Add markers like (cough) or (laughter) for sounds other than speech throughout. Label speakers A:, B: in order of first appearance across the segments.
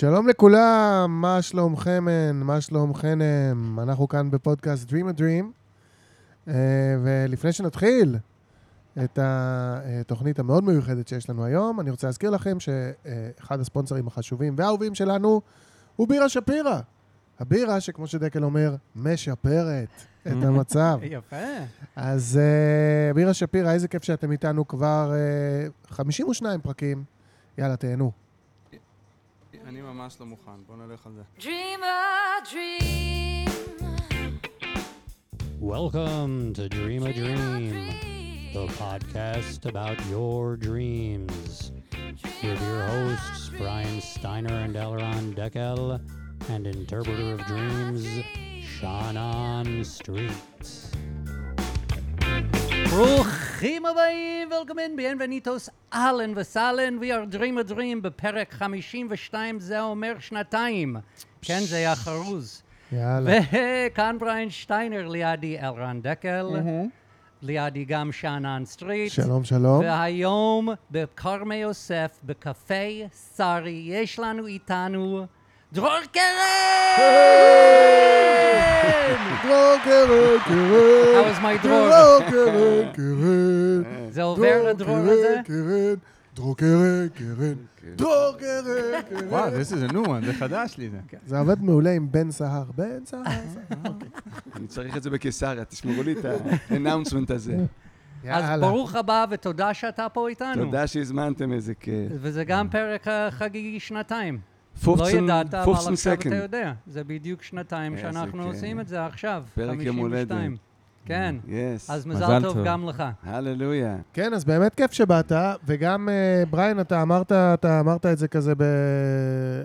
A: שלום לכולם, מה שלומכם, מה שלומכם? אנחנו כאן בפודקאסט Dream a Dream, אה, ולפני שנתחיל את התוכנית המאוד מיוחדת שיש לנו היום, אני רוצה להזכיר לכם שאחד הספונסרים החשובים והאהובים שלנו הוא בירה שפירא. הבירה שכמו שדקל אומר, משפרת את המצב. (laughs)
B: יפה.
A: אז uh, בירה שפירא, איזה כיף שאתם איתנו כבר uh, 52 פרקים. יאללה, תהנו.
C: אני ממש לא מוכן, בוא נלך על זה.
D: Dream a dream.
E: Welcome to Dream a Dream, the podcast about your dreams. With your hosts, Brian Steiner and Elron Deckel, and interpreter of dreams, Shannon Street.
B: ברוכים הבאים, Willkommen, bienvenidos, אהלן וסהלן, We are Dream a Dream בפרק 52, זה אומר שנתיים. כן, זה היה חרוז.
A: יאללה.
B: וכאן בריין שטיינר, לידי אלרן דקל, לידי גם שאנן סטריט.
A: שלום, שלום.
B: והיום בכרמי יוסף, בקפה שרי, יש לנו איתנו דרור קרן! (laughs)
A: דרור קרן, קרן.
B: How was my דרור?
A: דרור קרן, קרן. (laughs)
B: זה עובר לדרור הזה?
A: קרן, דרור קרן, קרן. דרור קרן, קרן.
C: וואו, this is a new one, זה חדש לי זה.
A: זה עובד מעולה עם בן סהר. בן סהר. (laughs)
F: אני צריך את זה בקיסריה, תשמרו לי את האנאונסמנט הזה.
B: אז
A: יאללה.
B: ברוך הבא ותודה שאתה פה איתנו.
F: תודה שהזמנתם, איזה כיף.
B: וזה גם פרק חגיגי שנתיים. לא
F: פופסון,
B: ידעת, אבל עכשיו אתה
F: second.
B: יודע. זה בדיוק שנתיים
F: איזה
B: שאנחנו
F: כיף.
B: עושים את זה עכשיו.
F: פרק יום הולדת.
B: 52. כן.
F: yes.
B: אז
C: מזל
B: מזל טוב
C: טוב.
B: גם לך.
F: הללויה.
A: כן, אז באמת כיף שבאת, וגם אה, בריין, אתה אמרת, אתה אמרת את זה כזה, ב...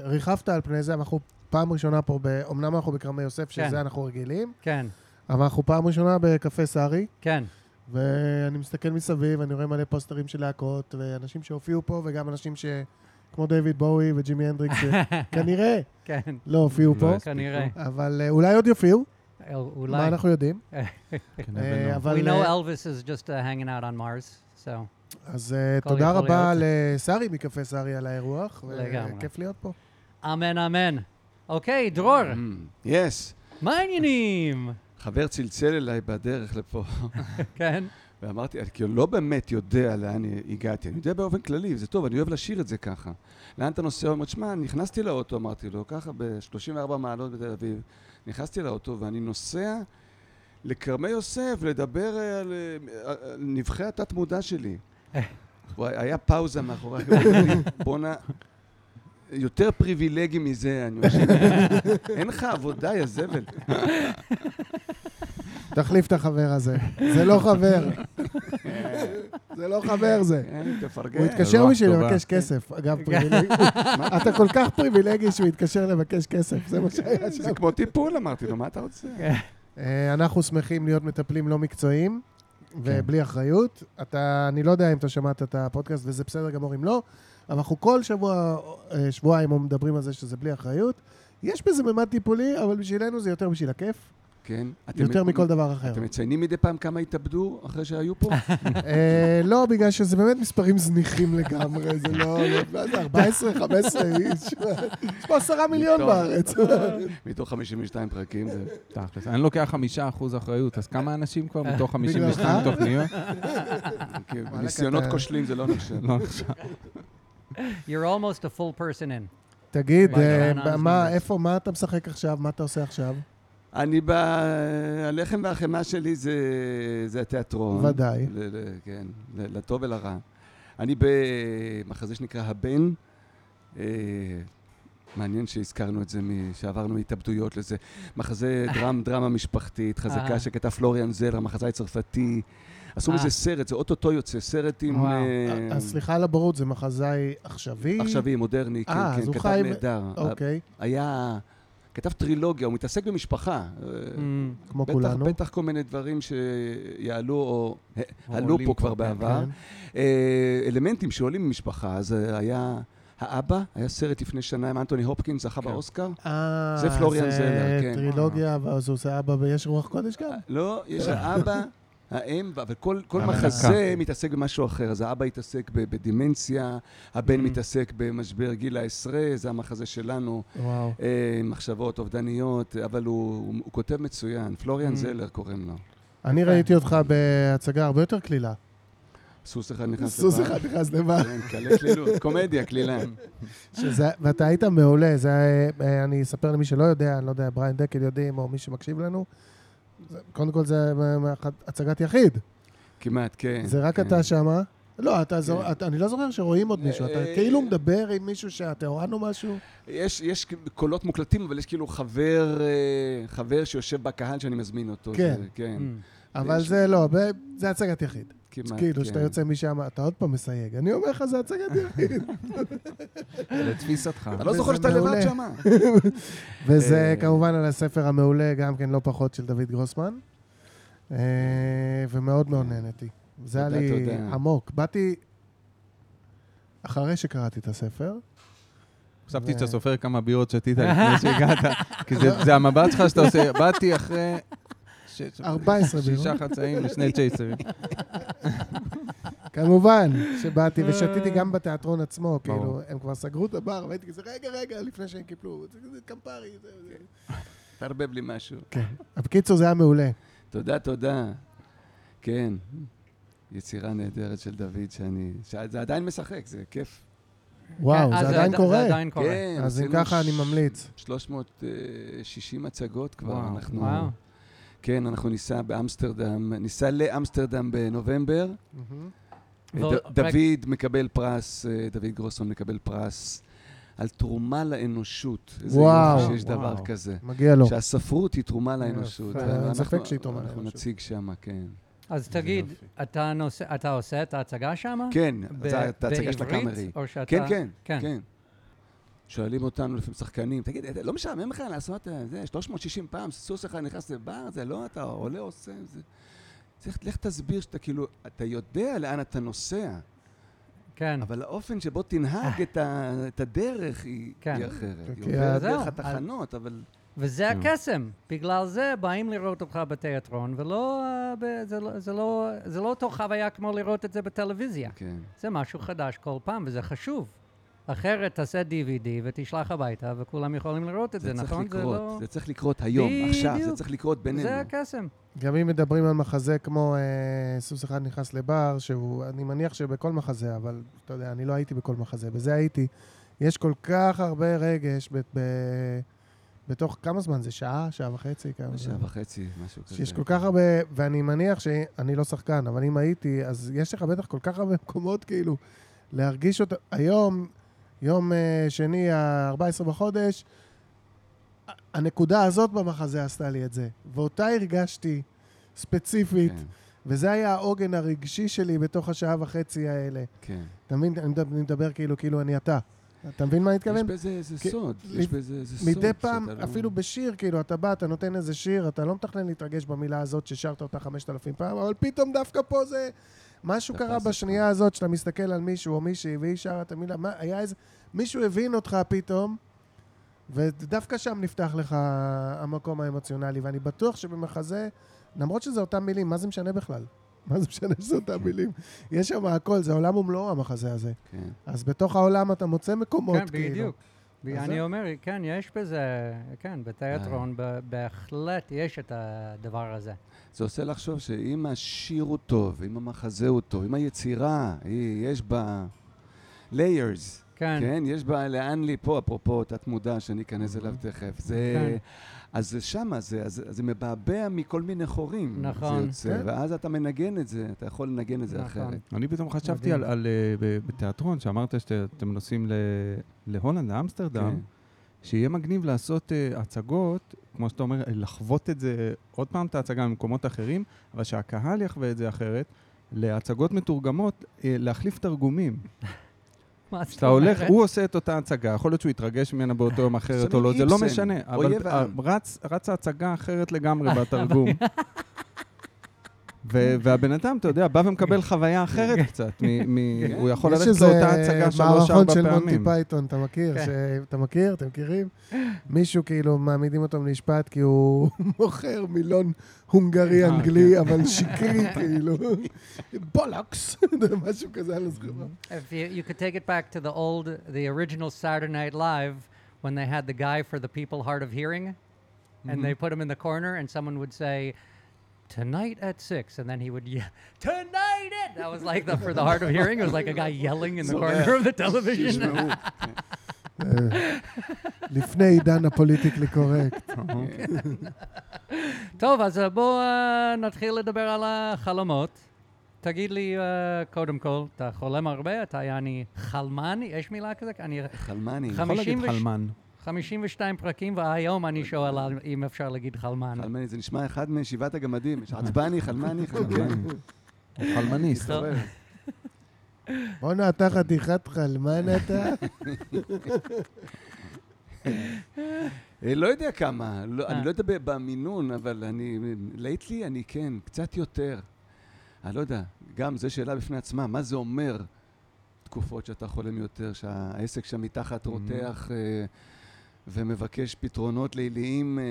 A: ריחפת על פני זה, אנחנו פעם ראשונה פה, ב... אמנם אנחנו בכרמי יוסף, שזה
B: כן.
A: אנחנו רגילים,
B: כן,
A: אבל אנחנו פעם ראשונה בקפה סארי,
B: כן.
A: ואני מסתכל מסביב, אני רואה מלא פוסטרים של להקות, ואנשים שהופיעו פה, וגם אנשים ש... כמו דיוויד בואי וג'ימי הנדריקס, שכנראה (laughs)
B: כן,
A: לא הופיעו
C: לא
A: פה.
B: כנראה.
A: אבל אה, אולי עוד יופיעו,
B: אולי.
A: מה אנחנו יודעים.
C: כן, (laughs)
A: אה,
C: אבל
A: אבל...
B: We know
A: אה,
B: Elvis is just uh, hanging out on Mars, so...
A: אז אה,
B: הכל
A: תודה רבה. לסארי מקפה סארי על האירוח,
B: לגמרי.
A: וכיף להיות פה.
B: אמן, אמן. אוקיי, דרור,
F: יס.
B: מה העניינים?
F: חבר צלצל אליי בדרך לפה, (laughs)
B: כן?
F: ואמרתי, אני לא באמת יודע לאן הגעתי. אני יודע באופן כללי, זה טוב, אני אוהב לשיר את זה ככה. לאן אתה נוסע? הוא אומר, שמע, נכנסתי לאוטו, אמרתי לו, ככה ב-34 מעלות בתל אביב, נכנסתי לאוטו ואני נוסע לכרמי יוסף לדבר על על נבחי התת-מודע שלי. היה פאוזה מאחורי, בואנה, יותר פריבילגי מזה, אני חושב. אין לך עבודה, יא זבל.
A: תחליף את החבר הזה. זה לא חבר. זה לא חבר זה.
F: כן, תפרגן.
A: הוא התקשר בשביל. לבקש כסף. אגב, (laughs) פריבילגי. אתה כל כך פריבילגי שהוא התקשר לבקש כסף, זה מה שהיה שם.
F: זה כמו טיפול, אמרתי לו, מה אתה רוצה?
A: אה, אנחנו שמחים להיות מטפלים לא מקצועיים ובלי אחריות. אתה, אני לא יודע אם אתה שמעת את הפודקאסט, וזה בסדר גמור אם לא, אבל אנחנו כל שבוע, אה, שבועיים מדברים על זה שזה בלי אחריות. יש בזה ממד טיפולי, אבל בשבילנו זה יותר בשביל הכיף,
F: כן. אתם-
A: יותר מכל דבר אחר.
F: אתם מציינים מדי פעם כמה התאבדו אחרי שהיו פה? (laughs)
A: אה, לא, בגלל שזה באמת מספרים זניחים לגמרי, זה לא... לא- מה זה, 14, 15 איש? יש פה עשרה מיליון בארץ.
F: מתוך 52 פרקים זה...
C: תכלס. אני לוקח חמישה אחוז אחריות, אז כמה אנשים כבר מתוך 52
A: בגללך?
C: תוכניות?
F: ניסיונות כושלים זה לא נחשב.
C: לא נחשב.
B: You're almost a full person in.
A: תגיד, אה, מה. איפה, מה אתה משחק עכשיו? מה אתה עושה עכשיו?
F: אני ב... הלחם והחמאה שלי זה, זה התיאטרון.
A: ודאי.
F: ל- ל- כן, ל- לטוב ולרע. אני במחזה שנקרא הבן. אה, מעניין שהזכרנו את זה, מ- שעברנו מהתאבדויות לזה. מחזה (laughs) דרם, דרמה משפחתית,
B: אה.
F: חזקה שכתב פלוריאן זלר, מחזאי צרפתי. עשו
B: אה.
F: מזה סרט, זה אוטוטו יוצא, סרט עם... אה,
A: אז סליחה על הבורות, זה מחזאי עכשווי?
F: עכשווי, מודרני, כן,
A: אה,
F: כן, כתב נהדר.
A: אוקיי,
F: היה... כתב טרילוגיה, הוא מתעסק במשפחה.
B: Mm,
A: כמו
F: בטח,
A: כולנו.
F: בטח כל מיני דברים שיעלו או
C: או
F: עלו פה כבר
C: כן,
F: בעבר.
A: כן.
F: אה, אלמנטים שעולים ממשפחה, אז אה, היה האבא, היה סרט לפני שנה עם אנטוני הופקינס, זכה
C: כן.
F: באוסקר.
A: אה,
F: זה פלוריאן זלר, כן.
A: טרילוגיה, ואז הוא עושה אבא ויש רוח קודש גם?
F: לא, יש האבא, האם, אבל כל, כל. מחזה מתעסק במשהו אחר. אז האבא התעסק בדמנציה, הבן
B: Mm.
F: מתעסק במשבר גיל העשרה, זה המחזה שלנו,
A: וואו.
F: אה, מחשבות אובדניות, אבל הוא, הוא, הוא כותב מצוין. פלוריאן
B: Mm.
F: זלר קוראים לו.
A: אני ראיתי אותך בהצגה הרבה יותר קלילה.
F: סוס אחד נכנס
A: סוס
F: לבר.
A: אחד נכנס לבר.
F: כן, קלי קלילות, קומדיה, קלילה.
A: שזה, ואתה היית מעולה, זה, אה, אני אספר למי שלא יודע, אני לא יודע, בריין דקל יודעים, או מי שמקשיב לנו. קודם כל זה הצגת יחיד.
F: כמעט, כן.
A: זה רק
F: כן.
A: אתה שמה. לא, אתה,
F: כן.
A: זו, אתה, אני לא זוכר שרואים עוד מישהו, אתה
F: אה,
A: כאילו מדבר עם מישהו שהטהורן או משהו.
F: יש, יש קולות מוקלטים, אבל יש כאילו חבר, אה, חבר שיושב בקהל שאני מזמין אותו.
A: כן.
F: זה, כן,
B: Mm.
A: אבל
F: יש-
A: זה לא, זה הצגת יחיד.
F: כמעט,
A: כאילו,
F: כן.
A: שאתה יוצא משם, אתה עוד פעם מסייג. אני אומר לך, זה הצגת יחיד. (laughs)
C: לתפיסתך.
F: אתה לא זוכר שאתה לבד. שמה. (laughs)
A: וזה
F: אה,
A: כמובן על הספר המעולה, גם כן לא פחות, של דוד גרוסמן. אה, ומאוד מאוד נהניתי. זה היה לי. עמוק. באתי אחרי שקראתי את הספר.
C: חשבתי שאתה סופר כמה בירות שתית (laughs) לפני שהגעת, כי זה- זה המבט שלך שאתה עושה, באתי אחרי... ש-
A: 14 בירות.
C: שישה חצאים ושני צ'ייסרים.
A: כמובן שבאתי ושתיתי גם בתיאטרון עצמו, כאילו. הם כבר סגרו את הבר, והייתי כזה, רגע, רגע, לפני שהם קיפלו, זה כזה קמפרי, זה... זה."
F: תערבב לי משהו.
A: כן. בקיצור, זה היה מעולה.
F: תודה, תודה. כן, יצירה נהדרת של דוד, שאני... זה עדיין משחק, זה כיף.
A: וואו,
B: כן,
A: זה
B: אז
A: עדיין
B: עד-
A: קורה.
B: זה עדיין קורה.
F: כן,
A: אז אם ככה, אני ממליץ.
F: 360 הצגות כבר,
C: וואו,
F: אנחנו... כן, אנחנו ניסע באמסטרדם, ניסע לאמסטרדם בנובמבר. ד- דוד מקבל פרס, אה, דוד גרוסון מקבל פרס על תרומה לאנושות. איזה
A: וואו.
F: יופי שיש דבר. כזה.
A: מגיע לו.
F: שהספק היא תרומה לאנושות.
A: אין ספק שהיא תרומה
F: אנחנו
A: לאנושות.
F: נציג שם, כן.
B: אז תגיד. אתה עושה את ההצגה שם?
F: כן, את ההצגה של
B: בעברית?
F: הקאמרי.
B: או שאתה...
F: כן, כן,
B: כן.
F: כן. שואלים אותנו לפעמים שחקנים, תגיד, לא משעמם לך לעשות אה, זה, 360 פעם, סוס אחד נכנס לבר, זה לא, אתה עולה עושה, זה... צריך, לך תסביר שאתה כאילו, אתה יודע לאן אתה נוסע,
B: כן.
F: אבל האופן שבו תנהג את, ה, את הדרך היא,
B: כן.
F: היא אחרת.
A: כי
F: היא עוברת
B: זהו,
F: דרך
B: אז-
F: התחנות, אבל...
B: וזה
C: כן.
B: הקסם. בגלל זה באים לראות אותך בתיאטרון, ולא... אה, זה לא- זה לא- זה לא אותו חוויה כמו לראות את זה בטלוויזיה.
F: כן.
B: זה משהו חדש כל פעם, וזה חשוב. אחרת תעשה DVD ותשלח הביתה, וכולם יכולים לראות את זה,
F: זה
B: נכון? זה
F: לקרות,
B: לא...
F: זה צריך לקרות היום, עכשיו, זה
B: בדיוק.
F: צריך לקרות בינינו.
B: זה הקסם.
A: גם אם מדברים על מחזה כמו אה, סוס אחד נכנס לבר, שהוא, אני מניח שבכל מחזה, אבל אתה יודע, אני לא הייתי בכל מחזה, בזה הייתי. יש כל כך הרבה רגש ב, ב, בתוך, כמה זמן זה? שעה? שעה וחצי? כמה
F: שעה
A: זמן?
F: וחצי, משהו כזה.
A: שיש כל כך הרבה, ואני מניח שאני לא שחקן, אבל אם הייתי, אז יש לך בטח כל כך הרבה מקומות כאילו להרגיש אותו. היום, יום אה, שני, ה-14 בחודש, הנקודה הזאת במחזה עשתה לי את זה. ואותה הרגשתי ספציפית,
F: כן,
A: וזה היה העוגן הרגשי שלי בתוך השעה וחצי האלה.
F: כן.
A: אתה מבין? אני מדבר כאילו, כאילו אני אתה. אתה מבין מה אני
F: יש
A: מתכוון?
F: בזה איזה סוד, יש בזה איזה סוד.
A: מדי פעם,
F: לא-
A: אפילו בשיר, כאילו, אתה בא, אתה נותן איזה שיר, אתה לא מתכנן להתרגש במילה הזאת ששרת אותה חמשת אלפים פעם, אבל פתאום דווקא פה זה... משהו קרה. בשנייה הזאת, שאתה מסתכל על מישהו או מישהי, והיא שרה את המילה, מה, היה איזה... מישהו הבין אותך פתאום, ודווקא שם נפתח לך המקום האמוציונלי, ואני בטוח שבמחזה, למרות שזה אותם מילים, מה זה משנה בכלל? מה זה משנה שזה אותם מילים? יש שם הכל, זה עולם ומלואו המחזה הזה.
F: כן.
A: אז בתוך העולם אתה מוצא מקומות,
B: כן,
A: כאילו.
B: בדיוק.
A: אז
B: אני
A: זה-
B: אומר, כן, יש בזה, כן, בתיאטרון ב- בהחלט יש את הדבר הזה.
F: זה עושה לחשוב שאם השיר הוא טוב, אם המחזה הוא טוב, אם היצירה, היא, יש בה layers,
B: כן.
F: כן? יש בה לאן לי פה, אפרופו תת מודע שאני אכנס אליו תכף. זה... אז זה שמה, זה, אז, אז זה מבעבע מכל מיני חורים.
B: נכון.
F: זה יוצא,
A: כן.
F: ואז אתה מנגן את זה, אתה יכול לנגן את זה
B: נכון.
F: אחרת.
C: אני פתאום חשבתי. על, על, אה, בתיאטרון, שאמרת שאתם נוסעים ל- להולנד, לאמסטרדם,
F: כן.
C: שיהיה מגניב לעשות uh, הצגות, כמו שאתה אומר, לחוות את זה, עוד פעם את ההצגה במקומות אחרים, אבל שהקהל יחווה את זה אחרת, להצגות מתורגמות, uh, להחליף תרגומים.
B: מה זאת
C: כשאתה הולך? הוא עושה את אותה הצגה, יכול להיות שהוא יתרגש ממנה באותו יום אחרת או לא, זה לא משנה, אבל רצה הצגה אחרת לגמרי בתרגום. (laughs) ו- והבן אדם, אתה יודע, בא ומקבל חוויה אחרת קצת. מ- מ- הוא יכול
A: יש
C: ללכת
A: איזה
C: לאותה הצגה שלוש-ארבע
A: מערכון של מונטי
C: פעמים.
A: פייתון, אתה מכיר?
B: כן.
A: ש- אתה מכיר? אתם מכירים? מישהו כאילו מעמידים אותו למשפט כי הוא (laughs) מוכר מילון הונגרי
C: אה,
A: אנגלי, אבל שקרי (laughs) כאילו. בולוקס, (laughs) משהו כזה, אני לא זוכר.
B: If you, you could take it back to the old, the original Saturday Night Live when they had the guy for the people hard of hearing, and they put him in the corner, and someone would say, "Tonight at 6, and then he would yell, (laughs) "Tonight at." That was like the for the hard of hearing. It was like a guy yelling in the corner of the television.
A: אה, (laughs) לפני עידן הפוליטיקלי קורקט. (laughs)
B: טוב, אז אה, בואו אה, נתחיל לדבר על החלומות. תגיד לי, קודם כל, אתה חולם הרבה? אתה יעני חלמן? יש מילה כזה? אני...
F: חלמני.
C: יכול להגיד
B: 52
C: חלמן.
B: 52 פרקים, והיום אני שואל על- אם אפשר להגיד חלמן.
F: חלמני, זה נשמע אחד משבעת הגמדים. יש עצבני, חלמני, (laughs) חלמני.
C: הוא חלמניסט.
A: בואנה, אתה חתיכת חלמן אתה?
F: אה, לא יודע כמה, לא-
B: אה.
F: אני לא יודע ב- במינון, אבל אני, לייטלי אני כן, קצת יותר. אני לא יודע, גם זו שאלה בפני עצמה, מה זה אומר תקופות שאתה חולם יותר, שהעסק שם מתחת רותח אה, ומבקש פתרונות ליליים אה,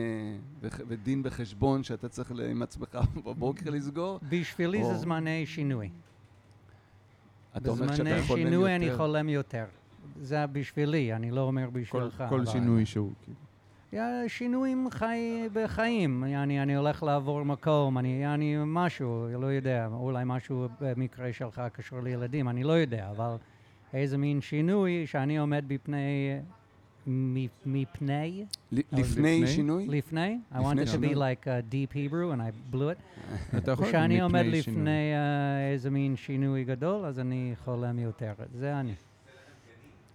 F: ודין בחשבון שאתה צריך עם עצמך (laughs) בבוקר לסגור?
B: בשבילי זה
F: או-
B: זמני שינוי.
F: אתה אומר שאתה
B: בזמני שינוי אני
F: יותר.
B: חולם יותר. זה בשבילי, אני לא אומר
C: כל-
B: בשבילך.
C: כל
B: אבל-
C: שינוי שהוא. כאילו.
B: שינויים חי בחיים, אני, אני הולך לעבור מקום, אני, אני משהו, לא יודע, אולי משהו במקרה שלך קשור לילדים, אני לא יודע, אבל איזה מין שינוי שאני עומד בפני, מפני,
F: ל- לפני? שינוי?
B: לפני, I wanted to be like uh, deep Hebrew and I blew it, (laughs)
C: אתה יכול
B: כשאני
C: מפני
B: עומד. לפני uh, איזה מין שינוי גדול, אז אני חולם יותר, זה אני.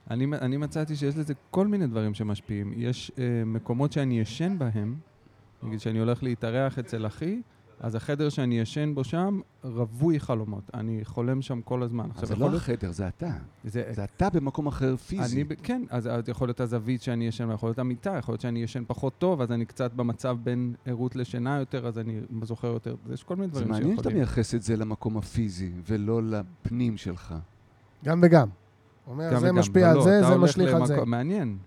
C: אני, אני מצאתי שיש לזה כל מיני דברים שמשפיעים. יש אה, מקומות שאני ישן בהם, נגיד שאני הולך להתארח אצל אחי, אז החדר שאני ישן בו שם רווי חלומות. אני חולם שם כל הזמן.
F: אז
C: עכשיו,
F: זה לא
C: להיות-
F: החדר, זה אתה.
C: זה,
F: זה אתה במקום אחר פיזי.
C: אני, כן, אז אז יכול להיות הזווית שאני ישן בה, יכול להיות המיטה, יכול להיות שאני ישן פחות טוב, אז אני קצת במצב בין ערות לשינה יותר, אז אני זוכר יותר. יש כל מיני
F: זה
C: דברים
F: מעניין שאתה
C: שיכולים.
F: מייחס את זה למקום הפיזי, ולא לפנים שלך.
A: גם וגם. הוא אומר,
C: גם
A: זה
C: וגם,
A: משפיע
C: אבל
A: על
C: לא,
A: זה, זה משליך על זה.
C: למקום- מעניין.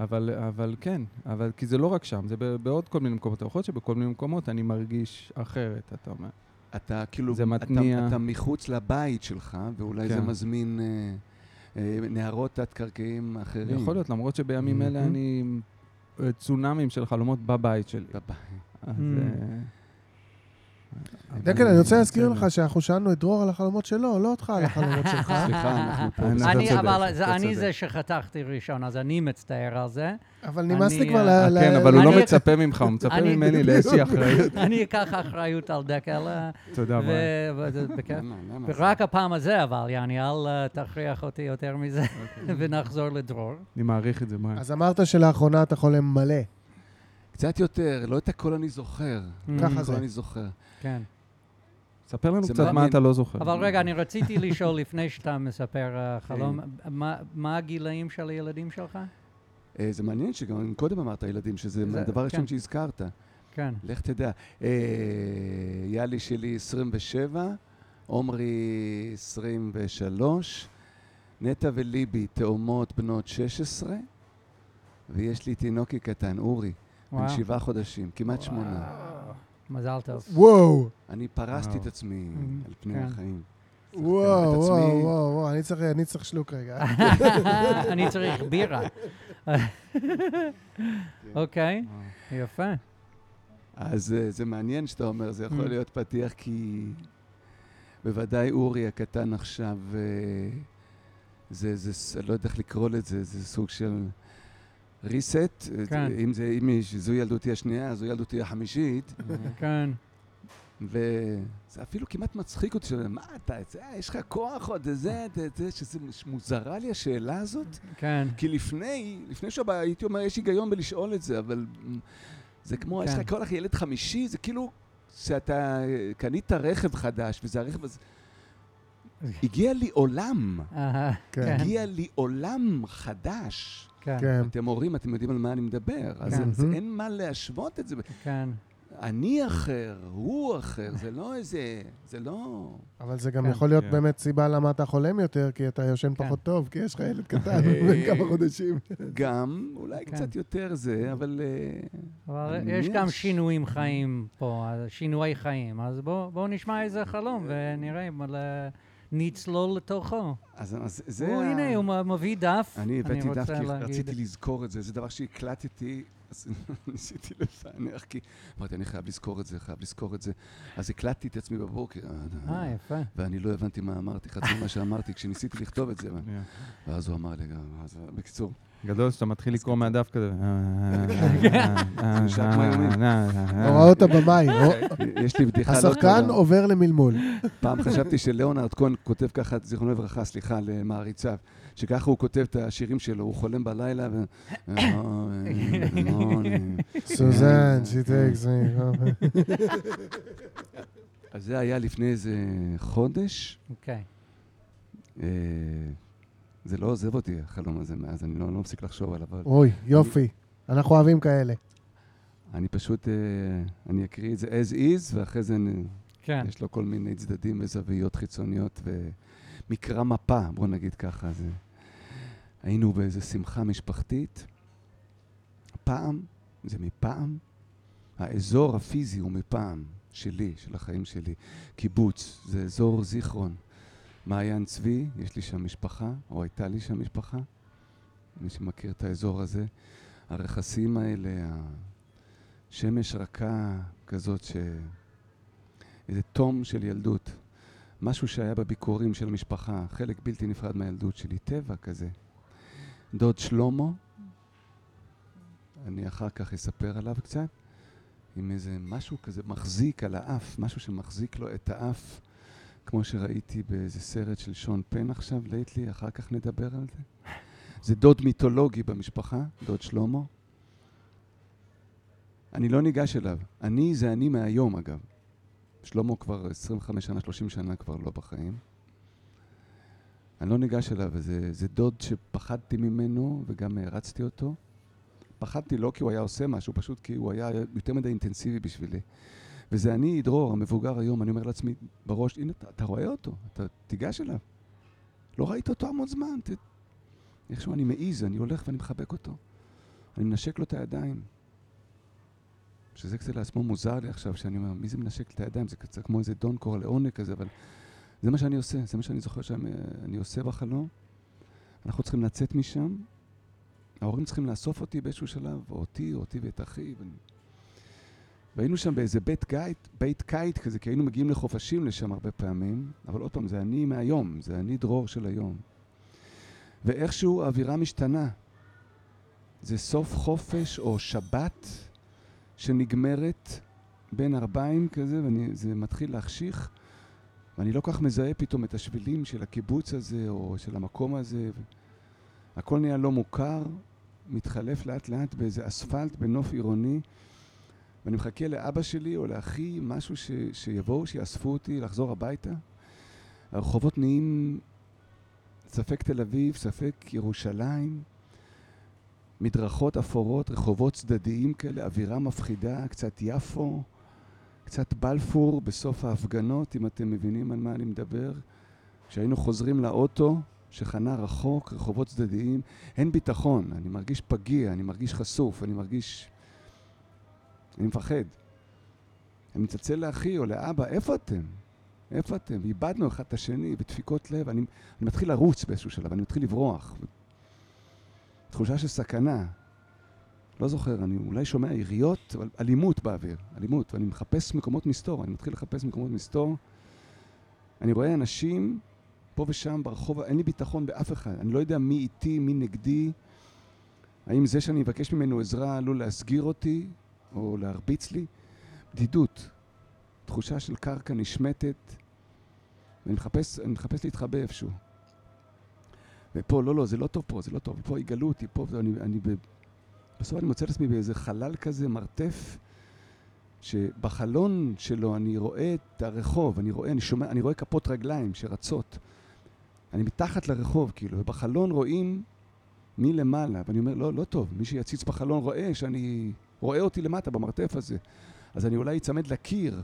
C: אבל, אבל כן, אבל כי זה לא רק שם, זה ב- בעוד כל מיני מקומות. יכול להיות שבכל מיני מקומות אני מרגיש אחרת, אתה אומר.
F: אתה כאילו,
C: זה
F: אתה,
C: מתניע.
F: אתה מחוץ לבית שלך, ואולי זה
C: כן.
F: מזמין אה, אה, נהרות תת-קרקעיים אחרים.
C: יכול להיות, למרות שבימים אלה
A: מהמם.
C: אני אה, צונאמים של חלומות בבית שלי.
F: בבית.
C: אז...
B: Mm.
C: אה,
A: דקל,
C: אבל
A: אני רוצה להזכיר. לך שאנחנו שאלנו את דרור על החלומות שלו, לא אותך על החלומות שלך. (laughs)
F: סליחה, אנחנו פה.
C: אני-
B: אבל אני. זה שחתכתי ראשון, אז אני מצטער על זה.
A: אבל נמאס לי
B: אני,
A: כבר
B: אה,
A: ל... ל-
C: כן, אבל הוא לא מצפה ממך, הוא מצפה ממני לאיזושהי אחריות. (laughs)
B: אני אקח אחריות על דקל, אה,
C: תודה.
B: וזה (laughs) בכיף.
F: למה, למה?
B: ורק הפעם הזה, אבל, יעני, אל אה, תכריח אותי יותר מזה, ונחזור לדרור.
C: אני מעריך את זה, ביי.
A: אז אמרת שלאחרונה אתה חולם מלא.
F: קצת יותר, לא את הכל אני זוכר.
A: ככה
F: הכל
A: זה.
F: אני זוכר.
B: כן.
C: ספר לנו קצת מה. אתה לא זוכר.
B: אבל רגע, אני רציתי לשאול לפני שאתה מספר אה, חלום, מה- הגילאים של הילדים שלך?
F: אה, זה מעניין שגם קודם אמרת ילדים, שזה
B: זה-
F: הדבר הראשון
B: כן.
F: שהזכרת.
B: כן.
F: לך תדע. אה, יאלי שלי 27, עומרי 23, נטע וליבי תאומות בנות 16, ויש לי תינוקי קטן, אורי, בן. שבעה חודשים, כמעט שמונה.
B: מזל טוב.
A: וואו,
F: אני פרסתי. את עצמי
B: Mm,
F: על פני
B: כן.
F: החיים.
A: וואו, וואו. וואו, אני צריך- אני צריך שלוק רגע. (laughs)
B: אני צריך בירה. (laughs) אוקיי, יפה.
F: אז אה, זה מעניין שאתה אומר, זה יכול
B: Mm.
F: להיות פתיח, כי בוודאי אורי הקטן עכשיו, אה, זה, זה, לא יודע איך לקרוא לזה, זה סוג של reset.
B: כן.
F: אם, זה, אם יש- זו ילדותי השנייה, זו ילדותי החמישית,
B: כן.
F: וזה אפילו כמעט מצחיק אותי, שאומרים, מה אתה, זה, יש לך כוח עוד, זה, זה, זה, שזה מוזרה לי השאלה הזאת.
B: כן.
F: כי לפני, לפני שבא, הייתי אומר, יש היגיון בלשאול את זה, אבל זה כמו, יש
B: כן.
F: לך כל כך ילד חמישי, זה כאילו שאתה אה, קנית רכב חדש, וזה הרכב הזה... הגיע לי עולם,
B: אהה,
A: כן.
F: הגיע לי עולם חדש.
B: כן.
A: כן.
F: אתם הורים, אתם יודעים על מה אני מדבר, אז
B: כן.
F: זה- אין מה להשוות את זה.
B: כן.
F: אני אחר, הוא אחר, זה לא איזה, זה לא...
A: אבל זה גם
B: כן.
A: יכול להיות
C: כן.
A: באמת סיבה למה אתה חולם יותר, כי אתה ישן
B: כן.
A: פחות טוב, כי יש לך ילד קטן
F: אה,
A: בן כמה חודשים.
F: גם, אולי
B: כן.
F: קצת יותר זה, אבל... אה,
B: אבל יש גם
F: ש-
B: שינויים חיים פה, שינויי חיים. אז בואו בוא נשמע איזה חלום ונראה אם נצלול לתוכו.
F: אז אז זה...
B: הוא,
F: ה-
B: הנה, הוא מביא דף.
F: אני הבאתי דף כי
B: להגיד-
F: רציתי לזכור את זה, זה דבר שהקלטתי, אז (laughs) ניסיתי לפענח, כי אמרתי, אני חייב לזכור את זה, חייב לזכור את זה. אז הקלטתי את עצמי בבוקר,
B: אה, יפה.
F: ואני לא הבנתי מה אמרתי, חצי ממה שאמרתי כשניסיתי לכתוב את זה. (laughs) ואז הוא אמר לי, בקיצור,
C: גדול שאתה מתחיל לקרוא מהדף כזה.
A: הוראות הבמאי.
F: אה, יש לי בדיחה לא
A: השחקן
F: טובה.
A: עובר למלמול.
F: פעם חשבתי שלאונרד כהן כותב ככה, זיכרונו לברכה, סליחה, למעריציו, שככה הוא כותב את השירים שלו, הוא חולם בלילה ו... (laughs)
A: סוזן, (laughs) she takes me.
F: אז זה היה לפני איזה חודש.
B: אוקיי.
F: זה לא עוזב אותי, החלום הזה, מאז אני לא לא מפסיק לחשוב עליו, אבל
A: אוי, יופי. אנחנו אוהבים כאלה.
F: אני פשוט, אה, אני אקריא את זה as is, ואחרי זה אני-
B: כן.
F: יש לו כל מיני צדדים וזוויות חיצוניות ומקרא מפה, בוא נגיד ככה. זה... היינו באיזו שמחה משפחתית. פעם, זה מפעם, האזור הפיזי הוא מפעם, שלי, של החיים שלי. קיבוץ, זה אזור זיכרון. מעיין צבי, יש לי שם משפחה, או הייתה לי שם משפחה. מי שמכיר את האזור הזה. הרכסים האלה, השמש רכה כזאת ש... איזה תום של ילדות. משהו שהיה בביקורים של המשפחה, חלק בלתי נפרד מהילדות שלי, טבע כזה. דוד שלמה, אני אחר כך אספר עליו קצת, עם איזה משהו כזה מחזיק על האף, משהו שמחזיק לו את האף, כמו שראיתי באיזה סרט של שון פן עכשיו, לייטלי, אחר כך נדבר על זה. זה דוד מיתולוגי במשפחה, דוד שלמה. אני לא ניגש אליו. אני זה אני מהיום, אגב. שלמה כבר 25 שנה, 30 שנה כבר לא בחיים. אני לא ניגש אליו, וזה זה דוד שפחדתי ממנו וגם הערצתי אותו. פחדתי לא כי הוא היה עושה משהו, פשוט כי הוא היה יותר מדי אינטנסיבי בשבילי. וזה אני, דרור, המבוגר היום, אני אומר לעצמי בראש, הנה, אתה, אתה רואה אותו, אתה תיגש אליו. לא ראית אותו המון זמן, ת... איכשהו אני מעיז, אני הולך ואני מחבק אותו. אני מנשק לו את הידיים. שזה כשלעצמו מוזר לי עכשיו, שאני אומר, מי זה מנשק את הידיים? זה קצת כמו איזה דון קורלאונה כזה, אבל זה מה שאני עושה, זה מה שאני זוכר שאני עושה בחלום. אנחנו צריכים לצאת משם, ההורים צריכים לאסוף אותי באיזשהו שלב, או אותי, או אותי ואת אחי. ו... והיינו שם באיזה בית קיט, בית קיט כזה, כי היינו מגיעים לחופשים לשם הרבה פעמים, אבל עוד פעם, זה אני מהיום, זה אני דרור של היום. ואיכשהו האווירה משתנה. זה סוף חופש או שבת שנגמרת בין ארבעים כזה, וזה מתחיל להחשיך, ואני לא כך מזהה פתאום את השבילים של הקיבוץ הזה, או של המקום הזה. הכל נהיה לא מוכר, מתחלף לאט לאט באיזה אספלט בנוף עירוני, ואני מחכה לאבא שלי או לאחי, משהו ש, שיבואו, שיאספו אותי, לחזור הביתה. הרחובות נהיים ספק תל אביב, ספק ירושלים, מדרכות אפורות, רחובות צדדיים כאלה, אווירה מפחידה, קצת יפו, קצת בלפור בסוף ההפגנות, אם אתם מבינים על מה אני מדבר. כשהיינו חוזרים לאוטו, שחנה רחוק, רחובות צדדיים, אין ביטחון, אני מרגיש פגיע, אני מרגיש חשוף, אני מרגיש... אני מפחד. אני מצלצל לאחי או לאבא, איפה אתם? איפה אתם? איבדנו אחד את השני בדפיקות לב, אני, אני מתחיל לרוץ באיזשהו שלב, אני מתחיל לברוח. תחושה של סכנה. לא זוכר, אני אולי שומע יריות, אבל אלימות באוויר, אלימות, ואני מחפש מקומות מסתור, אני מתחיל לחפש מקומות מסתור. אני רואה אנשים פה ושם ברחוב, אין לי ביטחון באף אחד, אני לא יודע מי איתי, מי נגדי, האם זה שאני אבקש ממנו עזרה עלול להסגיר אותי או להרביץ לי? בדידות, תחושה של קרקע נשמטת, ואני מחפש, מחפש להתחבא איפשהו. ופה, לא, לא, זה לא טוב פה, זה לא טוב, פה יגלו אותי, פה, אני, אני ב... בסוף אני מוצא את עצמי באיזה חלל כזה, מרתף, שבחלון שלו אני רואה את הרחוב, אני רואה, אני שומע, אני רואה כפות רגליים שרצות. אני מתחת לרחוב, כאילו, ובחלון רואים מלמעלה, ואני אומר, לא, לא טוב, מי שיציץ בחלון רואה שאני, רואה אותי למטה במרתף הזה. אז אני אולי אצמד לקיר,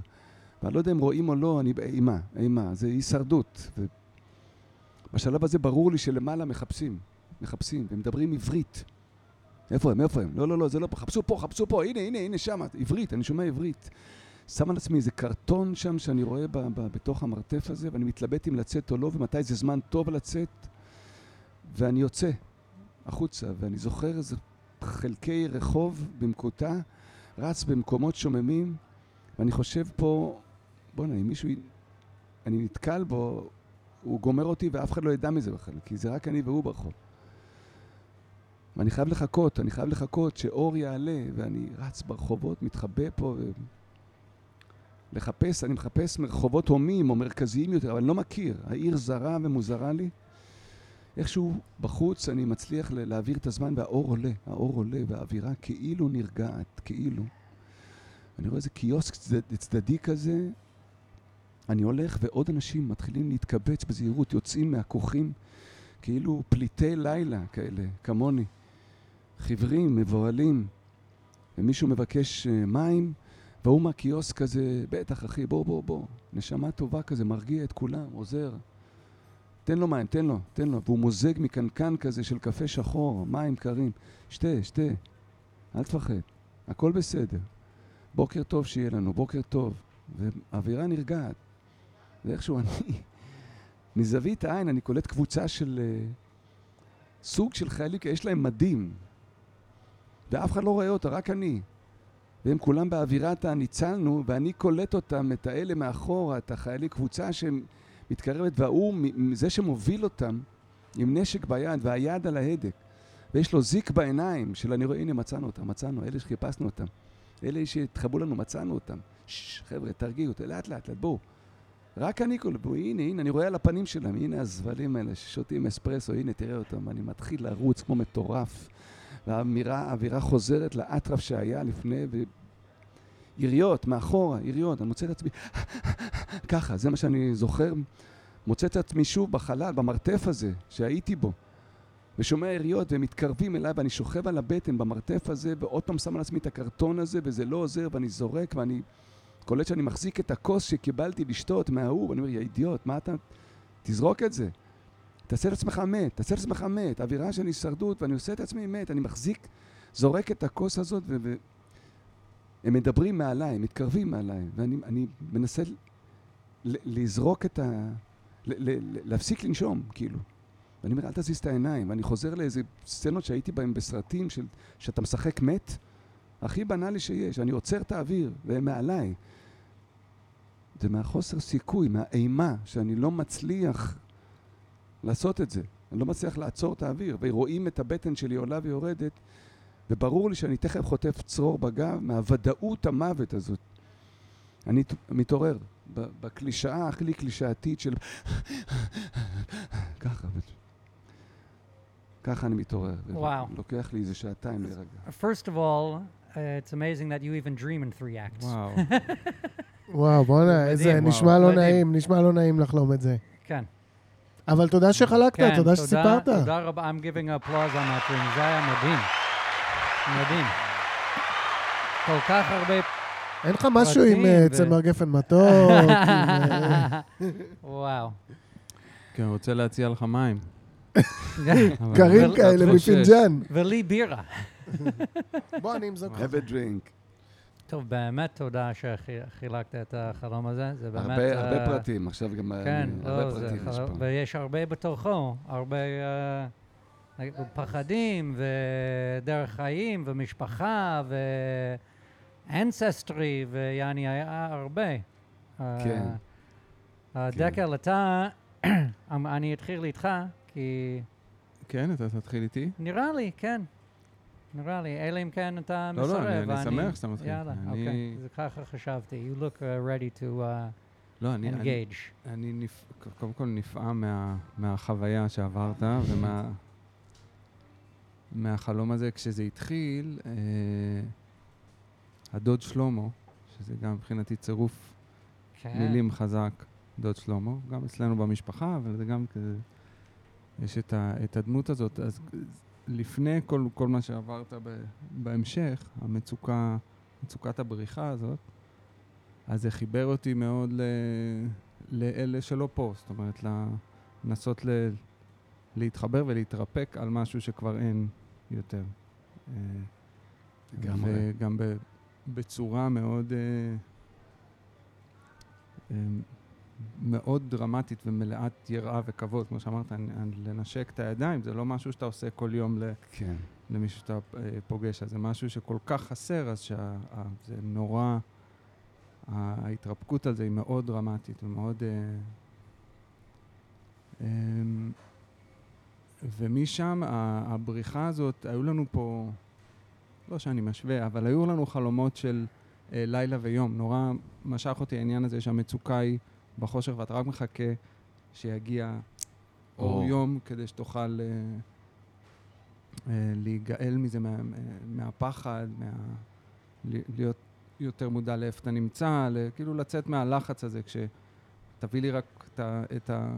F: ואני לא יודע אם רואים או לא, אני באימה, אימה, זה הישרדות. בשלב הזה ברור לי שלמעלה מחפשים, מחפשים, ומדברים עברית. איפה הם? איפה הם? לא, לא, לא, זה לא פה. חפשו פה, חפשו פה, הנה, הנה, הנה, שם. עברית, אני שומע עברית. שם על עצמי איזה קרטון שם שאני רואה ב- ב- בתוך המרתף הזה, ואני מתלבט אם לצאת או לא, ומתי זה זמן טוב לצאת. ואני יוצא החוצה, ואני זוכר איזה חלקי רחוב במקוטע, רץ במקומות שוממים, ואני חושב פה, בוא'נה, אם מישהו... אני נתקל בו, הוא גומר אותי ואף אחד לא ידע מזה בכלל, כי זה רק אני והוא ברחוב. ואני חייב לחכות, אני חייב לחכות שאור יעלה, ואני רץ ברחובות, מתחבא פה, ו... אני מחפש רחובות הומים או מרכזיים יותר, אבל אני לא מכיר. העיר זרה ומוזרה לי. איכשהו בחוץ אני מצליח להעביר את הזמן והאור עולה, האור עולה והאווירה כאילו נרגעת, כאילו. אני רואה איזה קיוסק צד- צדדי כזה, אני הולך ועוד אנשים מתחילים להתקבץ בזהירות, יוצאים מהכוכים, כאילו פליטי לילה כאלה, כמוני. חיוורים, מבוהלים, ומישהו מבקש אה, מים, והוא מהקיוסק כזה, בטח אחי, בוא, בוא, בוא. נשמה טובה כזה, מרגיע את כולם, עוזר. תן לו מים, תן לו, תן לו. והוא מוזג מקנקן כזה של קפה שחור, מים קרים. שתה, שתה, אל תפחד, הכל בסדר. בוקר טוב שיהיה לנו, בוקר טוב. והאווירה נרגעת. ואיכשהו אני, (laughs) מזווית העין, אני קולט קבוצה של uh, סוג של חיילים, כי יש להם מדים. ואף אחד לא רואה אותה, רק אני. והם כולם באווירת הניצלנו, ואני קולט אותם, את האלה מאחורה, את החיילים, קבוצה שמתקרבת, וההוא, מ- זה שמוביל אותם, עם נשק ביד, והיד על ההדק. ויש לו זיק בעיניים, של אני רואה, הנה מצאנו אותם, מצאנו, אלה שחיפשנו אותם. אלה שהתחבאו לנו, מצאנו אותם. ששש, חבר'ה, תרגיעו, לאט לאט לאט, בואו. רק אני קולט, בואו, הנה, הנה, אני רואה על הפנים שלהם, הנה הזבלים האלה ששותים אספרסו, הנה, תראה אותם, אני מתחיל לרוץ כמו מטורף. והאווירה, האווירה חוזרת לאטרף שהיה לפני, ויריות, מאחורה, יריות, אני מוצא את עצמי (laughs) ככה, זה מה שאני זוכר. מוצא את עצמי שוב בחלל, במרתף הזה שהייתי בו, ושומע יריות והם מתקרבים אליי ואני שוכב על הבטן במרתף הזה, ועוד פעם שם על עצמי את הקרטון הזה, וזה לא עוזר, ואני זורק, ואני קולט שאני מחזיק את הכוס שקיבלתי לשתות מההוא, ואני אומר, יא אידיוט, מה אתה... תזרוק את זה. תעשה את עצמך מת, תעשה את עצמך מת. אווירה של הישרדות, ואני עושה את עצמי מת. אני מחזיק, זורק את הכוס הזאת, ו... הם מדברים מעליי, הם מתקרבים מעליי, ואני אני מנסה ל- לזרוק את ה... ל- ל- ל- להפסיק לנשום, כאילו. ואני אומר, אל תזיז את העיניים. ואני חוזר לאיזה סצנות שהייתי בהן בסרטים, של, שאתה משחק מת, הכי בנאלי שיש. אני עוצר את האוויר, והם מעליי. זה מהחוסר סיכוי, מהאימה, שאני לא מצליח לעשות את זה. אני לא מצליח לעצור את האוויר, ורואים את הבטן שלי עולה ויורדת, וברור לי שאני תכף חוטף צרור בגב מהוודאות המוות הזאת. אני מתעורר בקלישאה הכי קלישאתית של ככה. ככה אני מתעורר.
B: וואו.
F: לוקח לי איזה שעתיים להירגע.
B: First of all, uh, it's amazing that you even dream in three acts.
C: וואו. (laughs)
A: וואו, בואנה, איזה, נשמע לא. נעים, נשמע לא נעים לחלום את זה.
B: כן.
A: אבל תודה שחלקת,
B: כן,
A: תודה שסיפרת.
B: תודה רבה. I'm giving applause on that dream. זה היה מדהים. מדהים. כל כך הרבה...
A: אין לך משהו עם אה,
B: ו-
A: צמר גפן מתוק? עם, אה, (laughs)
B: וואו.
C: כן, רוצה להציע לך מים. (laughs)
A: קרים כאלה. מפינג'אן.
B: ולי בירה. (laughs)
A: בוא, אני אמזוג לך.
F: have a drink.
B: טוב, באמת תודה שחילקת את החלום הזה. זה באמת...
F: הרבה, הרבה
B: אה,
F: פרטים, עכשיו גם
B: כן, לא,
F: הרבה
B: זה
F: פרטים יש
B: חלום-. ויש הרבה בתוכו, הרבה פחדים ודרך חיים ומשפחה ואנססטרי ויעני היה הרבה.
F: כן. כן.
B: דקל, אתה, אני אתחיל איתך, כי
C: כן, אתה תתחיל איתי?
B: נראה לי, כן. נראה לי, אלא אם כן אתה
C: לא, לא,
B: מסרב.
C: אני- שמח שאתה מתחיל.
B: יאללה, אוקיי, זה ככה חשבתי. You look uh, ready to uh,
C: לא, אני... אני-
B: engage.
C: אני נפ... קודם כל נפעם מה... מהחוויה שעברת ומה... מהחלום הזה. כשזה התחיל, אה... הדוד שלמה, שזה גם מבחינתי צירוף
B: כן.
C: מילים חזק, דוד שלמה, גם אצלנו במשפחה, אבל זה גם כזה... יש את, ה... את הדמות הזאת. אז לפני כל, כל מה שעברת ב... בהמשך, המצוקה, מצוקת הבריחה הזאת, אז זה חיבר אותי מאוד ל... לאלה שלא פה, זאת אומרת, לנסות ל... להתחבר ולהתרפק על משהו שכבר אין יותר. אה,
F: לגמרי.
C: וגם ב... בצורה מאוד... אה, אה, מאוד דרמטית ומלאת יראה וכבוד, כמו שאמרת, לנשק את הידיים, זה לא משהו שאתה עושה כל יום ל...
F: כן.
C: למישהו שאתה פוגש, אז זה משהו שכל כך חסר, אז שזה נורא, ההתרפקות על זה היא מאוד דרמטית ומאוד... אה, ומשם הבריחה הזאת, היו לנו פה, לא שאני משווה, אבל היו לנו חלומות של אה, לילה ויום. נורא משך אותי העניין הזה שהמצוקה היא בחושך ואתה רק מחכה שיגיע אור
F: אור.
C: יום כדי שתוכל אה, אה, להיגאל מזה, מה, מהפחד, מה, להיות יותר מודע לאיפה אתה נמצא, כאילו לצאת מהלחץ הזה, כשתביא לי רק את, ה, את, ה,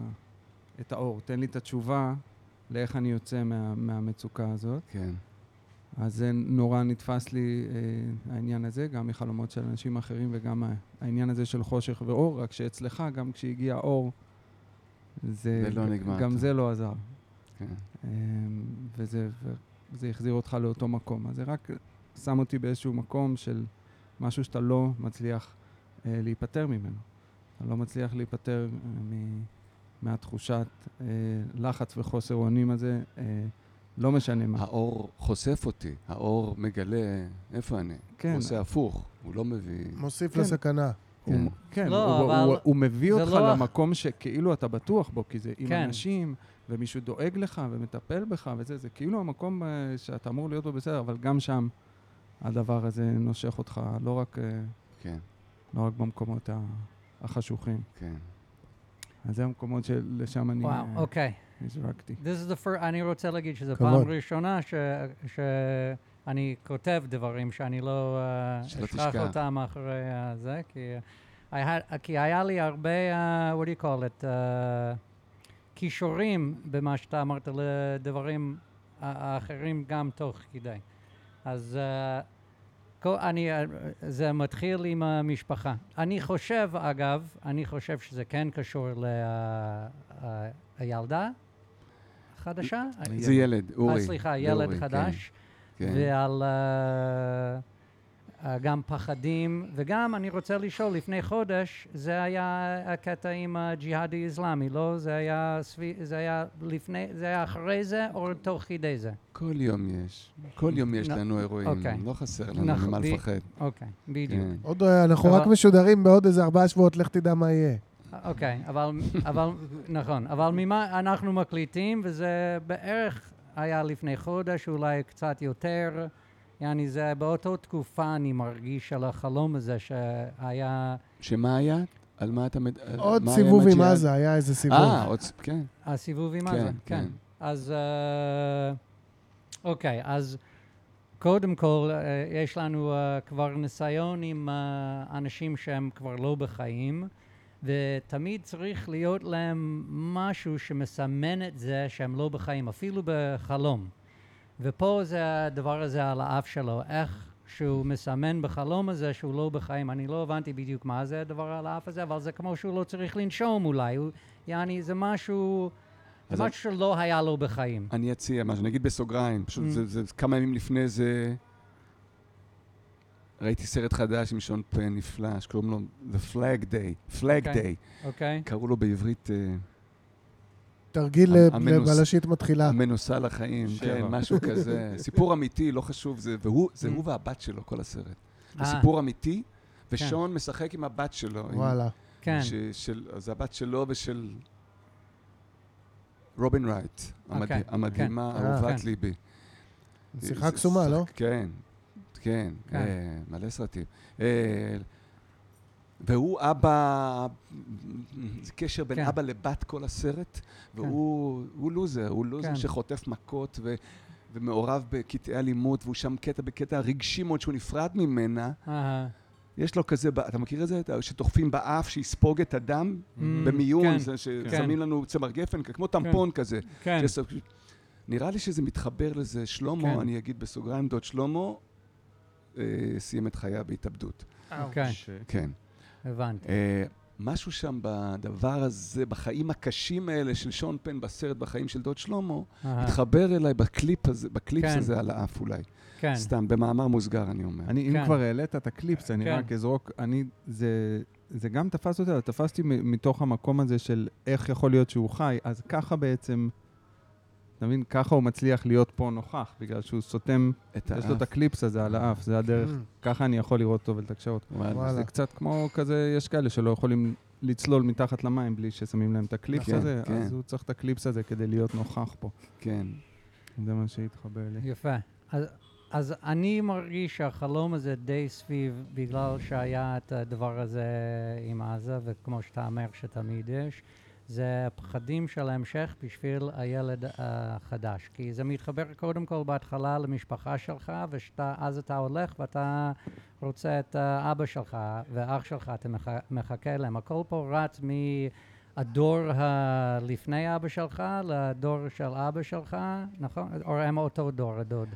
C: את האור, תן לי את התשובה לאיך אני יוצא מה, מהמצוקה הזאת.
F: כן.
C: אז זה נורא נתפס לי אה, העניין הזה, גם מחלומות של אנשים אחרים וגם העניין הזה של חושך ואור, רק שאצלך, גם כשהגיע אור, זה,
F: זה לא נגמר
C: גם
F: טוב.
C: זה לא עזר.
F: כן.
C: אה, וזה, וזה החזיר אותך לאותו מקום. אז זה רק שם אותי באיזשהו מקום של משהו שאתה לא מצליח אה, להיפטר ממנו. אתה לא מצליח להיפטר אה, מ, מהתחושת אה, לחץ וחוסר אונים הזה, אה, לא משנה מה.
F: האור חושף אותי, האור מגלה איפה אני.
C: כן.
F: הוא עושה הפוך, הוא לא מביא...
A: מוסיף
C: כן.
A: לסכנה.
C: הוא,
F: כן.
C: כן,
B: לא,
C: הוא,
B: אבל
C: הוא, הוא מביא אותך
B: לא-
C: למקום שכאילו אתה בטוח בו, כי זה עם
B: כן.
C: אנשים, ומישהו דואג לך ומטפל בך וזה, זה כאילו המקום אה, שאתה אמור להיות בו בסדר, אבל גם שם הדבר הזה נושך אותך, לא רק, אה,
F: כן,
C: לא רק במקומות החשוכים.
F: כן.
C: אז זה המקומות שלשם אני
B: וואו,
C: אה,
B: אוקיי.
C: נזרקתי.
B: This is the first, אני רוצה להגיד שזו. פעם ראשונה ש, שאני כותב דברים שאני לא
F: שלא
B: אשכח. אותם אחרי זה, כי, I had, כי היה לי הרבה, uh, what do you call it, uh, כישורים במה שאתה אמרת לדברים האחרים גם תוך כדי. אז uh, אני, uh, זה מתחיל עם המשפחה. אני חושב, אגב, אני חושב שזה כן קשור לילדה חדשה.
F: זה ילד, אורי.
B: אה, סליחה, ילד
F: אורי,
B: חדש,
F: כן, כן.
B: ועל אה, אה, גם פחדים, וגם אני רוצה לשאול, לפני חודש זה היה הקטע עם הג'יהאדי אסלאמי, לא? זה היה, סבי, זה היה לפני, זה היה אחרי זה או תוך כדי זה?
F: כל יום יש. כל יום יש לנו אירועים.
B: אוקיי.
F: לא חסר לנו
B: נכון,
F: ממה
B: ב-
F: לפחד.
B: אוקיי, בדיוק.
F: כן.
A: עוד אה, אנחנו רק משודרים בעוד איזה ארבעה שבועות, לך תדע מה יהיה.
B: אוקיי, אבל, אבל, נכון, אבל ממה אנחנו מקליטים, וזה בערך היה לפני חודש, אולי קצת יותר. יעני, זה באותו תקופה אני מרגיש על החלום הזה שהיה
F: שמה היה? על מה אתה... מד-
A: עוד
F: מה
A: סיבוב עם? עזה, היה איזה סיבוב.
F: אה, עוד... כן.
B: הסיבוב עם
F: כן,
B: עזה,
F: כן.
B: כן. אז אה, אוקיי, אז קודם כל, אה, יש לנו אה, כבר ניסיון עם אנשים שהם כבר לא בחיים, ותמיד צריך להיות להם משהו שמסמן את זה שהם לא בחיים, אפילו בחלום. ופה זה הדבר הזה על האף שלו, איך שהוא מסמן בחלום הזה שהוא לא בחיים. אני לא הבנתי בדיוק מה זה הדבר על האף הזה, אבל זה כמו שהוא לא צריך לנשום אולי. הוא, יעני, זה משהו, זה משהו שלא היה לו בחיים.
F: אני אציע משהו, נגיד בסוגריים, פשוט
B: Mm.
F: זה, זה כמה ימים לפני זה, ראיתי סרט חדש עם שון פן נפלא, שקוראים לו The Flag Day, Flag
B: אוקיי.
F: Day,
B: אוקיי?
F: קראו לו בעברית אה,
A: תרגיל
F: המנוס-
A: לבלשית מתחילה.
F: המנוסה לחיים,
C: שבע.
F: כן, משהו כזה, (laughs) סיפור אמיתי, לא חשוב, זה, והוא, זה
B: Mm.
F: הוא והבת שלו, כל הסרט. זה
B: אה,
F: סיפור אמיתי, ושון משחק עם הבת שלו. עם-
A: וואלה.
B: כן.
F: ש, של, זה הבת שלו ושל רובין רייט, המד,
B: אוקיי,
F: המדהימה,
A: כן.
F: אהובת
B: כן.
F: ליבי.
A: שיחה קסומה,
F: שח-
A: לא?
F: כן, כן,
B: כן.
F: אה, מלא סרטים. אה, והוא אבא, זה קשר בין
B: כן.
F: אבא לבת כל הסרט, והוא הוא לוזר, הוא לוזר
B: כן.
F: שחוטף מכות ו, ומעורב בקטעי אלימות, והוא שם קטע בקטע רגשי מאוד שהוא נפרד ממנה.
B: אהה.
F: יש לו כזה, אתה מכיר את זה? שדוחפים באף, שיספוג את הדם
B: Mm,
F: במיון,
B: כן,
F: זה ששמים לנו צמר גפן, כמו טמפון כזה.
B: כן.
F: שס- נראה לי שזה מתחבר לזה. שלמה,
B: כן.
F: אני אגיד בסוגריים, דוד שלמה, אה, סיים את חייו בהתאבדות.
B: אוקיי.
F: כן.
B: הבנתי.
F: אה, משהו שם בדבר הזה, בחיים הקשים האלה של שון פן בסרט בחיים של דוד שלמה, התחבר אליי בקליפ הזה, בקליפס
B: כן.
F: הזה על האף אולי.
B: כן.
F: סתם, במאמר מוסגר אני אומר.
C: אני, אם
B: כן.
C: כבר העלית את הקליפס, אני
B: כן.
C: רק אזרוק, אני, זה, זה גם תפס אותי, אבל תפסתי מתוך המקום הזה של איך יכול להיות שהוא חי, אז ככה בעצם, אתה מבין, ככה הוא מצליח להיות פה נוכח, בגלל שהוא סותם,
F: את
C: יש לו את
F: האף.
C: הקליפס הזה על האף, זה הדרך,
A: Mm.
C: ככה אני יכול לראות אותו ולתקשר אותו. זה קצת כמו כזה, יש כאלה שלא יכולים לצלול מתחת למים בלי ששמים להם את הקליפס
F: כן,
C: הזה,
F: כן.
C: אז הוא צריך את הקליפס הזה כדי להיות נוכח פה.
F: כן.
C: זה מה שהתחבר לי.
B: יפה. אז, אז אני מרגיש שהחלום הזה די סביב, בגלל שהיה את הדבר הזה עם עזה, וכמו שאתה אומר שתמיד יש, זה הפחדים של ההמשך בשביל הילד החדש. כי זה מתחבר קודם כל בהתחלה למשפחה שלך, ואז אתה הולך ואתה רוצה את אה, אבא שלך ואח שלך, אתה מח, מחכה להם. הכל פה רץ מהדור הלפני אבא שלך לדור של אבא שלך, נכון? או הם אותו דור, הדוד.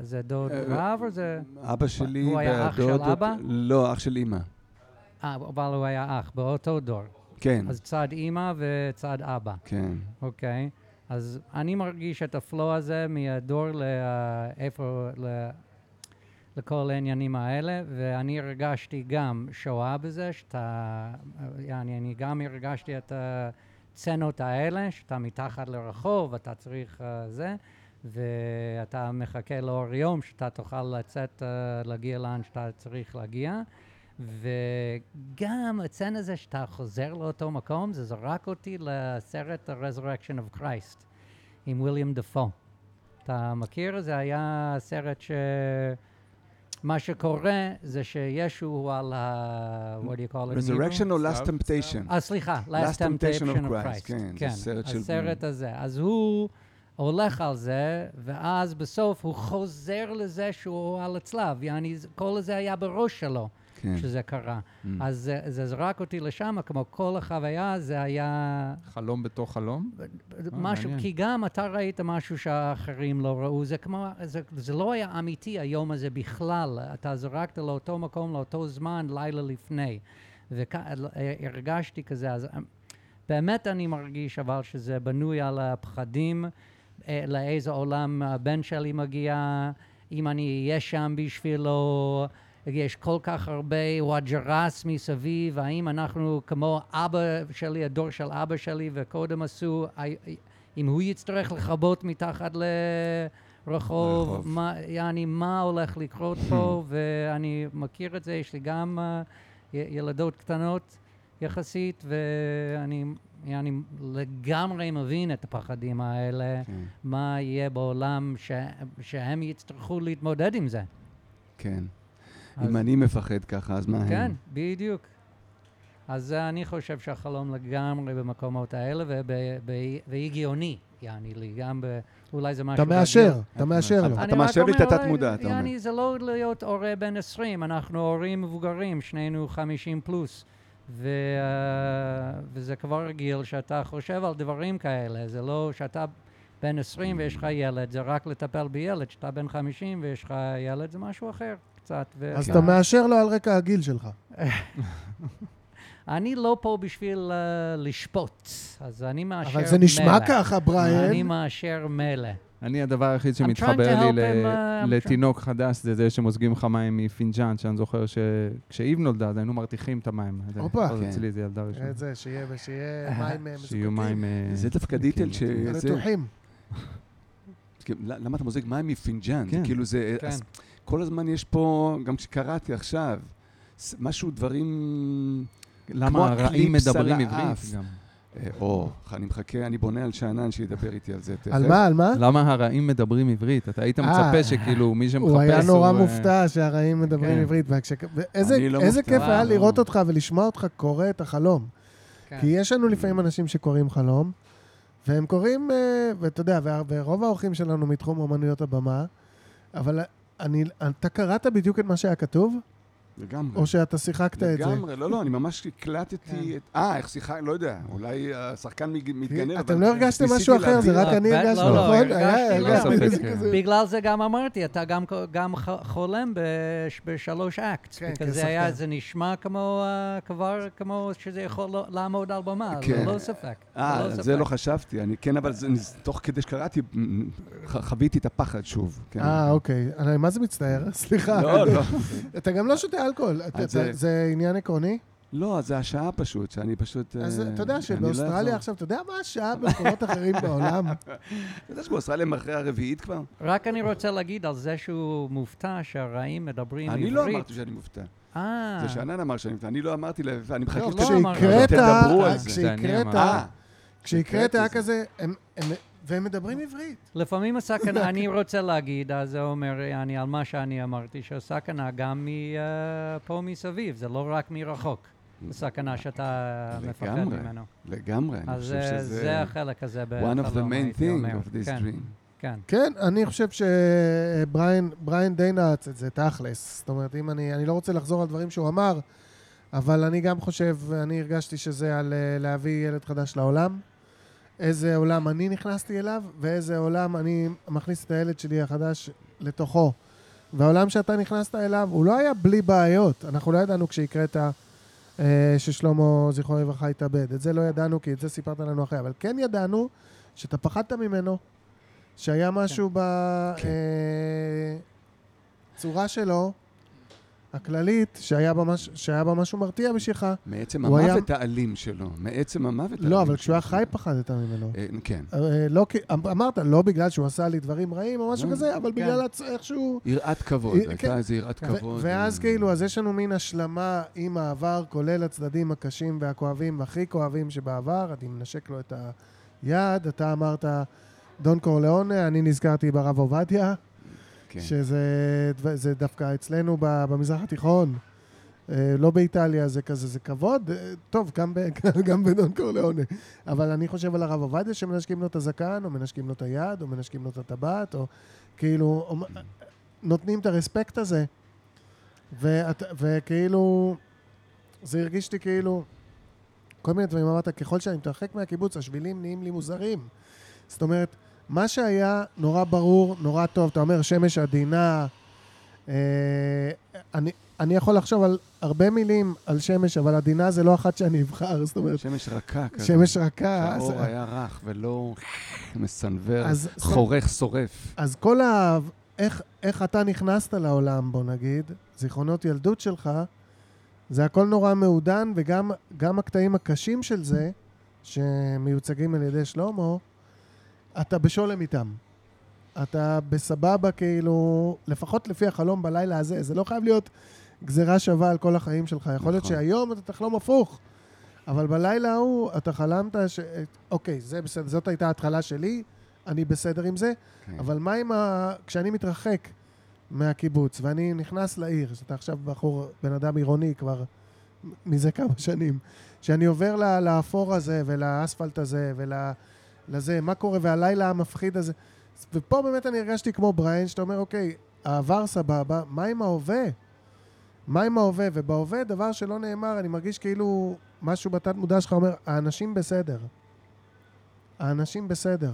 B: זה דוד
F: אה,
B: רב או זה...
F: אבא שלי
B: הוא היה אח של
F: והדוד-
B: אבא?
F: לא, אח של אימא.
B: אה, אבל הוא היה אח, באותו דור.
F: כן,
B: אז צד אימא וצד אבא,
F: כן.
B: אוקיי? אז אני מרגיש את הפלואו הזה מהדור לאיפה, ל... לכל העניינים האלה, ואני הרגשתי גם שואה בזה, שאתה, יעני, אני גם הרגשתי את הצנות האלה, שאתה מתחת לרחוב, אתה צריך uh, זה, ואתה מחכה לאור יום, שאתה תוכל לצאת, uh, להגיע לאן שאתה צריך להגיע. וגם הצן הזה שאתה חוזר לאותו מקום, זה זרק אותי לסרט ה-Resurrection of Christ עם ויליאם דפו. אתה מכיר? זה היה סרט ש... מה שקורה זה שישו הוא על ה... what do you call it?
F: Resurrection? או Last Temptation?
B: אה, סליחה, Last
F: Last
B: Temptation
F: Temptation
B: of Christ.
F: Christ, כן, זה
B: כן,
F: של-
B: הסרט הזה. אז הוא הולך על זה, ואז בסוף הוא חוזר לזה שהוא על הצלב. יעני, כל זה היה בראש שלו
F: כן.
B: שזה קרה.
F: Mm.
B: אז זה- זה זרק אותי לשם, כמו כל החוויה, זה היה
C: חלום בתוך חלום?
B: משהו,
C: מעניין.
B: כי גם אתה ראית משהו שהאחרים לא ראו, זה כמו, זה, זה לא היה אמיתי היום הזה בכלל, אתה זרקת לאותו מקום, לאותו זמן, לילה לפני. והרגשתי כזה, אז אמ, באמת אני מרגיש אבל שזה בנוי על הפחדים, אה, לאיזה עולם הבן שלי מגיע, אם אני אהיה שם בשבילו, יש כל כך הרבה וואג'רס מסביב, האם אנחנו כמו אבא שלי, הדור של אבא שלי, וקודם עשו, הי- אם הוא יצטרך לכבות מתחת לרחוב. מה, יעני, מה הולך לקרות (laughs) פה, ואני מכיר את זה, יש לי גם uh, ילדות קטנות יחסית, ואני יעני, לגמרי מבין את הפחדים האלה,
F: כן,
B: מה יהיה בעולם ש, שהם יצטרכו להתמודד עם זה.
F: כן.
B: אז-
F: אם אני מפחד ככה, אז מה הם?
B: כן, בדיוק. אז אני חושב שהחלום לגמרי במקומות האלה, והגיוני, יעני לי, גם ב... אולי זה משהו...
A: אתה מאשר. אתה מאשר לו.
F: אתה מאשר לי את התת-מודע, אתה אומר.
B: יעני, זה לא להיות הורה בן 20, אנחנו הורים מבוגרים, שנינו 50 פלוס. ו, אה, וזה כבר גיל שאתה חושב על דברים כאלה, זה לא שאתה בן 20 ויש לך ילד, זה רק לטפל בילד, שאתה בן 50 ויש לך ילד, זה משהו אחר קצת. ו-
A: אז אתה מאשר לו על רקע הגיל שלך. (laughs)
B: אני לא פה בשביל uh, לשפוט, אז אני מאשר
A: אבל זה נשמע
B: מלא.
A: ככה,
B: אני
A: בריאן.
B: מאשר מלא.
C: אני, הדבר היחיד שמתחבר לי
B: help
C: ל-
B: him, uh,
C: לתינוק חדש זה זה שמוזגים לך מים מפינג'אן, שאני זוכר שכשאיב נולדה, אז היינו מרתיחים את המים. אז
A: הופה.
C: זאת,
F: כן.
C: אצלי זה ילדה ראשונה.
A: את זה, שיהיה (laughs) מים אה,
C: שיהיו מים... אה,
F: זה דווקא דיטל ש...
C: כן,
A: רתוחים.
F: כן, למה אתה מוזג מים מפינג'אן?
C: כן.
F: כאילו זה... כל הזמן יש פה, גם כשקראתי עכשיו, משהו, דברים... כמו
C: למה הרעים מדברים עברית. גם?
F: אה, או, אני מחכה, אני בונה על שאנן שידבר איתי על זה תכף.
A: על מה, על מה?
C: למה הרעים מדברים עברית? אתה היית
A: אה,
C: מצפה שכאילו מי שמחפש
A: הוא היה נורא
C: אה,
A: מופתע שהרעים מדברים
C: כן.
A: עברית.
F: לא
A: איזה
F: מופתע.
A: כיף היה. לראות אותך ולשמוע אותך קורא את החלום.
B: כן.
A: כי יש לנו לפעמים אנשים שקוראים חלום, והם קוראים, ואתה יודע, ורוב האורחים שלנו מתחום אומנויות הבמה, אבל אני, אתה קראת בדיוק את מה שהיה כתוב?
F: לגמרי.
A: או שאתה שיחקת את זה?
F: לגמרי, לא, לא, אני ממש הקלטתי
B: כן.
F: את... אה, איך שיחק, לא יודע, אולי השחקן מתגנב.
A: אתם לא הרגשתם משהו אחר, זה. רק אני
B: לא,
A: הרגשתי,
B: לא, לא,
A: נכון?
B: הרגשתי, לא.
A: הרגשתי
C: ספק,
A: איזה
C: כן.
B: בגלל זה גם אמרתי, אתה גם, חולם בש, בשלוש אקט.
A: כן,
B: כן, זה היה. זה נשמע כמו, אה, כבר כמו שזה יכול לא- לעמוד על במה,
F: כן.
B: ללא ספק.
F: אה. זה לא חשבתי, אני כן, אבל זה- תוך כדי שקראתי, חוויתי את הפחד שוב.
A: אה, אוקיי. אני מה זה מצטער? (laughs) סליחה.
F: לא, לא.
A: אתה גם לא שותה אלכוהול.
F: זה-
A: עניין עקרוני?
F: לא, זה השעה פשוט, שאני פשוט...
A: אז
F: אה,
A: אתה יודע
F: אני לא
A: שבאוסטרליה. עכשיו, אתה יודע מה השעה במקומות אחרים בעולם? (laughs)
F: אתה יודע שבאוסטרליה הם אחרי הרביעית כבר?
B: רק אני רוצה להגיד על זה שהוא מופתע שהרעים מדברים
F: אני
B: עברית.
F: לא אמרתי שאני מופתע.
B: אה,
F: זה שאנן אמר שאני מופתע, אני לא אמרתי, אני מחכה
A: לא,
B: לא
F: שת-
B: אמרתי.
A: כשהקראת,
F: תדברו על זה.
C: אני
A: כשהקראת.
F: אה,
A: כשהקראת היה
F: זה.
A: כזה, הם- והם מדברים עברית.
B: לפעמים הסכנה, (laughs) אני רוצה להגיד, אז זה אומר, אני, על מה שאני אמרתי, שהסכנה גם מפה מסביב, זה לא רק מרחוק. הסכנה שאתה מפחד ממנו.
F: לגמרי, אני
B: אז
F: חושב
B: אה,
F: שזה...
B: זה החלק הזה
F: one of the
B: בחלום,
F: main
B: הייתי
F: thing
B: אומר.
F: of this
B: כן,
F: dream.
B: כן.
A: כן, אני חושב שבריין בריין די נעץ את זה, תכלס. זאת אומרת, אם אני, אני לא רוצה לחזור על דברים שהוא אמר, אבל אני גם חושב, אני הרגשתי שזה על אה, להביא ילד חדש לעולם. איזה עולם אני נכנסתי אליו, ואיזה עולם אני מכניס את הילד שלי החדש לתוכו. והעולם שאתה נכנסת אליו, הוא לא היה בלי בעיות. אנחנו לא ידענו כשהקראת אה, ששלמה, זכרו לברכה, התאבד. את זה לא ידענו, כי את זה סיפרת לנו אחרי. אבל כן ידענו שאתה פחדת ממנו, שהיה משהו
F: כן.
A: בצורה שלו, הכללית, שהיה בה, מש, שהיה בה משהו מרתיע בשבילך.
F: מעצם
A: הוא היה-
F: המוות האלים שלו, מעצם המוות האלים
A: לא, אבל כשהוא היה
F: שלו.
A: חי פחדת ממנו.
F: אה, כן.
A: אה, לא, כי- אמרת, לא בגלל שהוא עשה לי דברים רעים או משהו
F: לא.
A: כזה, אבל
B: כן.
A: בגלל הצ- איכשהו...
F: יראת כבוד,
A: אה, כן.
F: הייתה איזו יראת
B: כן.
A: ו-
F: כבוד.
A: ואז
F: אה,
A: כאילו, אז יש לנו מין השלמה עם העבר, כולל הצדדים הקשים והכואבים, הכי כואבים שבעבר. אני מנשק לו את היד, אתה אמרת דון קורליאונה, אני נזכרתי ברב עובדיה,
F: כן.
A: שזה זה דווקא אצלנו במזרח התיכון. אה, לא באיטליה, זה כזה, זה כבוד. אה, טוב, גם, ב, (laughs) גם בדון קורליאונה. אבל אני חושב על הרב עובדיה שמנשקים לו את הזקן, או מנשקים לו את היד, או מנשקים לו את הטבעת, או כאילו, או, נותנים את הרספקט הזה. ואת, וכאילו, זה הרגיש לי כאילו, כל מיני דברים, אמרת, ככל שאני מתרחק מהקיבוץ, השבילים נהיים לי מוזרים. זאת אומרת, מה שהיה נורא ברור, נורא טוב, אתה אומר שמש עדינה, אה, אני, אני יכול לחשוב על הרבה מילים על שמש, אבל עדינה זה לא אחת שאני אבחר, זאת אומרת,
F: שמש רכה כזה.
A: שמש רכה. אז,
F: שהאור היה רך ולא מסנוור,
A: אז,
F: חורך, שורף.
A: אז כל ה... איך, איך אתה נכנסת לעולם, בוא נגיד, זיכרונות ילדות שלך, זה הכל נורא מעודן, וגם גם הקטעים הקשים של זה, שמיוצגים על ידי שלמה, אתה בשולם איתם. אתה בסבבה, כאילו, לפחות לפי החלום בלילה הזה, זה לא חייב להיות גזירה שווה על כל החיים שלך. יכול להיות
F: נכון.
A: שהיום אתה תחלום הפוך, אבל בלילה ההוא אתה חלמת ש... אוקיי, זה בסדר, זאת הייתה ההתחלה שלי, אני בסדר עם זה,
F: כן.
A: אבל מה עם ה... כשאני מתרחק מהקיבוץ ואני נכנס לעיר, שאתה עכשיו בחור, בן אדם עירוני כבר מזה כמה שנים, שאני עובר לאפור הזה ולאספלט הזה ולזה, מה קורה, והלילה המפחיד הזה. ופה באמת אני הרגשתי כמו בריין, שאתה אומר, אוקיי, העבר סבבה, מה עם ההווה? מה עם ההווה? ובהווה, דבר שלא נאמר, אני מרגיש כאילו משהו בתת מודע שלך אומר, האנשים בסדר. האנשים בסדר.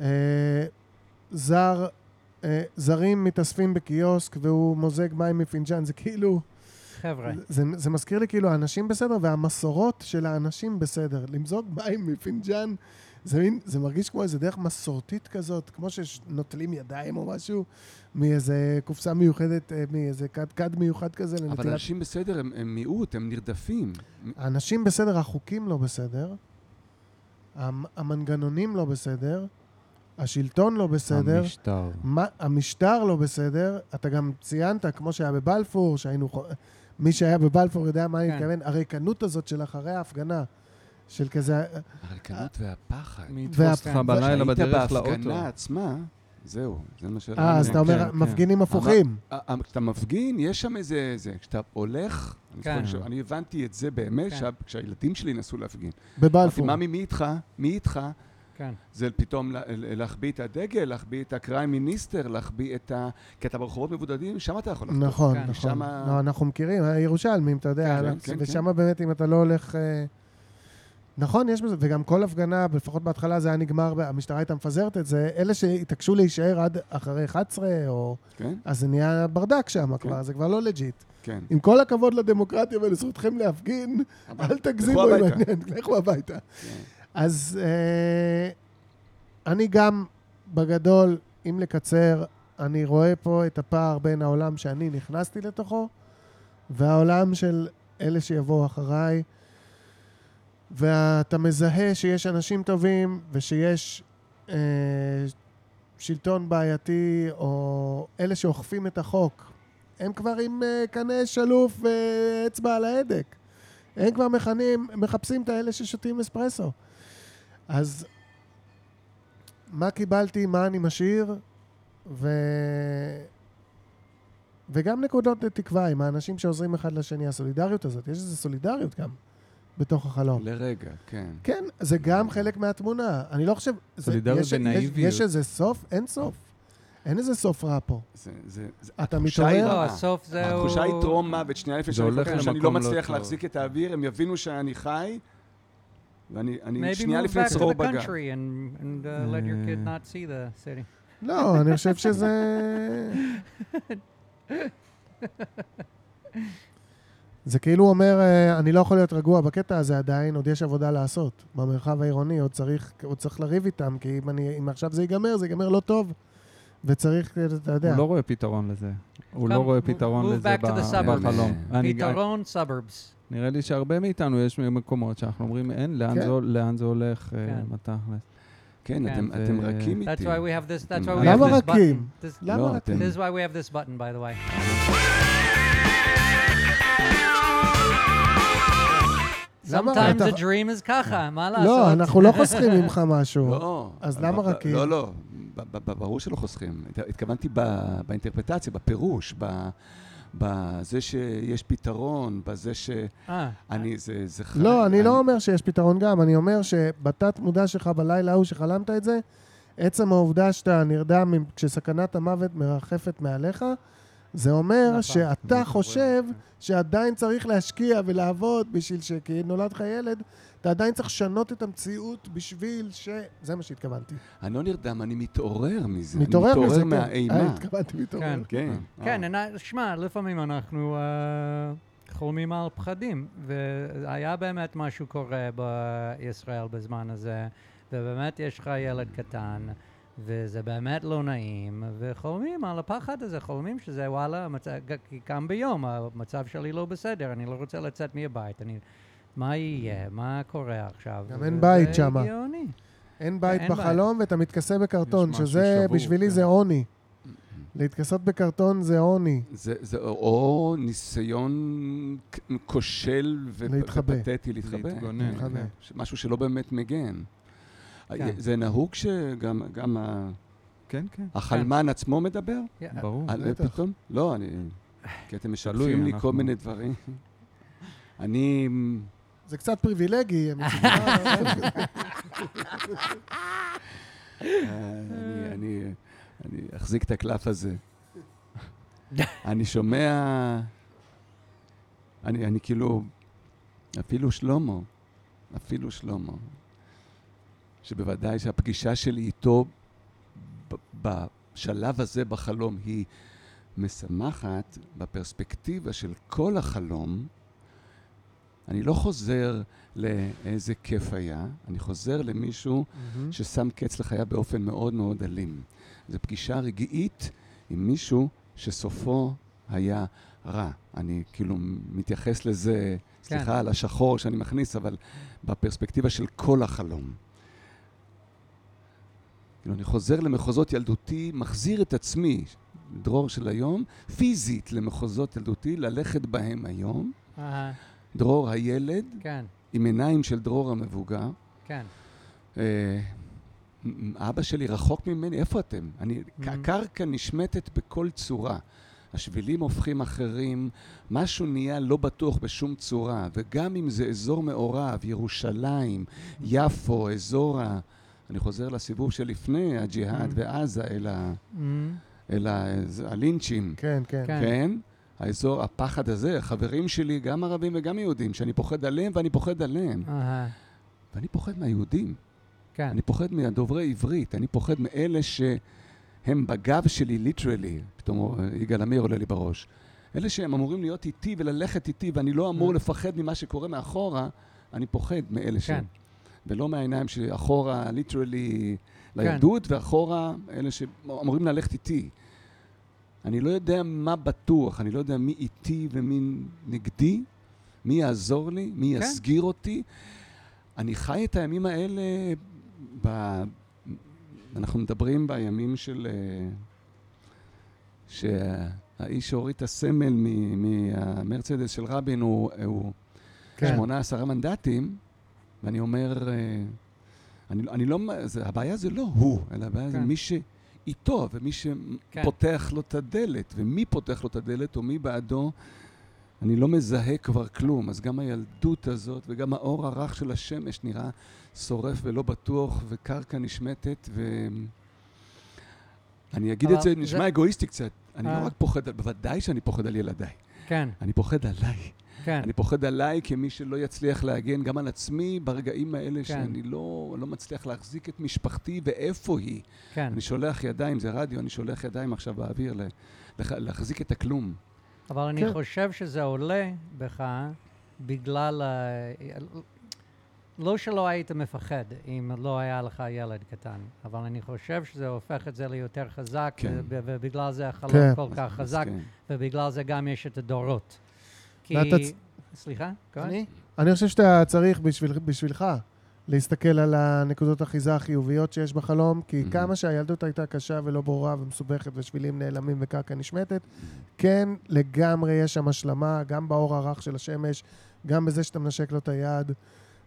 A: אה, זר, אה, זרים מתאספים בקיוסק והוא מוזג מים מפינג'אן, זה כאילו,
B: חבר'ה,
A: זה, זה מזכיר לי כאילו האנשים בסדר והמסורות של האנשים בסדר. למזוג מים מפינג'אן, זה, מין, זה מרגיש כמו איזה דרך מסורתית כזאת, כמו שנוטלים ידיים או משהו, מאיזה קופסה מיוחדת, אה, מאיזה כד כד מיוחד כזה
F: אבל
A: לנטילת...
F: אנשים בסדר, הם הם מיעוט, הם נרדפים.
A: האנשים בסדר, החוקים לא בסדר, המ- המנגנונים לא בסדר, השלטון לא בסדר.
C: המשטר.
A: מה, המשטר לא בסדר, אתה גם ציינת, כמו שהיה בבלפור, שהיינו... מי שהיה בבלפור יודע מה אני
B: כן.
A: מתכוון, הריקנות הזאת של אחרי ההפגנה, של כזה...
F: הריקנות והפחד.
C: מי יתפוס אותך בלילה בדרך לאוטו.
F: בהפגנה עצמה, זהו, זה מה ש...
A: אה, אז אתה אומר,
C: כן, כן.
A: מפגינים הפוכים.
F: אה, אה, כשאתה מפגין, יש שם איזה... זה. כשאתה הולך, אני
B: כן.
F: הבנתי את זה באמת,
B: כן.
F: שה- כשהילדים שלי נסעו להפגין. אמרתי,
A: בבלפור.
F: ממי, מי איתך? מי איתך?
B: כן.
F: זה פתאום לה- להחביא את הדגל, להחביא את ה crime minister, להחביא את ה... כי אתה ברחובות מבודדים, שם אתה יכול לחטוף.
A: נכון,
B: כן.
A: נכון.
F: שמה-
A: לא, אנחנו מכירים, הירושלמים, אתה יודע,
F: כן, כן,
A: ושם באמת אם אתה לא הולך... אה, נכון, יש בזה, וגם כל הפגנה, לפחות בהתחלה זה היה נגמר, המשטרה הייתה מפזרת את זה, אלה שהתעקשו להישאר עד אחרי 11, או...
F: כן,
A: אז זה נהיה ברדק שם
F: כן.
A: כבר, זה כבר לא legit.
F: כן.
A: עם כל הכבוד לדמוקרטיה ולזכותכם להפגין, אל תגזימו
F: לכו
A: עם
F: הביתה.
A: העניין, לכו הביתה.
F: כן.
A: אז אה, אני גם, בגדול, אם לקצר, אני רואה פה את הפער בין העולם שאני נכנסתי לתוכו, והעולם של אלה שיבואו אחריי, ואתה מזהה שיש אנשים טובים ושיש אה, שלטון בעייתי, או אלה שאוכפים את החוק. הם כבר עם אה, קנה שלוף ואצבע על ההדק. הם כבר מכנים, מחפשים את האלה ששותים אספרסו. אז מה קיבלתי, מה אני משאיר, ו... וגם נקודות לתקווה עם האנשים שעוזרים אחד לשני, הסולידריות הזאת, יש איזו סולידריות גם בתוך החלום.
F: לרגע, כן.
A: כן, זה גם חלק מהתמונה. אני לא חושב... זה-
C: סולידריות
A: יש- יש-
C: ונאיביות.
A: יש איזה סוף? אין סוף. אין איזה סוף רע פה.
F: זה, זה, זה,
A: אתה מתעורר?
B: לא. הסוף זהו...
F: התחושה היא טרום מוות, שנייה לפני שאני לא
C: לא
F: מצליח
C: טוב.
F: להחזיק את האוויר, הם יבינו שאני חי, ואני שנייה
B: move
F: לפני
B: back to
F: צרור
B: the
F: בגן.
B: country and, and uh, let your kid
C: אה.
B: not see the city.
A: לא, אני חושב שזה... זה כאילו אומר, אה, אני לא יכול להיות רגוע בקטע הזה עדיין, עוד יש עבודה לעשות. במרחב העירוני עוד צריך, עוד צריך לריב איתם, כי אם, אני, אם עכשיו זה ייגמר, זה ייגמר לא טוב. וצריך, אתה יודע.
C: הוא לא רואה פתרון לזה. הוא לא רואה פתרון לזה. בחלום.
B: פתרון suburbs.
C: נראה לי שהרבה מאיתנו יש מקומות שאנחנו אומרים, אין, לאן
A: כן.
C: זה- לאן זה הולך אה,
B: כן.
C: בתכלס.
F: כן,
B: כן.
F: אתם אתם רכים
B: That's
F: איתי.
B: why we have this. That's why we
A: למה
B: have this
A: רכים?
B: button. This,
A: למה
F: לא,
A: רק...
F: אתם-
B: this is why we have this button, by the way.
A: למה
B: Sometimes a dream is ככה, מה לעשות?
A: לא, אנחנו לא (laughs) חוסכים ממך משהו.
F: לא.
A: אז למה רכים?
F: לא, לא. ברור שלא חוסכים. הת- התכוונתי ב- באינטרפרטציה, בפירוש, ב- בזה שיש פתרון, בזה ש...
B: אה,
F: אני, זה... זה חי-
A: לא, אני לא אומר שיש פתרון גם, אני אומר שבתת מודע שלך בלילה ההוא שחלמת את זה, עצם העובדה שאתה נרדם עם- כשסכנת המוות מרחפת מעליך, זה אומר
B: נכון.
A: שאתה חושב שעדיין צריך להשקיע ולעבוד בשביל ש... כי נולד לך ילד, אתה עדיין צריך לשנות את המציאות בשביל ש... זה מה שהתכוונתי.
F: אני לא נרדם, אני מתעורר מזה.
A: מתעורר
F: אני
A: מזה,
F: מתעורר
A: כן. אה,
F: מהאימה.
A: התכוונתי מתעורר.
F: כן.
B: כן,
F: אה.
B: and I- שמע, לפעמים אנחנו אה, חולמים על פחדים, והיה באמת משהו קורה בישראל בזמן הזה, ובאמת יש לך ילד קטן, וזה באמת לא נעים, וחולמים על הפחד הזה, חולמים שזה וואלה, המצב, קם ביום, המצב שלי לא בסדר, אני לא רוצה לצאת מהבית, אני... מה יהיה? מה קורה עכשיו?
A: גם אין בית שמה.
B: הגיוני.
A: אין בית
B: אין בית.
A: בחלום ואתה מתכסה בקרטון, שזה,
C: שבור,
A: בשבילי
C: כן.
A: זה עוני. להתכסות בקרטון זה עוני.
F: זה, זה או ניסיון כושל
A: להתחבא.
F: ופתטי להתחבא.
C: להתגונן,
F: כן,
A: להתחבא.
F: כן. משהו שלא באמת מגן.
B: כן.
F: זה נהוג שגם גם ה-
C: כן, כן,
F: החלמן עצמו מדבר?
B: Yeah,
C: ברור.
F: על-
A: בטח.
F: פתאום? לא, אני... כי אתם
C: תלוי,
F: משלפים לי כל מיני דברים. (laughs) אני...
A: זה קצת פריבילגי. (laughs)
F: אני, אחזיק את הקלף הזה. (laughs) אני שומע, אני, אני כאילו, אפילו שלמה, אפילו שלמה, שבוודאי שהפגישה שלי איתו ב- בשלב הזה בחלום היא משמחת בפרספקטיבה של כל החלום. אני לא חוזר לאיזה כיף היה, אני חוזר למישהו
A: מהמם.
F: ששם קץ לחייו באופן מאוד מאוד אלים. זו פגישה רגעית עם מישהו שסופו היה רע. אני כאילו מתייחס לזה,
B: כן.
F: סליחה על השחור שאני מכניס, אבל בפרספקטיבה של כל החלום. כאילו, אני חוזר למחוזות ילדותי, מחזיר את עצמי, דרור של היום, פיזית למחוזות ילדותי, ללכת בהם היום.
B: אה,
F: דרור הילד,
B: כן,
F: עם עיניים של דרור המבוגר.
B: כן.
F: אה, אבא שלי רחוק ממני, איפה אתם? אני,
B: Mhm.
F: הקרקע נשמטת בכל צורה. השבילים הופכים אחרים, משהו נהיה לא בטוח בשום צורה, וגם אם זה אזור מעורב, ירושלים, יפו, אזור ה... אני חוזר לסיבוב שלפני הג'יהאד
B: Mm.
F: ועזה, אל, ה,
B: Mm,
F: אל ה, הלינצ'ים,
A: כן, כן.
B: כן.
F: כן? האזור, הפחד הזה, חברים שלי, גם ערבים וגם יהודים, שאני פוחד עליהם ואני פוחד עליהם.
B: אהה,
F: ואני פוחד מהיהודים.
B: כן.
F: אני פוחד מהדוברי עברית, אני פוחד מאלה שהם בגב שלי, ליטרלי, פתאום אה, יגאל עמיר עולה לי בראש. אלה שהם אמורים להיות איתי וללכת איתי, ואני לא אמור
B: Mm.
F: לפחד ממה שקורה מאחורה, אני פוחד מאלה שהם. ולא מהעיניים שלי, אחורה, ליטרלי, לילדות, ואחורה, אלה שאמורים ללכת איתי. אני לא יודע מה בטוח, אני לא יודע מי איתי ומי נגדי, מי יעזור לי, מי
B: כן.
F: יסגיר אותי. אני חי את הימים האלה, ב... אנחנו מדברים בימים של... אה, שהאיש שהוריד את הסמל מ- מהמרצדס של רבין הוא, הוא
A: כן.
F: שמונה עשרה מנדטים, ואני אומר, אה, אני, אני לא, זה, הבעיה זה לא הוא, אלא הבעיה זה
B: כן.
F: מי שאיתו, ומי
B: כן.
F: שפותח לו את הדלת, ומי פותח לו את הדלת או מי בעדו, אני לא מזהה כבר כלום. אז גם הילדות הזאת וגם האור הרך של השמש נראה שורף ולא בטוח, וקרקע נשמטת, ו... אני אגיד את זה,
B: זה-
F: נשמע אגואיסטי קצת. אני
B: אה.
F: לא רק פוחד, בוודאי שאני פוחד על ילדיי.
B: כן,
F: אני פוחד עליי.
B: כן.
F: אני פוחד עליי כמי שלא יצליח להגן גם על עצמי ברגעים האלה שאני לא, לא מצליח להחזיק את משפחתי ואיפה היא.
B: כן.
F: אני שולח ידיים, זה רדיו, אני שולח ידיים עכשיו באוויר ל- לח- להחזיק את הכלום.
B: אבל אני
A: כן.
B: חושב שזה עולה בך בגלל... ה- לא שלא היית מפחד אם לא היה לך ילד קטן, אבל אני חושב שזה הופך את זה ליותר חזק,
F: כן.
B: ובגלל זה החלום
A: כן.
B: כל כך חזק,
F: כן.
B: ובגלל זה גם יש את הדורות. כי...
A: ואתה
B: סליחה? כן?
A: אני? אני חושב שאתה צריך בשביל, בשבילך להסתכל על הנקודות האחיזה החיוביות שיש בחלום, כי
F: Mhm.
A: כמה שהילדות הייתה קשה ולא ברורה ומסובכת ושבילים נעלמים וקרקע נשמטת, כן, לגמרי יש שם השלמה, גם באור הרך של השמש, גם בזה שאתה מנשק לו את היד,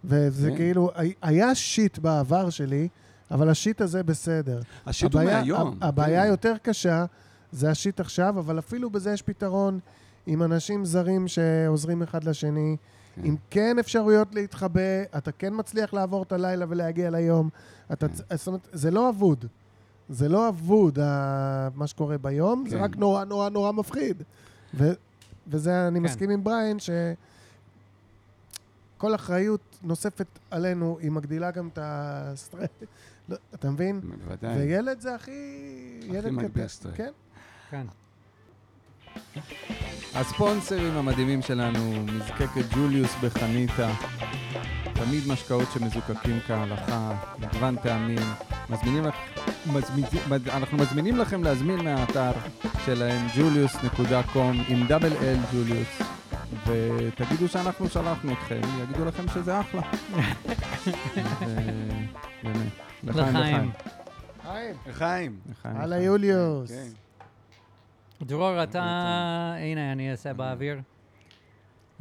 A: וזה
F: כן.
A: כאילו, הי- היה שיט בעבר שלי, אבל השיט הזה בסדר.
F: השיט הוא
A: הבעיה-
F: מהיום.
A: ה- הבעיה
F: כן.
A: יותר קשה, זה השיט עכשיו, אבל אפילו בזה יש פתרון עם אנשים זרים שעוזרים אחד לשני,
F: כן.
A: עם כן אפשרויות להתחבא, אתה כן מצליח לעבור את הלילה ולהגיע ליום. אתה, צ- זאת אומרת, זה לא אבוד. זה לא אבוד, מה שקורה ביום, זה
F: כן.
A: רק נורא נורא נורא מפחיד. ו, וזה, אני
B: כן.
A: מסכים עם בריין, שכל אחריות נוספת עלינו, היא מגדילה גם את הסטרס. לא, אתה מבין?
F: בוודאי.
A: וילד זה הכי...
F: הכי
A: ילד
F: מגביר. סטרס.
A: כן.
B: כן.
C: הספונסרים המדהימים שלנו, מזקקת ג'וליוס בחניתה, תמיד משקאות שמזוקקים כהלכה, מגוון טעמים, מזמינים לך, מזמינים, אנחנו מזמינים לכם להזמין מהאתר שלהם, julius.com, עם דאבל אל ג'וליוס, ותגידו שאנחנו שלחנו אתכם, יגידו לכם שזה אחלה. ו- (laughs) באמת, לחיים,
B: לחיים.
A: חיים.
F: חיים.
C: לחיים.
A: הלאה יוליוס.
B: דרור, אתה... הנה, אני אעשה באוויר.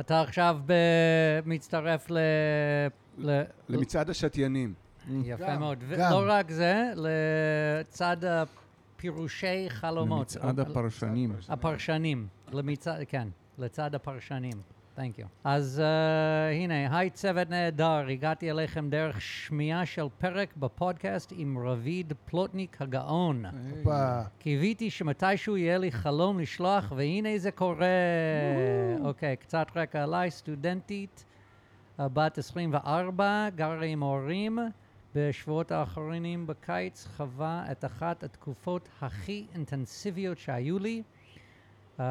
B: אתה עכשיו ב- מצטרף ל... ל...
F: למצעד השתיינים.
B: יפה
A: גם,
B: מאוד.
A: גם.
B: ולא רק זה, לצד הפירושי חלומות.
C: למצעד הפרשנים.
B: הפרשנים. למצעד, כן, לצד הפרשנים. Thank you. אז uh, הנה, היי צוות נהדר, הגעתי אליכם דרך שמיעה של פרק בפודקאסט עם רביד פלוטניק הגאון. קיוויתי שמתישהו יהיה לי חלום לשלוח, והנה זה קורה. אוקיי, קצת רקע עליי, סטודנטית, בת 24, גרה עם הורים. בשבועות האחרונים בקיץ חווה את אחת התקופות הכי אינטנסיביות שהיו לי. Uh,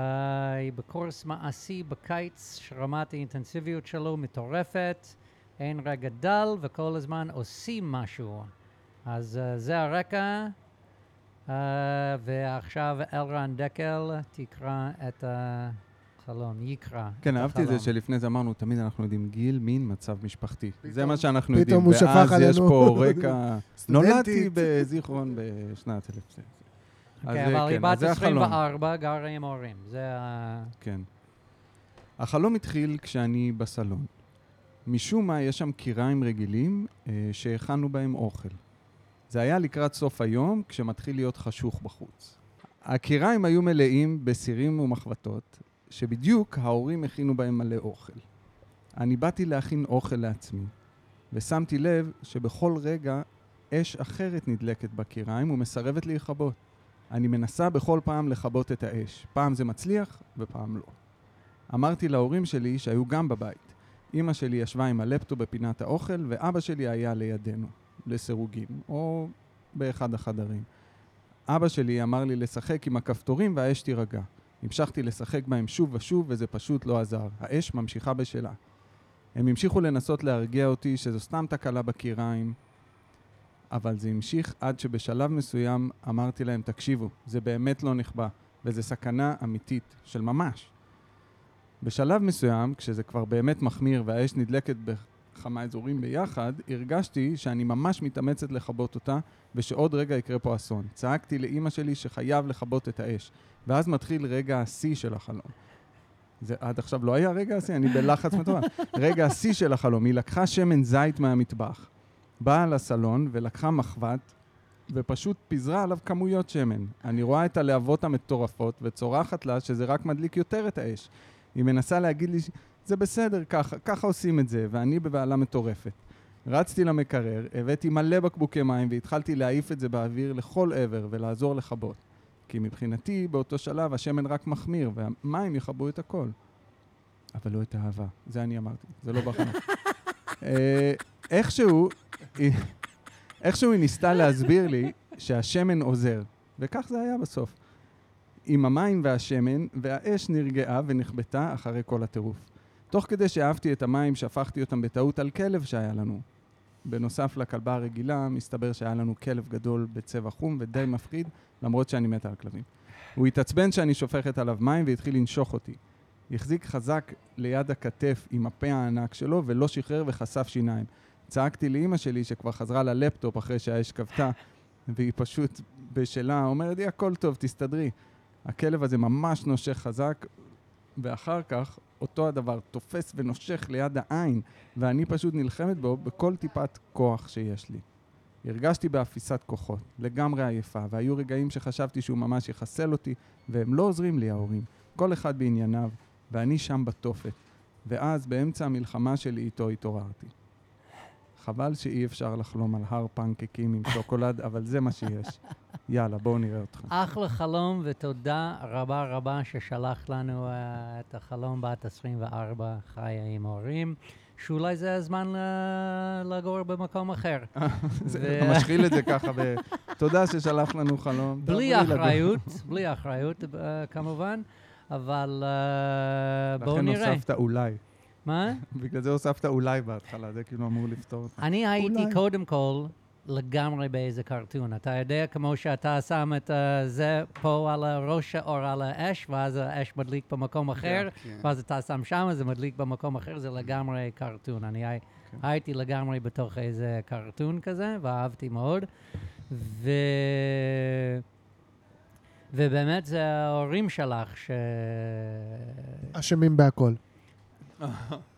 B: היא בקורס מעשי בקיץ, שרמת האינטנסיביות שלו מטורפת, אין רגע דל וכל הזמן עושים משהו. אז uh, זה הרקע, uh, ועכשיו אלרן דקל תקרא את החלום, יקרא
C: כן, אהבתי את זה שלפני זה אמרנו, תמיד אנחנו יודעים גיל, מין, מצב משפחתי.
A: פתאום, זה
C: מה שאנחנו יודעים.
A: פתאום הוא שפך עלינו.
C: ואז יש פה רקע... (laughs) נולדתי בזיכרון בשנת 1900.
B: אוקיי,
C: זה
B: אבל היא
C: כן, אז
B: בת
C: זה החלום.
B: 24, גרה עם הורים. זה ה...
C: כן. החלום התחיל כשאני בסלון. משום מה, יש שם קיריים רגילים אה, שהכנו בהם אוכל. זה היה לקראת סוף היום, כשמתחיל להיות חשוך בחוץ. הקיריים היו מלאים בסירים ומחבטות, שבדיוק ההורים הכינו בהם מלא אוכל. אני באתי להכין אוכל לעצמי, ושמתי לב שבכל רגע אש אחרת נדלקת בקיריים ומסרבת להיכבות. אני מנסה בכל פעם לכבות את האש. פעם זה מצליח ופעם לא. אמרתי להורים שלי שהיו גם בבית. אמא שלי ישבה עם הלפטופ בפינת האוכל, ואבא שלי היה לידינו, לסירוגין, או באחד החדרים. אבא שלי אמר לי לשחק עם הכפתורים והאש תירגע. המשכתי לשחק בהם שוב ושוב, וזה פשוט לא עזר. האש ממשיכה בשלה. הם המשיכו לנסות להרגיע אותי שזו סתם תקלה בקיריים, אבל זה המשיך עד שבשלב מסוים אמרתי להם, תקשיבו, זה באמת לא נכבה, וזו סכנה אמיתית, של ממש. בשלב מסוים, כשזה כבר באמת מחמיר והאש נדלקת בכמה אזורים ביחד, הרגשתי שאני ממש מתאמצת לכבות אותה, ושעוד רגע יקרה פה אסון. צעקתי לאימא שלי שחייב לכבות את האש, ואז מתחיל רגע השיא של החלום. זה עד עכשיו לא היה רגע השיא, אני בלחץ מטורף. רגע השיא של החלום, היא לקחה שמן זית מהמטבח, באה לסלון ולקחה מחבת, ופשוט פיזרה עליו כמויות שמן. אני רואה את הלהבות המטורפות וצורחת לה שזה רק מדליק יותר את האש. היא מנסה להגיד לי, זה בסדר, ככה, ככה עושים את זה, ואני בבהלה מטורפת. רצתי למקרר, הבאתי מלא בקבוקי מים והתחלתי להעיף את זה באוויר לכל עבר ולעזור לכבות. כי מבחינתי, באותו שלב השמן רק מחמיר והמים יכבו את הכל. אבל לא את האהבה, זה אני אמרתי, זה לא בחנות. (laughs) אה, איכשהו, איכשהו היא ניסתה להסביר לי שהשמן עוזר, וכך זה היה בסוף. עם המים והשמן, והאש נרגעה ונכבתה אחרי כל הטירוף. תוך כדי שאהבתי את המים, שפכתי אותם בטעות על כלב שהיה לנו. בנוסף לכלבה הרגילה, מסתבר שהיה לנו כלב גדול בצבע חום ודי מפחיד, למרות שאני מתה על כלבים. הוא התעצבן שאני שופכת עליו מים והתחיל לנשוך אותי. החזיק חזק ליד הכתף עם הפה הענק שלו ולא שחרר וחשף שיניים. צעקתי לאימא שלי שכבר חזרה ללפטופ אחרי שהאש כבתה, והיא פשוט בשלה אומרת לי, הכל טוב, תסתדרי. הכלב הזה ממש נושך חזק, ואחר כך אותו הדבר תופס ונושך ליד העין, ואני פשוט נלחמת בו בכל טיפת כוח שיש לי. הרגשתי באפיסת כוחות, לגמרי עייפה, והיו רגעים שחשבתי שהוא ממש יחסל אותי, והם לא עוזרים לי ההורים, כל אחד בענייניו, ואני שם בתופת. ואז באמצע המלחמה שלי איתו התעוררתי. חבל שאי אפשר לחלום על הר פנקקים עם שוקולד, (laughs) אבל זה מה שיש. יאללה, בואו נראה אותך.
B: אחלה חלום, ותודה רבה רבה ששלחת לנו uh, את החלום בת 24, חיה עם הורים, שאולי זה הזמן uh, לגור במקום אחר. (laughs)
C: אתה משחיל את זה ככה ב... תודה ששלח לנו חלום.
B: בלי. אחריות, בלי (laughs) אחריות uh, כמובן, אבל בואו
C: לכן
B: נראה.
C: הוספת אולי.
B: מה?
C: בגלל זה הוספת אולי בהתחלה, זה כאילו אמור לפתור אותך.
B: אני הייתי. קודם כל לגמרי באיזה קרטון. אתה יודע, כמו שאתה שם את uh, זה פה על הראש או על האש, ואז האש מדליק במקום אחר,
F: כן.
B: ואז אתה שם שם, זה מדליק במקום אחר, זה לגמרי קרטון. אני הי- הייתי לגמרי בתוך איזה קרטון כזה, ואהבתי מאוד. ו... ובאמת זה ההורים שלך ש...
A: אשמים בהכל.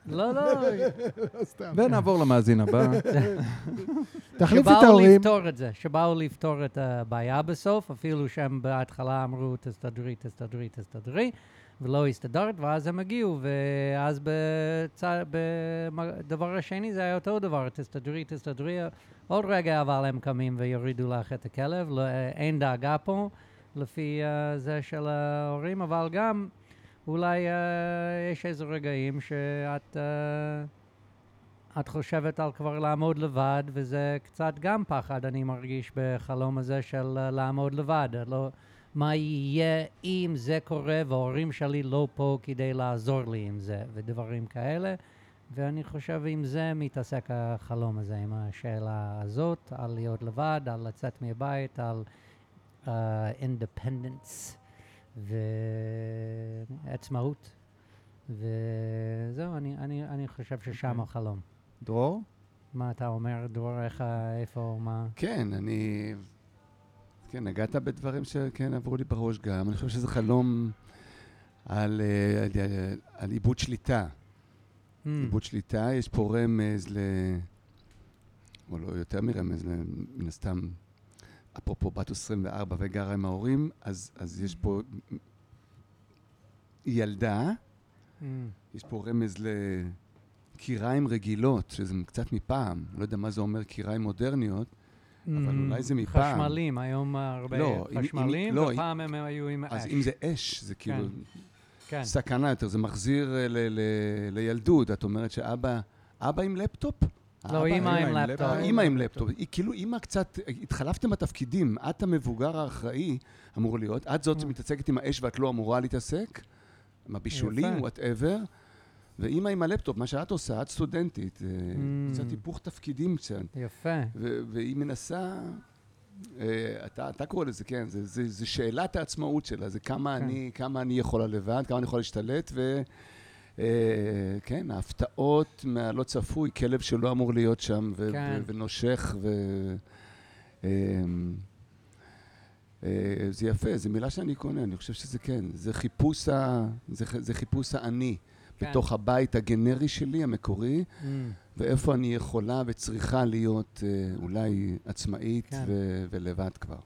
B: לא, לא,
C: ונעבור למאזין הבא. (laughs)
A: תחליף את
B: שבאו
A: ההורים.
B: לפתור את זה, שבאו לפתור את הבעיה בסוף, אפילו שהם בהתחלה אמרו, תסתדרי, תסתדרי, תסתדרי, ולא הסתדרת, ואז הם הגיעו, ואז בדבר השני זה היה אותו דבר, תסתדרי, תסתדרי, עוד רגע אבל הם קמים ויורידו לך את הכלב, לא, אין דאגה פה, לפי uh, זה של ההורים, אבל גם אולי uh, יש איזה רגעים שאת... Uh, את חושבת על כבר לעמוד לבד, וזה קצת גם פחד, אני מרגיש בחלום הזה של uh, לעמוד לבד. לא, מה יהיה אם זה קורה וההורים שלי לא פה כדי לעזור לי עם זה, ודברים כאלה. ואני חושב עם זה מתעסק החלום הזה, עם השאלה הזאת, על להיות לבד, על לצאת מהבית, על uh, independence ועצמאות. וזהו, אני, אני, אני חושב ששם
C: אוקיי.
B: החלום.
C: דרור?
B: מה אתה אומר, דרור, איך, איפה, מה?
F: כן, אני... כן, נגעת בדברים שכן עברו לי בראש גם. אני חושב שזה חלום על, אה, על, על, על איבוד שליטה.
B: Hmm.
F: איבוד שליטה, יש פה רמז ל... או לא יותר מרמז, מן הסתם, אפרופו בת 24 וגרה עם ההורים, אז, אז יש פה ילדה,
B: Hmm.
F: יש פה רמז לקיריים רגילות, שזה קצת מפעם, לא יודע מה זה אומר קיריים מודרניות, אבל אולי זה מפעם.
B: חשמלים, היום הרבה
F: לא, אם- אם-
B: חשמלים,
F: לא,
B: ופעם הם היו עם
F: אז
B: אש.
F: אם זה אש, זה כאילו
B: כן.
F: סכנה יותר, זה מחזיר אה, ל- ל- לילדות. את אומרת שאבא, אבא עם לפטופ?
B: לא, אימא עם לפטופ.
F: אימא עם לפטופ. היא כאילו אימא קצת, התחלפתם בתפקידים. את המבוגר האחראי, אמור להיות. את זאת שמתעסקת עם האש ואת לא אמורה להתעסק. עם הבישולים. whatever. ואימא עם הלפטופ, מה שאת עושה, את סטודנטית. אה,
B: Mm.
F: קצת היפוך תפקידים קצת.
B: יפה.
F: ו- והיא מנסה, אה, אתה, אתה קורא לזה, כן, זה, זה, זה שאלת העצמאות שלה, זה כמה,
B: כן.
F: אני, כמה אני יכולה לבד, כמה אני יכולה להשתלט, וכן, ההפתעות מהלא צפוי, כלב שלא אמור להיות שם, ו-
B: כן.
F: ו- ונושך, ו... אה, אה, זה יפה, זו מילה שאני קונה, אני חושב שזה כן, זה חיפוש, ה, זה, זה חיפוש האני,
B: כן.
F: בתוך הבית הגנרי שלי, המקורי,
B: Mm.
F: ואיפה אני יכולה וצריכה להיות אה, אולי עצמאית
B: כן.
F: ו- ולבד כבר.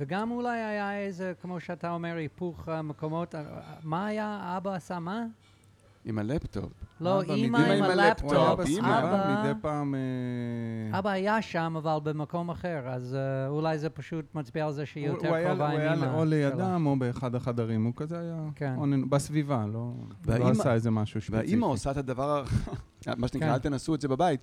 B: וגם אולי היה איזה, כמו שאתה אומר, היפוך המקומות. מה היה, אבא עשה מה?
F: עם הלפטופ.
B: לא, אימא עם הלפטופ. אבא-
C: מדי פעם... אה,
B: אבא היה שם, אבל במקום אחר, אז אה, אולי זה פשוט מצביע על זה שהיא יותר קרובה עם
C: הוא היה
B: אימא.
C: או. לידם או באחד החדרים, הוא כזה היה
B: כן.
C: בסביבה, לא לא עשה איזה משהו ספציפי.
F: והאימא עושה את הדבר, (laughs) מה שנקרא,
B: כן.
F: אל תנסו את זה בבית.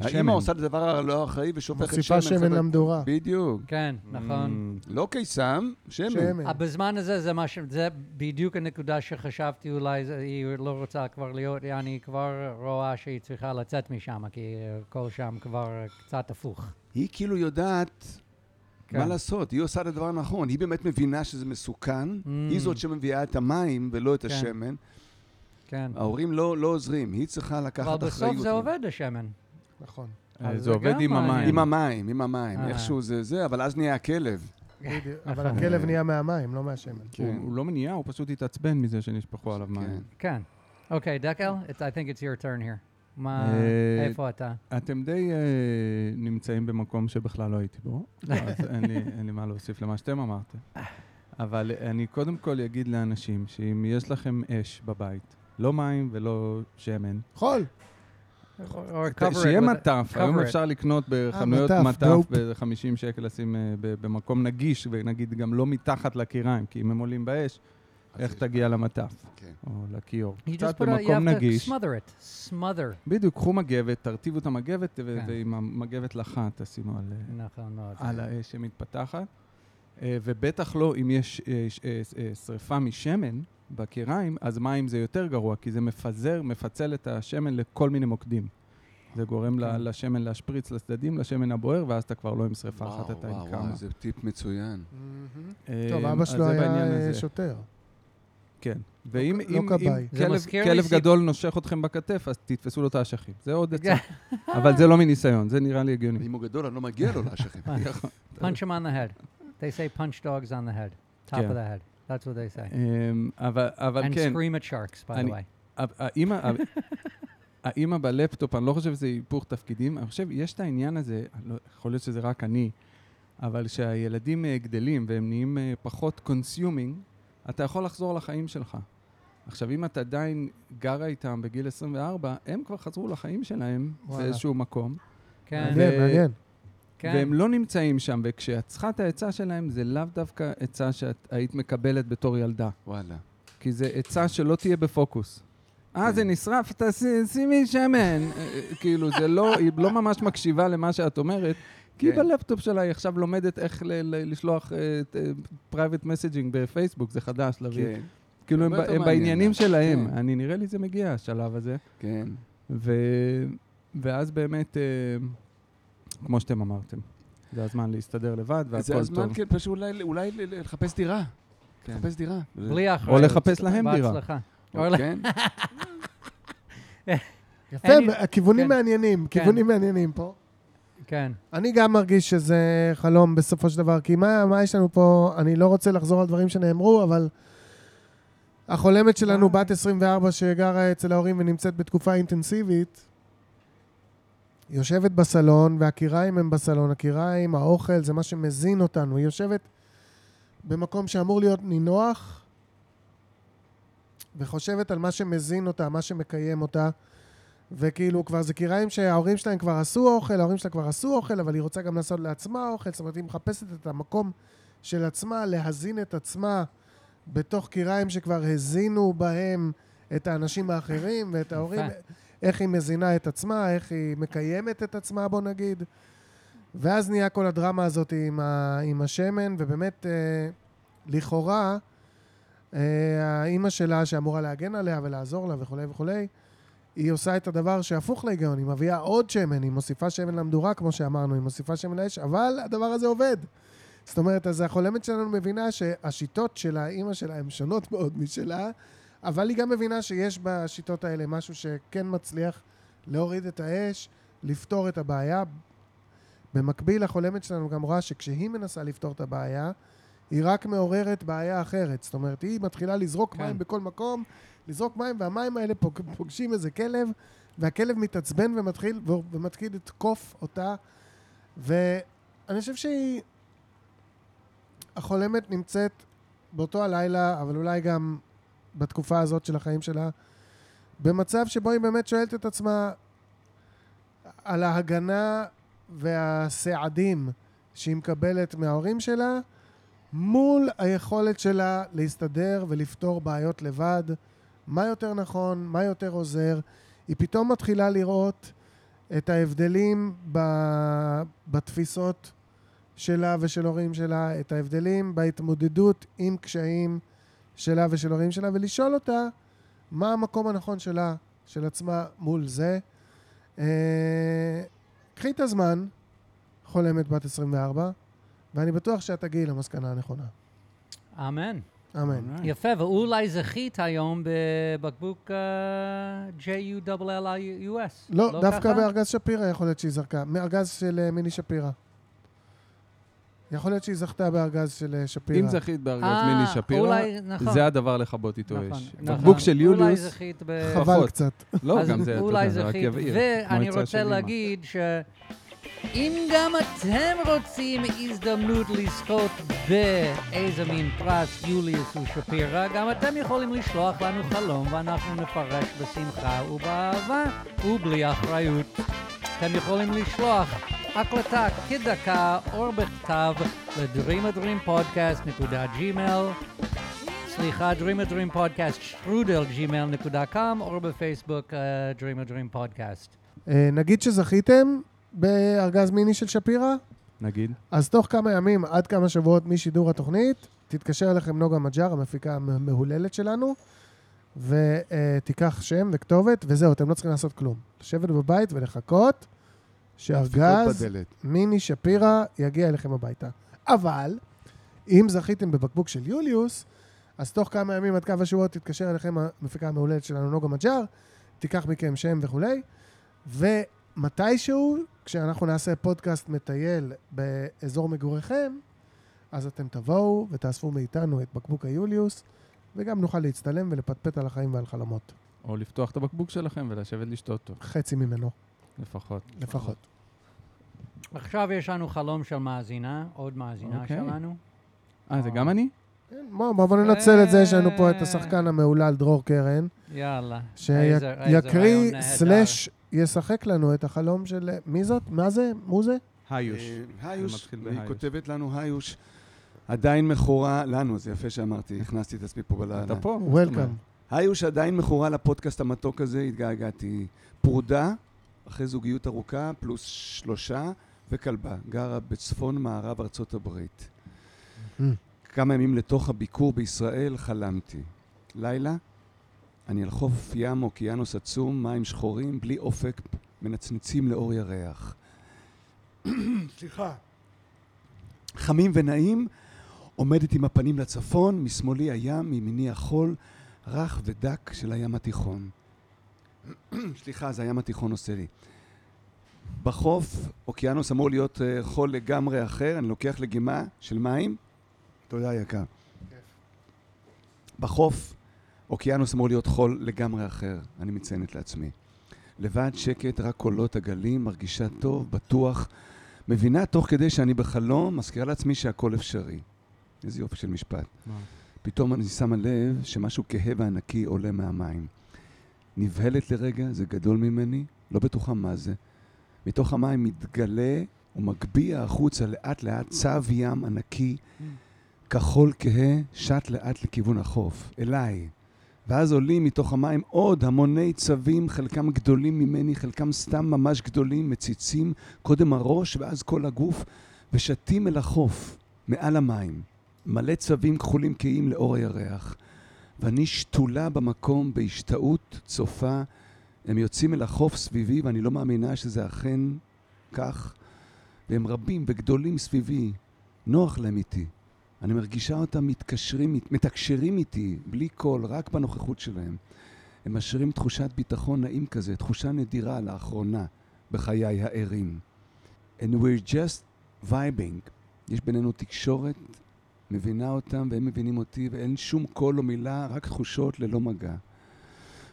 C: השמן.
F: עושה את הדבר הלא אחראי ושופכת שמן.
A: מוסיפה שמן. למדורה.
F: בדיוק.
B: כן, נכון.
C: Mm,
F: לא קיסם, שמן.
B: בזמן הזה זה מה ש... זה בדיוק הנקודה שחשבתי אולי היא לא רוצה כבר להיות, אני כבר רואה שהיא צריכה לצאת משם, כי הכל שם כבר קצת הפוך.
F: היא כאילו יודעת
B: כן.
F: מה לעשות, היא עושה את הדבר הנכון. היא באמת מבינה שזה מסוכן,
B: Mm.
F: היא זאת שמביאה את המים ולא את
B: כן.
F: השמן.
B: כן.
F: ההורים לא לא עוזרים, היא צריכה לקחת
B: אבל
F: אחריות.
B: בסוף זה עובד, השמן.
A: נכון.
C: אה,
B: אז
C: זה עובד
B: גם
C: עם. המים.
F: עם המים, עם המים,
B: אה.
F: איכשהו זה זה, אבל אז נהיה הכלב. (laughs)
A: אבל. הכלב נהיה מהמים, לא מהשמן.
C: הוא-
F: כן.
C: הוא לא מניעה, הוא פשוט התעצבן מזה שנשפכו עליו מים.
F: כן.
B: כן. אוקיי, דקל, I think it's your turn here. מה,
C: אה,
B: איפה אתה?
C: אתם די נמצאים במקום שבכלל לא הייתי בו, (laughs) אז אין לי מה להוסיף למה שאתם אמרתם. אבל אני קודם כל אגיד לאנשים שאם יש לכם אש בבית, לא מים ולא שמן,
A: חול.
B: It
C: שיהיה מטף, היום. אפשר לקנות בחנויות
A: מטף,
C: מטף
A: דופ.
C: ב-50 שקל לשים אה, במקום נגיש, ונגיד גם לא מתחת לקיריים, כי אם הם עולים באש, איך תגיע למטף
F: כן.
C: או לכיור? קצת במקום נגיש. בדיוק, קחו מגבת, תרטיבו את המגבת,
B: כן.
C: ועם המגבת לחה תשימו על... אה,
B: נכון
C: האש שמתפתחת, אה, ובטח לא אם יש שריפה משמן בקיריים, אז מים זה יותר גרוע, כי זה מפזר, מפצל את השמן לכל מיני מוקדים. זה גורם
B: כן.
C: לשמן להשפריץ לצדדים, לשמן הבוער, ואז אתה כבר לא עם שריפה אחת,
F: וואו,
C: אתה עם
F: וואו,
C: כמה.
F: וואו, זה טיפ מצוין.
C: אה,
A: טוב, אבא
C: אז
A: שלו היה
C: הזה.
A: אה, שוטר.
C: כן. ואם
A: לא
C: אם-. אם כלב- כלב גדול נושך אתכם בכתף, אז תתפסו לו את האשכים. זה עוד עצה. (laughs) אבל זה לא מניסיון, זה נראה לי הגיוני.
F: אם הוא גדול, אני לא מגיע לו לאשכים. (laughs) (laughs)
B: Punch him on the head. They say punch dogs on the head. Top
C: כן.
B: of the head. That's what they say.
C: אמ, אבל אבל
B: And
C: כן,
B: scream at sharks, by the
C: אני-
B: way.
C: ה- האימא, (laughs) האימא בלפטופ, אני לא חושב שזה היפוך תפקידים, אני חושב, יש את העניין הזה, לא, יכול להיות שזה רק אני, אבל כשהילדים אה, גדלים והם נהיים אה, פחות consuming, אתה יכול לחזור לחיים שלך. עכשיו, אם אתה עדיין גרה איתם בגיל 24, הם כבר חזרו לחיים שלהם
A: וואלה.
C: באיזשהו מקום,
B: כן,
A: מעניין, מעניין.
B: כן.
C: והם לא נמצאים שם, וכשאת צריכה את העצה שלהם, זה לאו דווקא עצה שאת היית מקבלת בתור ילדה.
F: וואלה.
C: כי זה עצה שלא תהיה בפוקוס. אה,
F: כן.
C: זה נשרף, תעשי- שימי שמן. אה, אה, כאילו, זה לא, היא לא ממש מקשיבה למה שאת אומרת, כי
F: כן.
C: בלפטופ שלה היא עכשיו לומדת איך לשלוח private messaging בפייסבוק, זה חדש, להביא.
F: כן,
C: כאילו, הם בעניינים
F: לה.
C: שלהם.
F: כן.
C: אני, נראה לי זה מגיע, השלב הזה.
F: כן.
C: ואז באמת, אה, כמו שאתם אמרתם, זה הזמן להסתדר לבד והכל
F: זה הזמן,
C: טוב.
F: כן, פשוט אולי- אולי לחפש דירה.
C: כן.
F: לחפש דירה.
B: בלי אחריות.
C: לחפש להם דירה.
B: בהצלחה. או ל-
F: כן. (laughs)
A: יפה, הכיוונים
B: כן.
A: מעניינים,
B: כן.
A: כיוונים מעניינים פה.
B: כן.
A: אני גם מרגיש שזה חלום בסופו של דבר, כי מה, מה יש לנו פה, אני לא רוצה לחזור על דברים שנאמרו, אבל החולמת שלנו, בת 24 שגרה אצל ההורים ונמצאת בתקופה אינטנסיבית, יושבת בסלון, והקיריים הם בסלון, הקיריים, האוכל, זה מה שמזין אותנו. היא יושבת במקום שאמור להיות נינוח, וחושבת על מה שמזין אותה, מה שמקיים אותה, וכאילו כבר זה קיריים שההורים שלהם כבר עשו אוכל, ההורים שלה כבר עשו אוכל, אבל היא רוצה גם לעשות לעצמה אוכל, זאת אומרת, היא מחפשת את המקום של עצמה, להזין את עצמה בתוך קיריים שכבר הזינו בהם את האנשים האחרים ואת ההורים, איך היא מזינה את עצמה, איך היא מקיימת את עצמה, בוא נגיד. ואז נהיה כל הדרמה הזאת עם, ה, עם השמן, ובאמת, אה, לכאורה, אה, האימא שלה, שאמורה להגן עליה ולעזור לה וכולי וכולי, היא עושה את הדבר שהפוך להיגיון, היא מביאה עוד שמן, היא מוסיפה שמן למדורה, כמו שאמרנו, היא מוסיפה שמן לאש, אבל הדבר הזה עובד. זאת אומרת, אז החולמת שלנו מבינה שהשיטות של האימא שלה הן שונות מאוד משלה, אבל היא גם מבינה שיש בשיטות האלה משהו שכן מצליח להוריד את האש, לפתור את הבעיה. במקביל, החולמת שלנו גם רואה שכשהיא מנסה לפתור את הבעיה, היא רק מעוררת בעיה אחרת. זאת אומרת, היא מתחילה לזרוק
B: כן.
A: מים בכל מקום, לזרוק מים, והמים האלה פוג, פוגשים איזה כלב, והכלב מתעצבן ומתחיל, ומתחיל לתקוף אותה. ואני חושב שהיא... החולמת נמצאת באותו הלילה, אבל אולי גם בתקופה הזאת של החיים שלה, במצב שבו היא באמת שואלת את עצמה על ההגנה והסעדים שהיא מקבלת מההורים שלה, מול היכולת שלה להסתדר ולפתור בעיות לבד. מה יותר נכון, מה יותר עוזר. היא פתאום מתחילה לראות את ההבדלים ב... בתפיסות שלה ושל הורים שלה, את ההבדלים בהתמודדות עם קשיים שלה ושל הורים שלה, ולשאול אותה מה המקום הנכון שלה, של עצמה, מול זה. אה, קחי את הזמן, חולמת בת 24, ואני בטוח שאת תגיעי למסקנה הנכונה.
B: אמן.
A: אמן.
B: יפה, ואולי זכית היום בבקבוק אה, J-U-L-L-I-U-S.
A: לא, דווקא
B: ככה?
A: בארגז שפירא יכול להיות שהיא זרקה. מארגז של אה, מיני שפירא. יכול להיות שהיא זכתה בארגז של אה, שפירא.
C: אם זכית בארגז
B: אה,
C: מיני שפירא,
B: אולי, נכון.
C: זה הדבר לכבות איתו
B: נכון,
C: אש.
B: נכון.
C: בקבוק של
B: אולי
C: יוליוס,
B: זכית ב...
A: חבל. קצת.
C: לא, גם זה, אתה
B: אולי
C: יודע, זה רק. יבעיר.
B: ואני רוצה. להגיד ש... אם גם אתם רוצים הזדמנות לזכות באיזה מין פרס יוליוס ושפירא, גם אתם יכולים לשלוח לנו חלום ואנחנו נפרש בשמחה ובאהבה ובלי אחריות. אתם יכולים לשלוח הקלטה כדקה או בכתב ל-dreamadreampodcast.gmail סליחה, dreamadreampodcast שטרודל gmail.com או בפייסבוק uh, dreamadreampodcast.
A: אה, נגיד שזכיתם בארגז מיני של שפירא,
C: נגיד.
A: אז תוך כמה ימים, עד כמה שבועות משידור התוכנית, תתקשר אליכם נוגה מג'אר, המפיקה המהוללת שלנו, ותיקח שם וכתובת, וזהו, אתם לא צריכים לעשות כלום. לשבת בבית ולחכות שארגז. מיני שפירא יגיע אליכם הביתה. אבל, אם זכיתם בבקבוק של יוליוס, אז תוך כמה ימים עד קו השבועות תתקשר אליכם המפיקה המהוללת שלנו, נוגה מג'אר, תיקח מכם שם וכולי, ומתישהו, כשאנחנו נעשה פודקאסט מטייל באזור מגוריכם, אז אתם תבואו ותאספו מאיתנו את בקבוק היוליוס, וגם נוכל להצטלם ולפטפט על החיים ועל חלומות.
C: או לפתוח את הבקבוק שלכם ולשבת לשתות אותו,
A: חצי ממנו,
C: לפחות.
A: לפחות.
B: עכשיו יש לנו חלום של מאזינה, עוד מאזינה
C: אוקיי.
B: שלנו.
C: אה, זה גם אני?
A: כן, בואו בוא, בוא ננצל את זה, יש לנו פה את השחקן המהולל דרור קרן,
B: יאללה.
A: שיקריא. סלאש ישחק לנו את החלום של... מי זאת? מה זה? מו זה?
C: היוש.
F: אה, היוש, היא. כותבת לנו היוש, עדיין מכורה, לנו, זה יפה שאמרתי, הכנסתי את עצמי פה בלילה.
C: אתה פה?
A: וולקאם.
F: היוש עדיין מכורה לפודקאסט המתוק הזה, התגעגעתי. פרודה, אחרי זוגיות ארוכה, פלוס שלושה, וכלבה. גרה בצפון מערב ארצות הברית.
A: Mm.
F: כמה ימים לתוך הביקור בישראל חלמתי. לילה, אני על חוף ים אוקיינוס עצום, מים שחורים, בלי אופק, מנצנצים לאור ירח. סליחה. חמים ונעים, עומדת עם הפנים לצפון, משמאלי הים, מימיני החול, רך ודק של הים התיכון. (clears throat) סליחה, זה הים התיכון עושה לי. בחוף, אוקיינוס אמור להיות אה, חול לגמרי אחר, אני לוקח לגימה של מים. תודה, יקר. בחוף, אוקיינוס אמור להיות חול לגמרי אחר, אני מציינת לעצמי. לבד, שקט, רק קולות הגלים, מרגישה טוב, בטוח. מבינה תוך כדי שאני בחלום, מזכירה לעצמי שהכל אפשרי. איזה יופי של משפט.
C: מה?
F: פתאום אני שמה לב שמשהו כהה וענקי עולה מהמים. נבהלת לרגע, זה גדול ממני, לא בטוחה מה זה. מתוך המים מתגלה ומגביה החוצה לאט לאט צב ים ענקי, כחול כהה, שט לאט לכיוון החוף, אליי. ואז עולים מתוך המים עוד המוני צבים, חלקם גדולים ממני, חלקם סתם ממש גדולים, מציצים, קודם הראש ואז כל הגוף, ושתים אל החוף, מעל המים. מלא צבים כחולים כהים לאור הירח. ואני שתולה במקום בהשתאות צופה. הם יוצאים אל החוף סביבי, ואני לא מאמינה שזה אכן כך. והם רבים וגדולים סביבי. נוח להם איתי. אני מרגישה אותם מתקשרים, מתקשרים איתי, בלי קול, רק בנוכחות שלהם. הם משאירים תחושת ביטחון נעים כזה, תחושה נדירה לאחרונה בחיי הערים. And we're just vibing. יש בינינו תקשורת, מבינה אותם והם מבינים אותי, ואין שום קול או מילה, רק תחושות ללא מגע.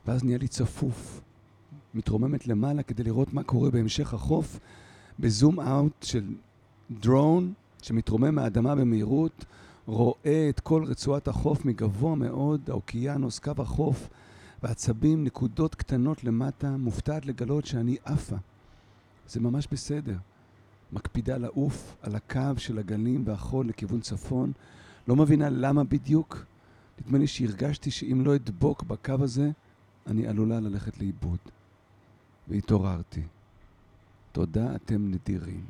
F: ואז נהיה לי צפוף. מתרוממת למעלה כדי לראות מה קורה בהמשך החוף, בזום אאוט של דרון שמתרומם מהאדמה במהירות, רואה את כל רצועת החוף מגבוה מאוד, האוקיינוס, קו החוף, ועצבים, נקודות קטנות למטה, מופתעת לגלות שאני עפה. זה ממש בסדר. מקפידה לעוף על הקו של הגלים והחול לכיוון צפון. לא מבינה למה בדיוק. נדמה לי שהרגשתי שאם לא אדבוק בקו הזה, אני עלולה ללכת לאיבוד. והתעוררתי. תודה, אתם נדירים.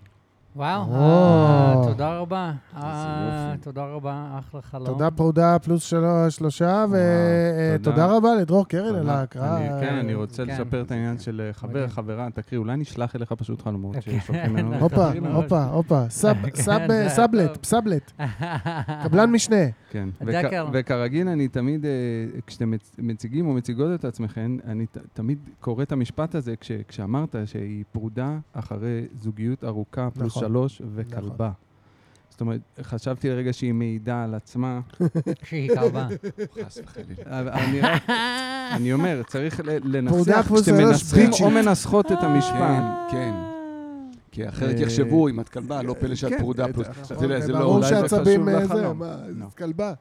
B: וואו,
A: או.
B: אה, תודה רבה. אה. תודה רבה, אחלה חלום.
A: תודה פרודה פלוס שלוש, שלושה, ותודה
C: תודה.
A: רבה לדרור קרן על. ההקראה.
C: אני- כן, אני רוצה
B: כן.
C: לספר את העניין של אה, חבר. חברה, תקריא, אולי נשלח אליך פשוט חלומות. ששולחים לנו.
A: הופה. הופה, הופה,
B: כן,
A: סאבלט,
B: טוב.
A: סאבלט, (laughs) קבלן משנה.
C: כן, וכרגיל, אני תמיד, אה, כשאתם מצ- מציגים או מציגות את עצמכם, אני תמיד קורא את המשפט הזה כש- כשאמרת שהיא פרודה אחרי זוגיות ארוכה פלוס
A: נכון.
C: שלוש וכלבה. זאת אומרת, חשבתי לרגע שהיא מעידה על עצמה, (laughs)
B: שהיא כלבה.
F: חס וחלילה. (laughs)
C: אני אומר, צריך ל- לנסח, כשמנסחים. או מנסחות את המשפט.
F: כן, כן. כי אחרת
C: אה,
F: יחשבו, אם את כלבה, לא פלא שאת
C: כן,
F: פרודה
C: את-
F: פלוס. אתה יודע, זה לא...
A: ברור
C: אולי זה
A: אה, זה. זה כלבה.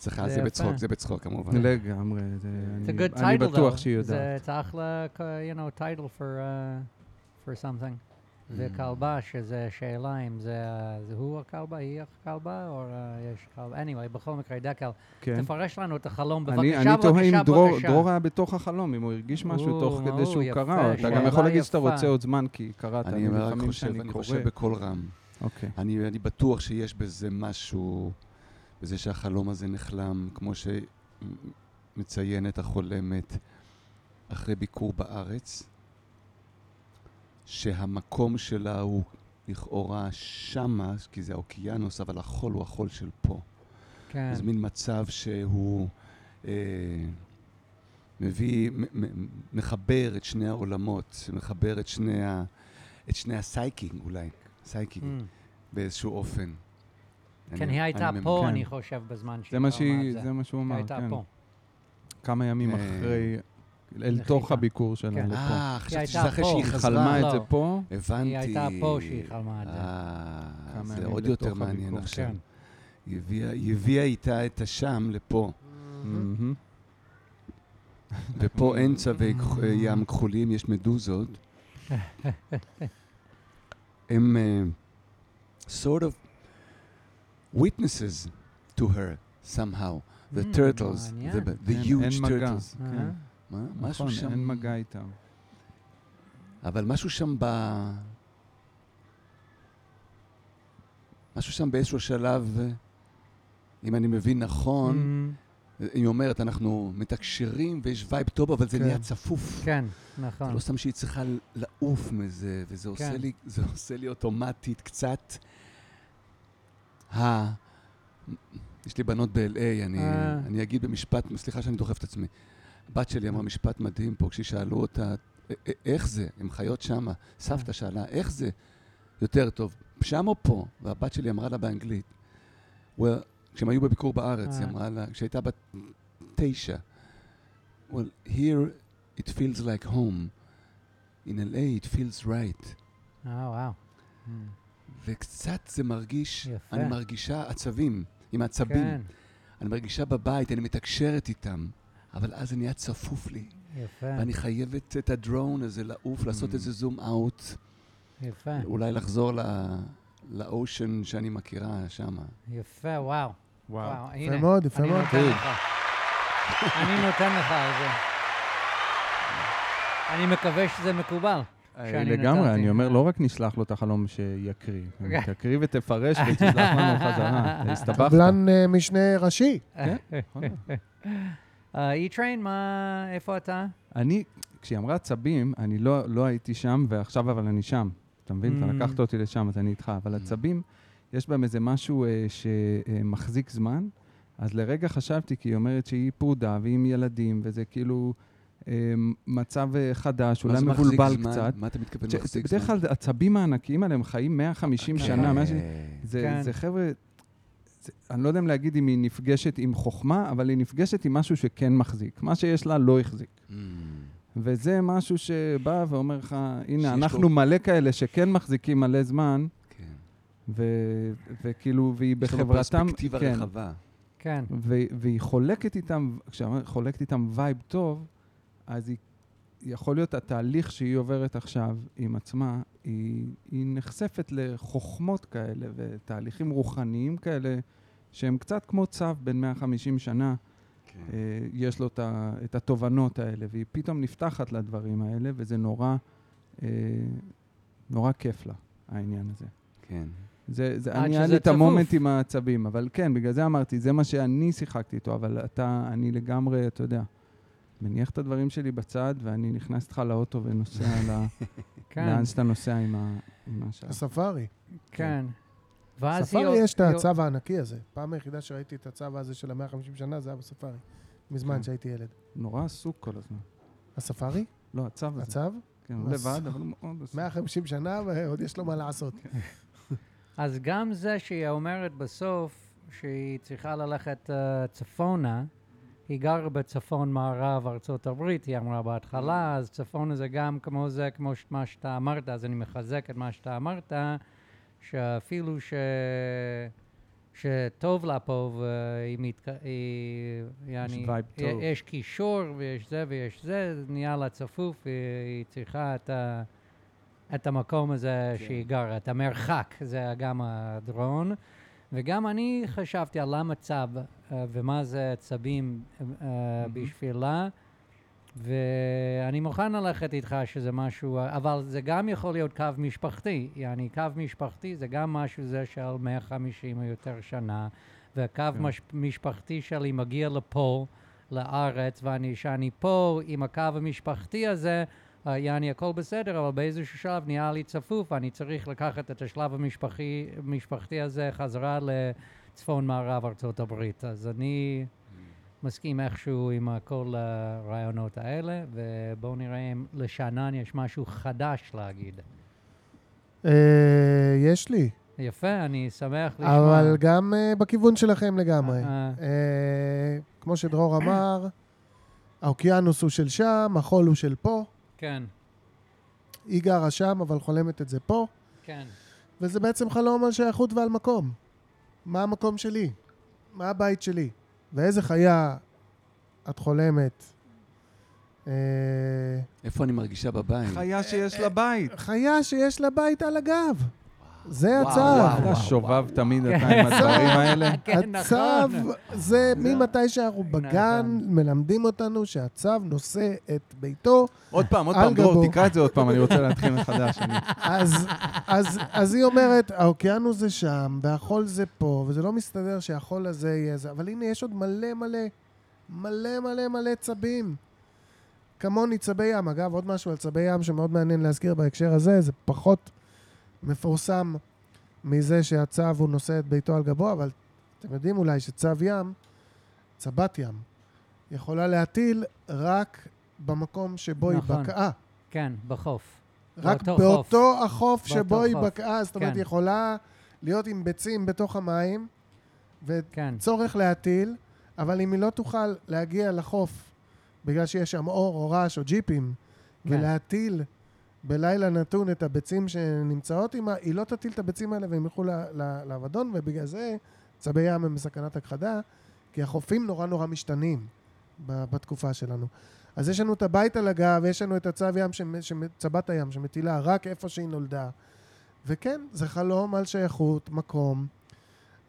F: סליחה,
B: זה
F: זה. בצחוק, זה בצחוק כמובן.
C: לגמרי, זה-
B: It's a
C: אני-
B: good
C: אני
B: title,
C: בטוח. שהיא
B: זה
C: יודעת.
B: it's אחלה, uh, you know, title for, uh, for something. זה
F: Mm.
B: כלבה, שזה שאלה אם זה, זה הוא הכלבה, היא הכלבה, או uh, יש כלבה. anyway, בכל מקרה, דקל,
C: כן.
B: תפרש לנו את החלום,
C: אני,
B: בבקשה,
C: אני תוהה אם
B: בבקשה,
C: דרור,
B: בבקשה.
C: דרור היה בתוך החלום, אם הוא הרגיש משהו
B: או,
C: תוך כדי
B: או,
C: שהוא
B: יפה,
C: קרא. אתה גם יכול להגיד שאתה. רוצה עוד זמן, כי קראת.
F: אני רק חושב, אני
C: קורא-
F: חושב בקול רם.
C: אוקיי.
F: אני, אני בטוח שיש בזה משהו, בזה שהחלום הזה נחלם, כמו שמציינת החולמת אחרי ביקור בארץ, שהמקום שלה הוא לכאורה שמה, כי זה האוקיינוס, אבל החול הוא החול של פה.
B: כן.
F: זה מין מצב שהוא אה, מביא, מחבר את שני העולמות, מחבר את שני, ה, את שני הסייקינג אולי, סייקינג,
B: Mm.
F: באיזשהו אופן.
B: כן,
F: אני-
B: היא הייתה
F: אני
B: פה,
C: כן.
B: אני חושב, בזמן שהיא
C: זה שהיא-
B: את
C: זה מה שהוא
B: היא
C: אמר,
B: הייתה
C: כן.
B: פה.
C: כמה ימים
F: אה,
C: אחרי, אל תוך. הביקור שלה
B: כן.
C: לפה.
F: אה, חשבתי שזה אחרי. שהיא
B: היא
C: היא
F: חזרה.
C: חלמה
B: לא.
C: את זה פה,
F: הבנתי.
B: היא הייתה פה שהיא חלמה את זה.
F: אה, זה עוד יותר מעניין
C: הביקור.
F: עכשיו.
B: כן.
F: היא הביאה- איתה את השם לפה. ופה אין צווי כח- ים כחולים, יש מדוזות. הם uh, sort of witnesses to her somehow. The
B: Mm,
F: turtles, the, the
C: אין-
F: huge turtles.
B: אה.
F: מה?
C: נכון,
F: משהו שם...
C: אין מגע איתם.
F: אבל משהו שם ב... משהו שם באיזשהו שלב, אה, אם אני מבין נכון,
B: Mm,
F: היא אומרת, אנחנו מתקשרים ויש וייב טוב, אבל זה
A: כן.
F: נהיה צפוף.
B: כן,
F: זה
B: נכון.
F: לא סתם שהיא צריכה לעוף מזה, וזה עושה
B: כן.
F: לי, זה עושה לי אוטומטית קצת... ה... יש לי בנות ב-LA, אני,
B: אה.
F: אני אגיד במשפט, סליחה שאני דוחף את עצמי. הבת שלי אמרה משפט מדהים פה, כששאלו אותה, "א- א- איך זה? הן חיות שמה. סבתא שאלה, איך זה יותר טוב, שם או פה? והבת שלי אמרה לה באנגלית, well, כשהם היו בביקור בארץ, היא
B: אה.
F: אמרה לה, כשהייתה בת תשע, well, here it feels like home. In LA it feels right.
B: אה, וואו. Mm,
F: וקצת זה מרגיש,
B: יפה.
F: אני מרגישה עצבים, עם עצבים.
B: כן.
F: אני מרגישה בבית, אני מתקשרת איתם, אבל אז זה נהיה צפוף לי.
B: יפה,
F: ואני חייבת את הדרון הזה לעוף, לעשות
C: Mm.
F: איזה זום אאוט,
B: יפה,
F: אולי לחזור ל- לאושן שאני מכירה שם.
B: יפה, וואו.
C: וואו.
B: וואו,
A: יפה. מאוד, יפה
B: אני
A: מאוד.
B: נותן לך. אני נותן לך על זה. אני מקווה שזה מקובל.
C: אה, לגמרי. אני אומר, לא רק נשלח לו את החלום שיקריא, (laughs) תקריא ותפרש ותשלח לנו (laughs) חזרה. הסתבכת.
A: קבלן אה, משנה ראשי.
C: כן, נכון.
B: E-Train, מה, איפה אתה?
C: אני, כשהיא אמרה עצבים, אני לא, לא הייתי שם, ועכשיו אבל אני שם. אתה מבין? אתה
B: Mm.
C: לקחת אותי לשם, אז אני איתך. אבל עצבים, יש בהם איזה משהו אה, שמחזיק זמן. אז לרגע חשבתי, כי היא אומרת שהיא פרודה והיא עם ילדים, וזה כאילו אה, מצב אה, חדש,
F: מה
C: אולי
F: זה מחזיק
C: מבולבל
F: זמן?
C: קצת.
F: מה אתה מתכוון
C: ש-
F: מחזיק זמן?
C: בדרך כלל העצבים הענקיים האלה, הם חיים 150 שנה.
F: כן.
C: 160 זה,
B: כן.
C: זה חבר'ה, אני לא יודע אם להגיד אם היא נפגשת עם חוכמה, אבל היא נפגשת עם משהו שכן מחזיק. מה שיש לה לא החזיק.
F: Mm.
C: וזה משהו שבא ואומר לך, הנה, אנחנו
F: לו-
C: מלא כאלה שכן מחזיקים מלא זמן,
F: כן.
C: ו- וכאילו, והיא
F: יש לנו
C: בחברתם,
F: פרספקטיבה
C: כן,
F: רחבה.
B: כן.
C: ו- והיא חולקת איתם, כשאמרת חולקת איתם וייב טוב, אז היא, יכול להיות התהליך שהיא עוברת עכשיו עם עצמה, היא, היא נחשפת לחוכמות כאלה ותהליכים רוחניים כאלה, שהם קצת כמו צו בן 150 שנה,
F: כן.
C: אה, יש לו את ה- את התובנות האלה, והיא פתאום נפתחת לדברים האלה, וזה נורא, אה, נורא כיף לה, העניין הזה.
F: כן.
C: זה, זה, אני, היה לי את. המומנט עם העצבים, אבל כן, בגלל זה אמרתי, זה מה שאני שיחקתי איתו, אבל אתה, אני לגמרי, אתה יודע, מניח את הדברים שלי בצד, ואני נכנס איתך לאוטו ונוסע (laughs) ל...
B: כן,
C: לאן שאתה נוסע עם, ה... עם השעה.
A: הספארי.
B: כן. ואז
A: בספארי
B: היא-
A: יש את הצו הענקי הזה. פעם היחידה שראיתי את הצו הזה של ה-150 שנה, זה היה בספארי. מזמן
C: כן.
A: שהייתי ילד.
C: נורא עסוק כל הזמן.
A: הספארי?
C: לא, הצו הזה.
A: הצו?
C: כן, הוא לבד, אבל הוא מאוד עסוק.
A: 150 שנה ועוד יש לו מה לעשות. (laughs)
B: אז גם זה שהיא אומרת בסוף שהיא צריכה ללכת uh, צפונה, היא גרה בצפון מערב ארצות הברית, היא אמרה בהתחלה, אז צפונה זה גם כמו זה, כמו מה שאתה אמרת, אז אני מחזק את מה שאתה אמרת, שאפילו ש... שטוב לה פה והיא מתק... היא...
C: טוב.
B: יש קישור ויש זה ויש זה, נהיה לה צפוף, והיא צריכה את ה... את המקום הזה
F: כן.
B: שהיא גרה, את המרחק, זה גם הדרון. וגם אני חשבתי על למה צב אה, ומה זה צבים אה, בשבילה, ואני מוכן ללכת איתך שזה משהו, אה, אבל זה גם יכול להיות קו משפחתי. יעני, קו משפחתי זה גם משהו זה של 150 או יותר שנה, והקו
C: כן.
B: מש, משפחתי שלי מגיע לפה, לארץ, ואני, שאני פה עם הקו המשפחתי הזה, uh, יעני הכל בסדר, אבל באיזשהו שלב נהיה לי צפוף, אני צריך לקחת את השלב המשפחי, המשפחתי הזה חזרה לצפון מערב ארצות הברית. אז אני מסכים איכשהו עם כל הרעיונות האלה, ובואו נראה אם לשאנן יש משהו חדש להגיד.
A: אה, יש לי,
B: יפה, אני שמח לשמוע.
A: אבל גם אה, בכיוון שלכם לגמרי.
B: אה,
A: כמו שדרור אמר, האוקיינוס הוא של שם, החול הוא של פה.
B: כן,
A: היא גרה שם, אבל חולמת את זה פה.
B: כן,
A: וזה בעצם חלום על שייכות ועל מקום. מה המקום שלי? מה הבית שלי? ואיזה חיה את חולמת? אה,
F: איפה אני מרגישה בבית?
C: חיה שיש לה בית.
A: חיה שיש לה בית על הגב. זה הצו.
F: וואו,
C: אתה
F: וואו,
C: שובב תמיד אתה
B: כן.
C: עם (laughs) הדברים האלה.
B: כן,
A: הצו (laughs)
B: נכון.
A: זה ממתי שאנחנו בגן, מלמדים אותנו שהצו נושא את ביתו.
C: עוד פעם, עוד פעם, דרור. תקרא את זה עוד פעם, אני רוצה להתחיל (laughs) מחדש. אני-
A: אז, אז, אז היא אומרת, האוקיינוס זה שם, והחול זה פה, וזה לא מסתדר שהחול הזה יהיה זה, אבל הנה, יש עוד מלא מלא, מלא מלא מלא צבים. כמוני צבי ים. אגב, עוד משהו על צבי ים שמאוד מעניין להזכיר בהקשר הזה, זה פחות מפורסם מזה שהצב הוא נושא את ביתו על גבו, אבל אתם יודעים אולי שצב ים, צבת ים, יכולה להטיל רק במקום שבו
B: נכון.
A: היא בקעה.
B: כן, בחוף.
A: רק
B: באותו
A: באותו החוף
B: באותו
A: שבו היא
B: חוף.
A: בקעה, זאת אומרת,
B: כן.
A: היא יכולה להיות עם ביצים בתוך המים,
B: כן,
A: וצורך להטיל, אבל אם היא לא תוכל להגיע לחוף בגלל שיש שם אור או רעש או ג'יפים,
B: כן.
A: ולהטיל בלילה נתון את הביצים שנמצאות עימה, היא לא תטיל את הביצים האלה והם ילכו לאבדון, ובגלל זה צבי ים הם בסכנת הכחדה, כי החופים נורא נורא משתנים. בתקופה שלנו. אז יש לנו את הבית על הגב, יש לנו את הצב ים, צבת הים, שמטילה רק איפה שהיא נולדה. וכן, זה חלום על שייכות, מקום.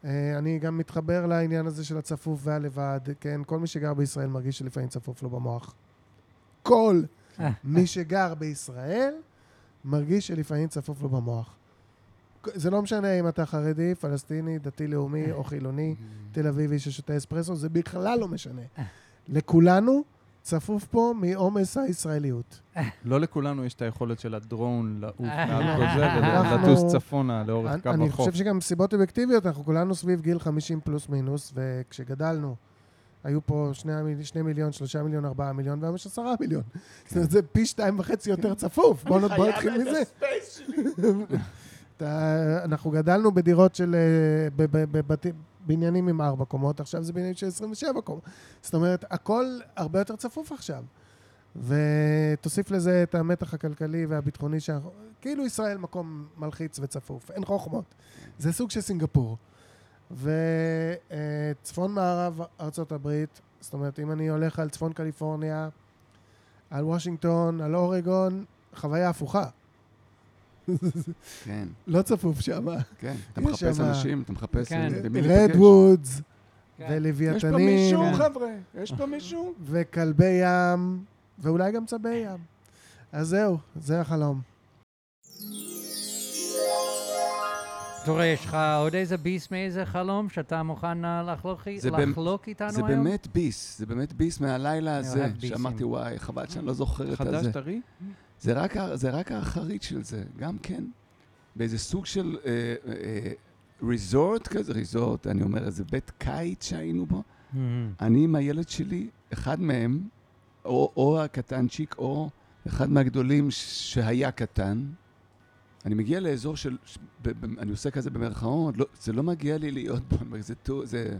A: אה, אני גם מתחבר לעניין הזה של הצפוף והלבד. כן, כל מי שגר בישראל מרגיש שלפעמים צפוף לו במוח. כל מי שגר בישראל מרגיש שלפעמים צפוף לו במוח. זה לא משנה אם אתה חרדי, פלסטיני, דתי-לאומי או חילוני, תל אביבי ששותה אספרסו, זה בכלל לא משנה. לכולנו צפוף פה מעומס הישראליות.
C: לא לכולנו יש את היכולת של הדרון לעוף. (laughs) מעל כל זה ולטוס צפונה לאורך
A: אני-
C: קו
A: אני
C: החוף.
A: חושב שגם מסיבות אובייקטיביות, אנחנו כולנו סביב גיל 50 פלוס מינוס, וכשגדלנו, היו פה שני, שני מיליון, שלושה מיליון, ארבעה מיליון, והיום יש עשרה מיליון. זאת אומרת, זה פי שתיים וחצי יותר צפוף. בואו בוא נתחיל מזה. אתה- אנחנו גדלנו בדירות של... אה, בניינים עם ארבע קומות, עכשיו זה בניינים של 27 קומות. זאת אומרת, הכל הרבה יותר צפוף עכשיו. ותוסיף לזה את המתח הכלכלי והביטחוני, שאנחנו... כאילו ישראל מקום מלחיץ וצפוף, אין חוכמות. זה סוג של סינגפור. וצפון מערב ארצות הברית, זאת אומרת, אם אני הולך על צפון קליפורניה, על וושינגטון, על אורגון, חוויה הפוכה.
F: כן,
A: לא צפוף שם.
F: כן. אתה מחפש
A: שמה-
F: אנשים, אתה מחפש
B: כן.
F: אה, במי להיפגש.
A: רדוודס,
B: כן.
F: יש פה
A: ולוויתנים,
F: מישהו,
B: כן.
F: חבר'ה? יש פה מישהו?
A: וכלבי ים, ואולי גם צבי ים. אז זהו, זה החלום.
B: תראה, יש לך עוד איזה ביס מאיזה חלום שאתה מוכן אה, לחלוק,
F: זה
B: איתנו
F: זה
B: היום?
F: באמת ביס, זה באמת ביס מהלילה הזה. שאמרתי, וואי, חבל שאני לא זוכר את הזה.
C: חדש טרי?
F: זה רק, זה האחרית של זה, גם כן. באיזה סוג של ריזורט כזה, ריזורט, אני אומר, איזה בית קיץ שהיינו בו.
B: מהמם.
F: אני עם הילד שלי, אחד מהם, או, או הקטנצ'יק, או אחד מהגדולים שהיה קטן. אני מגיע לאזור של, אני עושה כזה במרכאות, לא, זה לא מגיע לי להיות (laughs) בו, אומר, זה, זה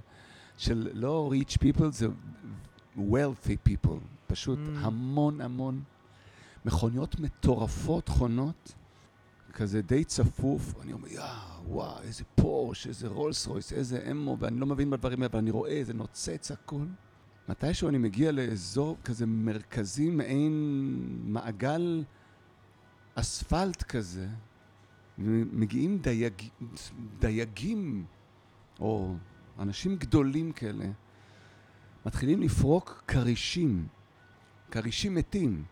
F: של לא rich people, זה wealthy people. פשוט
B: Mm.
F: המון המון מכוניות מטורפות חונות, כזה די צפוף, אני אומר, יא, וואו, איזה פורש, איזה רולס רויס, איזה אמו, ואני לא מבין בדברים האלה, אבל אני רואה, זה נוצץ הכל. מתישהו אני מגיע לאזור כזה מרכזי, מעין מעגל אספלט כזה, ומגיעים דייג, דייגים, או אנשים גדולים כאלה, מתחילים לפרוק כרישים, כרישים מתים,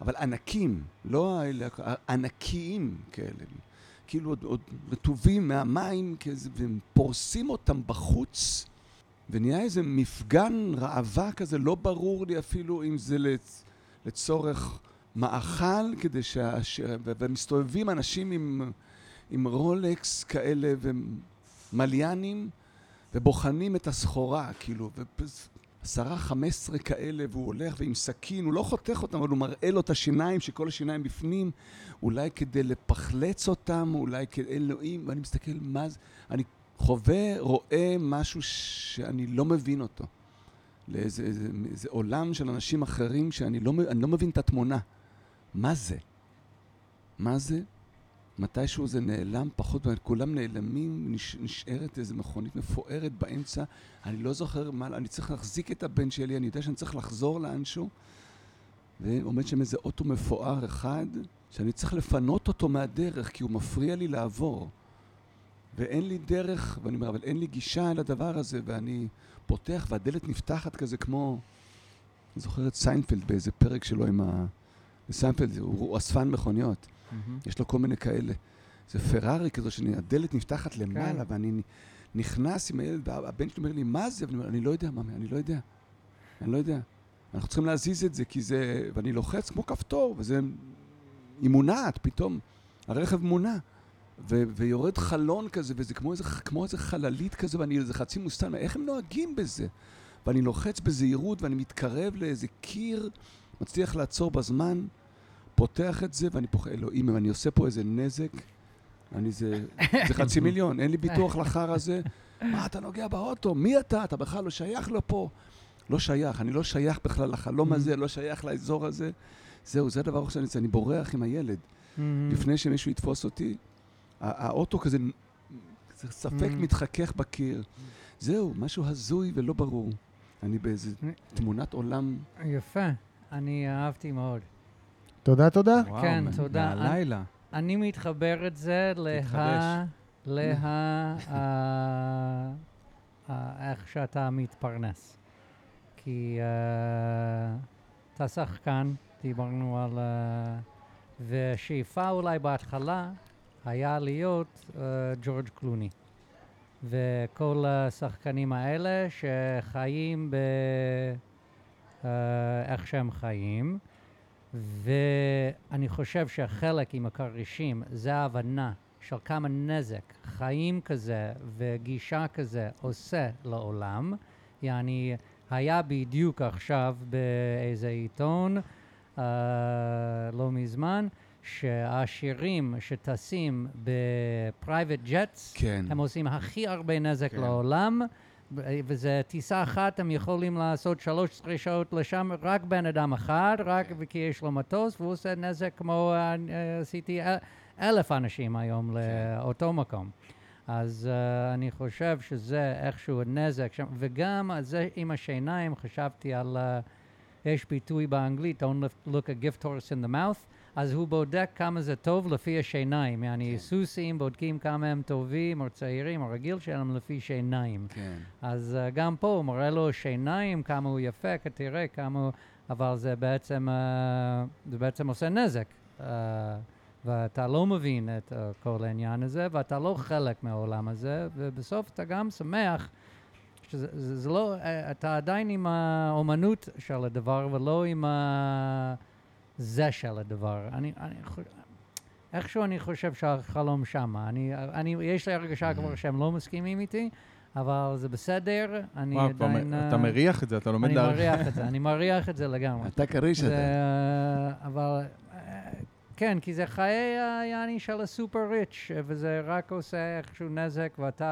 F: אבל ענקים, לא האלה, ענקיים כאלה, כאילו עוד, עוד רטובים מהמים, כזה, והם פורסים אותם בחוץ, ונהיה איזה מפגן ראווה כזה, לא ברור לי אפילו אם זה לצ... לצורך מאכל, כדי שה... ומסתובבים אנשים עם, עם רולקס כאלה ומליינים, ובוחנים את הסחורה, כאילו, עשרה, חמש עשרה כאלה, והוא הולך ועם סכין, הוא לא חותך אותם, אבל הוא מראה לו את השיניים, שכל השיניים בפנים, אולי כדי לפחלץ אותם, אולי כאלוהים, ואני מסתכל, מה זה? אני חווה, רואה משהו שאני לא מבין אותו. לאיזה איזה, איזה עולם של אנשים אחרים שאני לא, לא מבין את התמונה. מה זה? מה זה? מתישהו זה נעלם, פחות, כולם נעלמים, נש, נשארת איזו מכונית מפוארת באמצע. אני לא זוכר מה, אני צריך להחזיק את הבן שלי, אני יודע שאני צריך לחזור לאנשהו. ועומד שם איזה אוטו מפואר אחד, שאני צריך לפנות אותו מהדרך, כי הוא מפריע לי לעבור. ואין לי דרך, ואני אומר, אבל אין לי גישה אל הדבר הזה, ואני פותח, והדלת נפתחת כזה כמו... אני זוכר את סיינפלד באיזה פרק שלו עם ה... סיינפלד, הוא, הוא אספן מכוניות. יש לו כל מיני כאלה. זה פרארי כזו, שהדלת נפתחת למעלה,
B: כן.
F: ואני נכנס עם הילד, והבן שלי אומר לי, מה זה? ואני אומר, אני לא יודע, ממי, אני לא יודע. אני לא יודע. אנחנו צריכים להזיז את זה, כי זה... ואני לוחץ כמו כפתור, וזה... היא מונעת פתאום. הרכב מונע. ו- ויורד חלון כזה, וזה כמו איזה, כמו איזה חללית כזה, ואני איזה חצי מוסתן, איך הם נוהגים בזה? ואני לוחץ בזהירות, ואני מתקרב לאיזה קיר, מצליח לעצור בזמן, פותח את זה, ואני פוחד, אלוהים, אם אני עושה פה איזה נזק, אני זה, זה חצי (laughs) מיליון, אין לי ביטוח לחר הזה. מה, אתה נוגע באוטו? מי אתה? אתה בכלל לא שייך לפה. לא שייך, אני לא שייך בכלל לחלום הזה, לא שייך לאזור הזה. זהו, זה הדבר שאני רוצה, אני בורח עם הילד.
B: מהמם.
F: לפני שמישהו יתפוס אותי, האוטו כזה, זה ספק
B: Mm.
F: מתחכך בקיר. זהו, משהו הזוי ולא ברור. אני באיזה תמונת עולם...
B: יפה, אני אהבתי מאוד.
A: תודה, תודה.
C: וואו,
B: כן,
C: מה-
B: תודה.
C: מהלילה.
B: אני מתחבר את זה לה... (laughs) לה... אה, אה, איך שאתה מתפרנס. כי אה, אתה שחקן, דיברנו על... אה, ושאיפה אולי בהתחלה היה להיות אה, ג'ורג' קלוני. וכל השחקנים האלה שחיים ב... איך שהם חיים. ואני חושב שחלק עם הכרישים זה ההבנה של כמה נזק חיים כזה וגישה כזה עושה לעולם. יעני, היה בדיוק עכשיו באיזה עיתון, אה, לא מזמן, שהעשירים שטסים בפרייבט ג'טס,
F: כן.
B: הם עושים הכי הרבה נזק
C: כן.
B: לעולם, וזה טיסה אחת, הם יכולים לעשות 13 שעות לשם, רק בן אדם אחד, רק כי יש לו מטוס, והוא עושה נזק כמו אה, עשיתי אל- אלף אנשים היום לאותו מקום. אז uh, אני חושב שזה איכשהו נזק שם, וגם זה עם השיניים, חשבתי על, uh, יש ביטוי באנגלית, Don't look a gift horse in the mouth, אז הוא בודק כמה זה טוב לפי השיניים, יעני סוסים בודקים כמה הם טובים או צעירים, או רגיל שלהם לפי שיניים.
F: כן.
B: אז uh, גם פה הוא מראה לו שיניים, כמה הוא יפה, תראה כמה הוא... אבל זה בעצם, uh, זה בעצם עושה נזק. Uh, ואתה לא מבין את uh, כל העניין הזה, ואתה לא חלק מהעולם הזה, ובסוף אתה גם שמח שזה זה, זה לא, אתה עדיין עם האומנות של הדבר, ולא עם ה... זה של הדבר. אני, אני חושב... איכשהו אני חושב שהחלום שמה. אני, אני, יש לי הרגשה כבר שהם לא מסכימים איתי, אבל זה בסדר, אני
C: וואו,
B: עדיין...
C: מ-
B: אה,
C: אתה מריח את זה, אתה לומד
B: אני
C: להעריך.
B: מריח את זה, אני מריח את זה לגמרי.
F: אתה כריש
B: זה,
F: אתה.
B: אה, אבל, אה, כן, כי זה חיי היעני של הסופר ריץ', וזה רק עושה איכשהו נזק, ואתה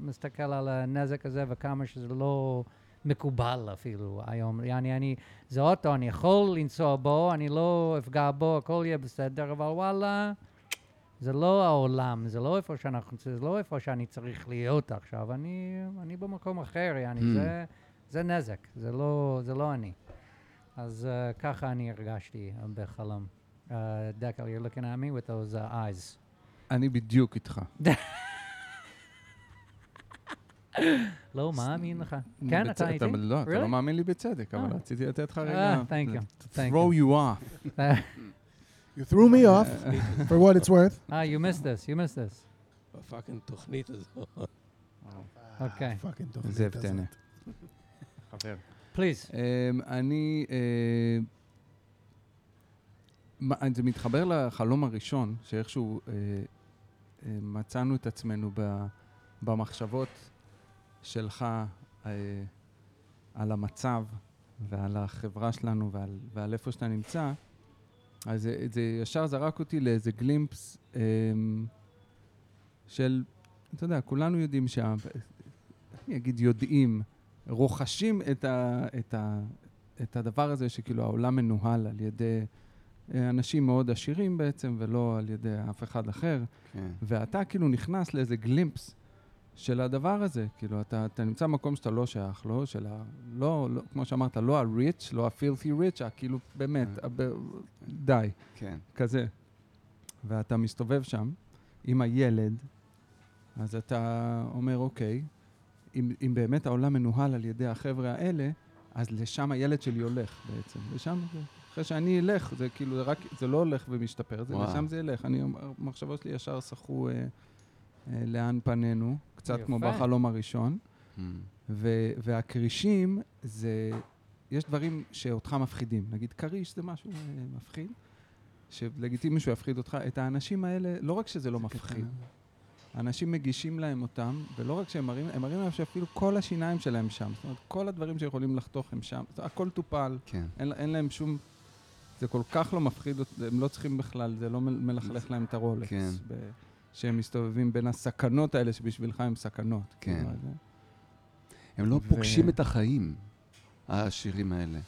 B: מסתכל על הנזק הזה וכמה שזה לא מקובל אפילו היום. יעני, אני, זה אוטו, אני יכול לנסוע בו, אני לא אפגע בו, הכל יהיה בסדר, אבל וואלה, זה לא העולם, זה לא איפה שאנחנו, זה לא איפה שאני צריך להיות עכשיו, אני, אני במקום אחר, יעני,
F: Hmm.
B: זה, זה נזק, זה לא, זה לא אני. אז uh, ככה אני הרגשתי uh, בחלום. Uh, דקל, you're looking at me with those uh, eyes.
C: אני בדיוק איתך. (laughs)
B: לא מאמין לך. כן, אתה איתי?
C: לא, אתה
B: Really?
C: לא מאמין לי בצדק, אבל
B: אה.
C: רציתי לתת לך
B: אה,
C: רגע... throw you off.
A: You threw me off, for what it's worth.
B: Ah, you missed this, you missed this.
E: ב fucking תוכנית הזו.
B: אוקיי.
A: fucking תוכנית
C: זאב
A: הזאת.
C: טנא. חבר.
B: Please.
C: אמ, אני... אה, זה מתחבר לחלום הראשון, שאיכשהו אה, אה, מצאנו את עצמנו במחשבות שלך אה, על המצב ועל החברה שלנו ועל, ועל איפה שאתה נמצא, אז זה, זה ישר זרק אותי לאיזה גלימפס אה, של, אתה יודע, כולנו יודעים שה... אני אגיד יודעים, רוכשים את, ה, את, ה, את הדבר הזה שכאילו העולם מנוהל על ידי אה, אנשים מאוד עשירים בעצם, ולא על ידי אף אחד אחר.
F: כן.
C: ואתה כאילו נכנס לאיזה גלימפס של הדבר הזה. כאילו, אתה, אתה נמצא במקום שאתה לא שייך לו, של ה... לא, לא, כמו שאמרת, לא ה-rich, לא ה-filthy rich, כאילו, באמת, הב... די,
F: כן.
C: כזה. ואתה מסתובב שם עם הילד, אז אתה אומר, אוקיי, אם, אם באמת העולם מנוהל על ידי החבר'ה האלה, אז לשם הילד שלי הולך בעצם. לשם זה. אחרי שאני אלך, זה כאילו, זה רק, זה לא הולך ומשתפר, זה
F: וואו.
C: לשם זה ילך. אני, המחשבות שלי ישר אה, אה, לאן פנינו, קצת כמו
B: יפה.
C: בחלום הראשון.
F: Hmm.
C: ו- והכרישים זה, יש דברים שאותך מפחידים. נגיד כריש זה משהו אה, מפחיד, שלגיטימי שהוא יפחיד אותך. את האנשים האלה, לא רק שזה לא מפחיד, אנשים מגישים להם אותם, ולא רק שהם מראים, הם מראים להם שאפילו כל השיניים שלהם שם. זאת אומרת, כל הדברים שיכולים לחתוך הם שם. זאת אומרת, הכל טופל,
F: כן.
C: אין, אין להם שום... זה כל כך לא מפחיד, הם לא צריכים בכלל, זה לא מל- מלכלך להם את הרולקס.
F: כן.
C: ב- שהם מסתובבים בין הסכנות האלה שבשבילך הם סכנות.
F: כן.
C: כאילו,
F: הם לא
C: ו-
F: פוגשים את החיים, העשירים האלה.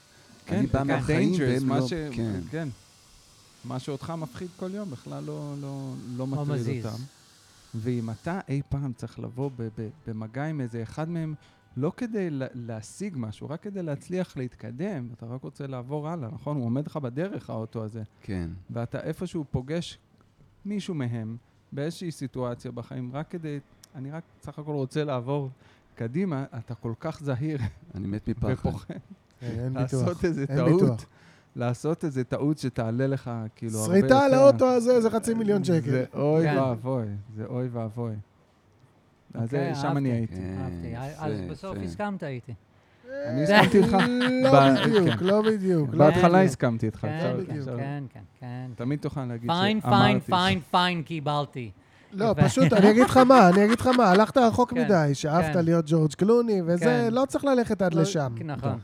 F: אני בא
C: כן,
F: מהחיים
C: dangerous,
F: והם
C: מה
F: לא...
C: ש...
F: כן.
C: כן. מה שאותך מפחיד כל יום בכלל לא, לא, לא מטריד
B: מזיז.
C: אותם. ואם אתה אי פעם צריך לבוא ב- ב- במגע עם איזה אחד מהם, לא כדי לה- להשיג משהו, רק כדי להצליח להתקדם, אתה רק רוצה לעבור הלאה, נכון? הוא עומד לך בדרך, האוטו הזה,
F: כן.
C: ואתה איפשהו פוגש מישהו מהם באיזושהי סיטואציה בחיים, רק כדי, אני רק סך הכל רוצה לעבור קדימה, אתה כל כך זהיר
F: אני מת מפחד.
C: ופוחד
A: כן, אין ביטוח.
C: לעשות איזה טעות. לעשות איזה טעות שתעלה לך, כאילו, הרבה
A: שריטה על. האוטו הזה זה חצי מיליון שקל.
C: זה אוי
B: כן.
C: ואבוי, זה אוי ואבוי. אז
B: אוקיי,
C: זה- שם אני. הייתי.
F: כן,
B: אהבתי.
F: יפה,
B: אז בסוף. הסכמת איתי.
C: אני הסכמתי איתך.
A: לא
C: ב-
A: בדיוק,
C: כן.
A: לא בדיוק. לא
C: בהתחלה
A: בדיוק.
C: הסכמתי איתך.
B: כן, כן, כן, כן, כן.
C: תמיד תוכל להגיד
B: פיין,
C: שאמרתי.
B: פיין, פיין, פיין קיבלתי.
A: לא. פשוט, אני אגיד לך מה, אני אגיד לך מה, הלכת רחוק מדי, שאפת
B: כן.
A: להיות ג'ורג' קלוני, וזה. לא צריך ללכת עד
B: לא-
A: לשם.
B: נכון.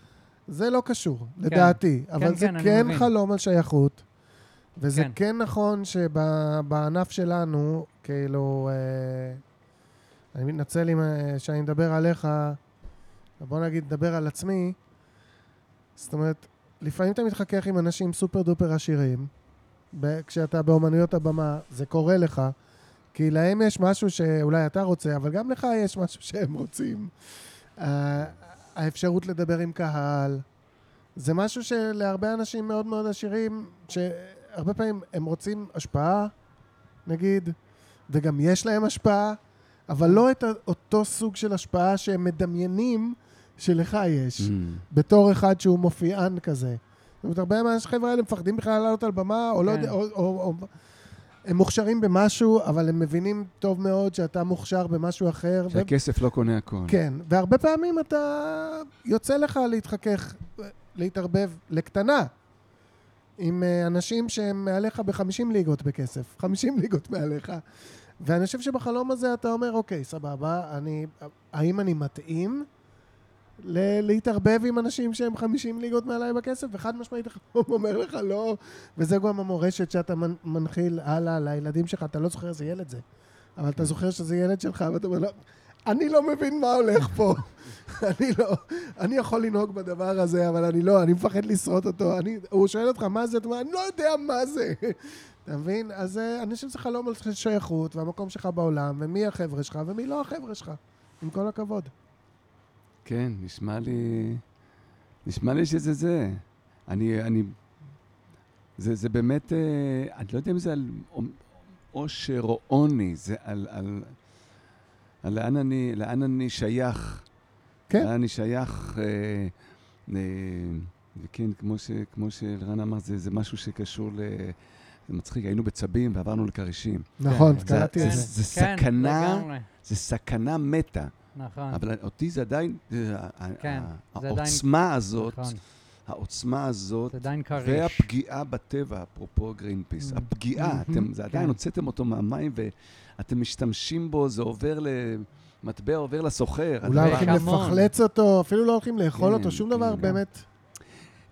A: זה לא קשור, לדעתי. אבל זה
B: כן.
A: חלום על שייכות, וזה
B: כן.
A: נכון שבענף שלנו, כאילו, אה, אני מתנצל אם, אה, שאני מדבר עליך, בוא נגיד, נדבר על עצמי. זאת אומרת, לפעמים אתה מתחכך עם אנשים סופר דופר עשירים, כשאתה באומנויות הבמה, זה קורה לך, כי להם יש משהו שאולי אתה רוצה, אבל גם לך יש משהו שהם רוצים. האפשרות לדבר עם קהל, זה משהו שלהרבה אנשים מאוד מאוד עשירים, שהרבה פעמים הם רוצים השפעה, נגיד, וגם יש להם השפעה, אבל לא את אותו סוג של השפעה שהם מדמיינים שלך יש,
F: Mm.
A: בתור אחד שהוא מופיען כזה. זאת אומרת, הרבה מהחבר'ה האלה מפחדים בכלל לעלות על במה, או לא
B: כן.
A: יודע, או, או, או... הם מוכשרים במשהו, אבל הם מבינים טוב מאוד שאתה מוכשר במשהו אחר. ו-
F: שהכסף לא קונה הכל.
A: כן, והרבה פעמים אתה... יוצא לך להתחכך, להתערבב לקטנה עם אה, אנשים שהם מעליך ב-50 ליגות בכסף, 50 ליגות מעליך. ואני חושב שבחלום הזה אתה אומר, אוקיי, סבבה, אני... האם אני מתאים ל- להתערבב עם אנשים שהם 50 ליגות מעליי בכסף? וחד משמעית (laughs) החלום אומר לך לא, וזה גם המורשת שאתה מנ- מנחיל הלאה לילדים שלך, אתה לא זוכר איזה ילד זה, אבל אתה זוכר שזה ילד שלך, ואתה אומר לו, אני לא מבין מה הולך פה. (laughs) אני לא, אני יכול לנהוג בדבר הזה, אבל אני לא, אני מפחד לשרוט אותו. אני, הוא שואל אותך, מה זה? אתה אומר, אני לא יודע מה זה. (laughs) אתה מבין? אז אה, אני חושב שזה חלום על שייכות, והמקום שלך בעולם, ומי החבר'ה שלך, ומי לא החבר'ה שלך. עם כל הכבוד.
F: כן, נשמע לי... נשמע לי שזה זה. אני... אני... זה, זה באמת... אה, אני לא יודע אם זה על עושר או עוני, זה על... על, על לאן, אני, לאן אני שייך.
A: כן.
F: לאן אני שייך... אה, אה, וכן, כמו, ש, כמו שרן אמר, זה, זה משהו שקשור ל... זה מצחיק, היינו בצבים ועברנו לכרישים.
A: נכון,
F: זה-
A: קראתי את
F: זה-
A: זה.
F: זה
B: כן,
F: סכנה,
B: לגמרי.
F: זה סכנה מתה.
B: נכון,
F: אבל אותי זה עדיין,
B: כן,
F: ה-
B: זה עדיין-
F: העוצמה הזאת,
B: נכון.
F: העוצמה הזאת,
B: זה עדיין כריש.
F: והפגיעה בטבע, אפרופו גרינפיס,
B: Mm.
F: הפגיעה,
A: Mm.
F: אתם, זה עדיין
B: כן.
F: הוצאתם אותו מהמים ואתם משתמשים בו, זה עובר ל... מטבע עובר לסוחר.
A: אולי הולכים. לפחלץ אותו, אפילו לא הולכים לאכול
F: כן,
A: אותו, שום
F: כן,
A: דבר
F: כן.
A: באמת.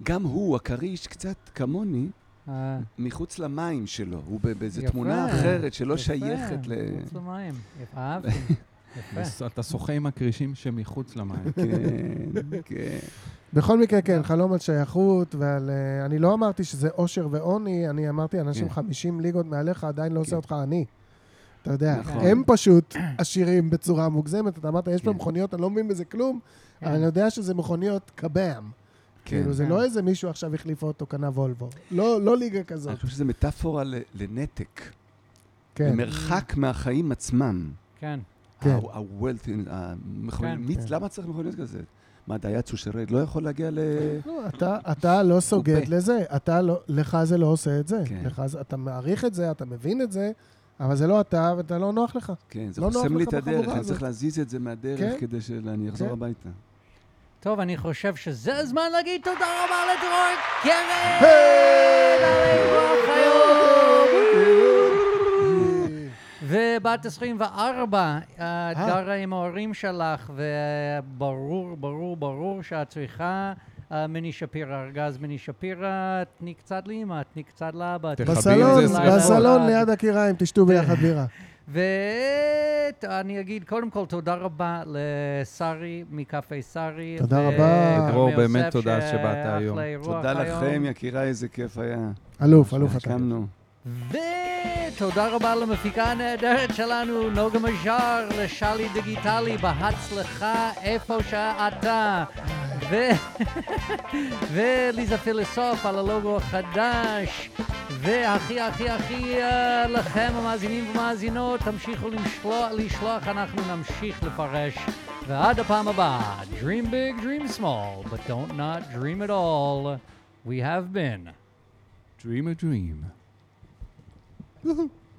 F: גם הוא, הכריש, קצת כמוני,
B: אה,
F: מחוץ למים שלו. הוא באיזו
B: יפה,
F: תמונה אחרת שלא
B: יפה,
F: שייכת ל...
B: מחוץ למים. יפה, אהבתי. (laughs)
C: אתה שוחה עם הכרישים שמחוץ למים.
F: כן, כן.
A: בכל מקרה, כן, חלום על שייכות ועל... אה, אני לא אמרתי שזה אושר ועוני, אני אמרתי, אנשים
F: כן.
A: 50 ליגות מעליך עדיין לא עושה
F: כן.
A: אותך עני. אתה יודע,
F: נכון.
A: הם פשוט עשירים בצורה מוגזמת. אתה אמרת, יש פה
F: כן.
A: מכוניות, אני לא מבין בזה כלום,
B: כן.
A: אבל אני יודע שזה מכוניות קבאם.
F: כן.
A: כאילו, זה
B: כן.
A: לא איזה מישהו עכשיו החליף אוטו, קנה וולבו. לא לא ליגה כזאת.
F: אני חושב שזה מטאפורה לנתק.
A: כן.
F: למרחק מהחיים עצמם.
B: כן.
A: כן.
F: ה-wealth, המכוניות,
B: כן.
F: מי-
A: כן.
F: למה צריך מכוניות כזה? מה, דייצו שרד לא יכול להגיע ל...
A: לא, אתה, אתה לא סוגד
F: קופה.
A: לזה, אתה לא, לך זה לא עושה את זה.
F: כן.
A: לך אתה מעריך את זה, אתה מבין את זה, אבל זה לא אתה, ואתה לא נוח לך.
F: כן, זה
A: לא נוח
F: חוסם לי
A: לך
F: את הדרך, אני צריך. להזיז את זה מהדרך
A: כן.
F: כדי שאני אחזור
A: כן.
F: הביתה.
B: טוב, אני חושב שזה הזמן להגיד תודה רבה לדרור קרן!
A: היי!
B: ובת 24, את
A: אה.
B: גרה עם ההורים שלך, וברור, ברור, ברור שאת צריכה אה, מיני שפירא, ארגז מיני שפירא, תני קצת לאמא, תני קצת לאבא.
A: בסלון, בסלון. ליד הקיריים, תשתו ביחד (laughs) בירה.
B: ואני אגיד, קודם כל, תודה רבה לשרי מקפה שרי.
A: תודה רבה.
C: דרור,
B: ומיוסף
C: באמת תודה שבאת היום.
F: תודה. לכם, יקיריי, איזה כיף היה.
A: אלוף, אלוף אתה.
B: ותודה רבה למפיקה הנהדרת שלנו, נוגה מז'אר, לשלי דיגיטלי, בהצלחה איפה שאתה. ו... (laughs) וליזה פילוסוף על הלוגו החדש. והכי הכי הכי אה, לכם המאזינים ומאזינות, תמשיכו לשלוח, לשלוח, אנחנו נמשיך לפרש. ועד הפעם הבאה, Dream big, dream small, but don't not dream at all. We have been.
C: Dream a dream. Woo-hoo. (laughs)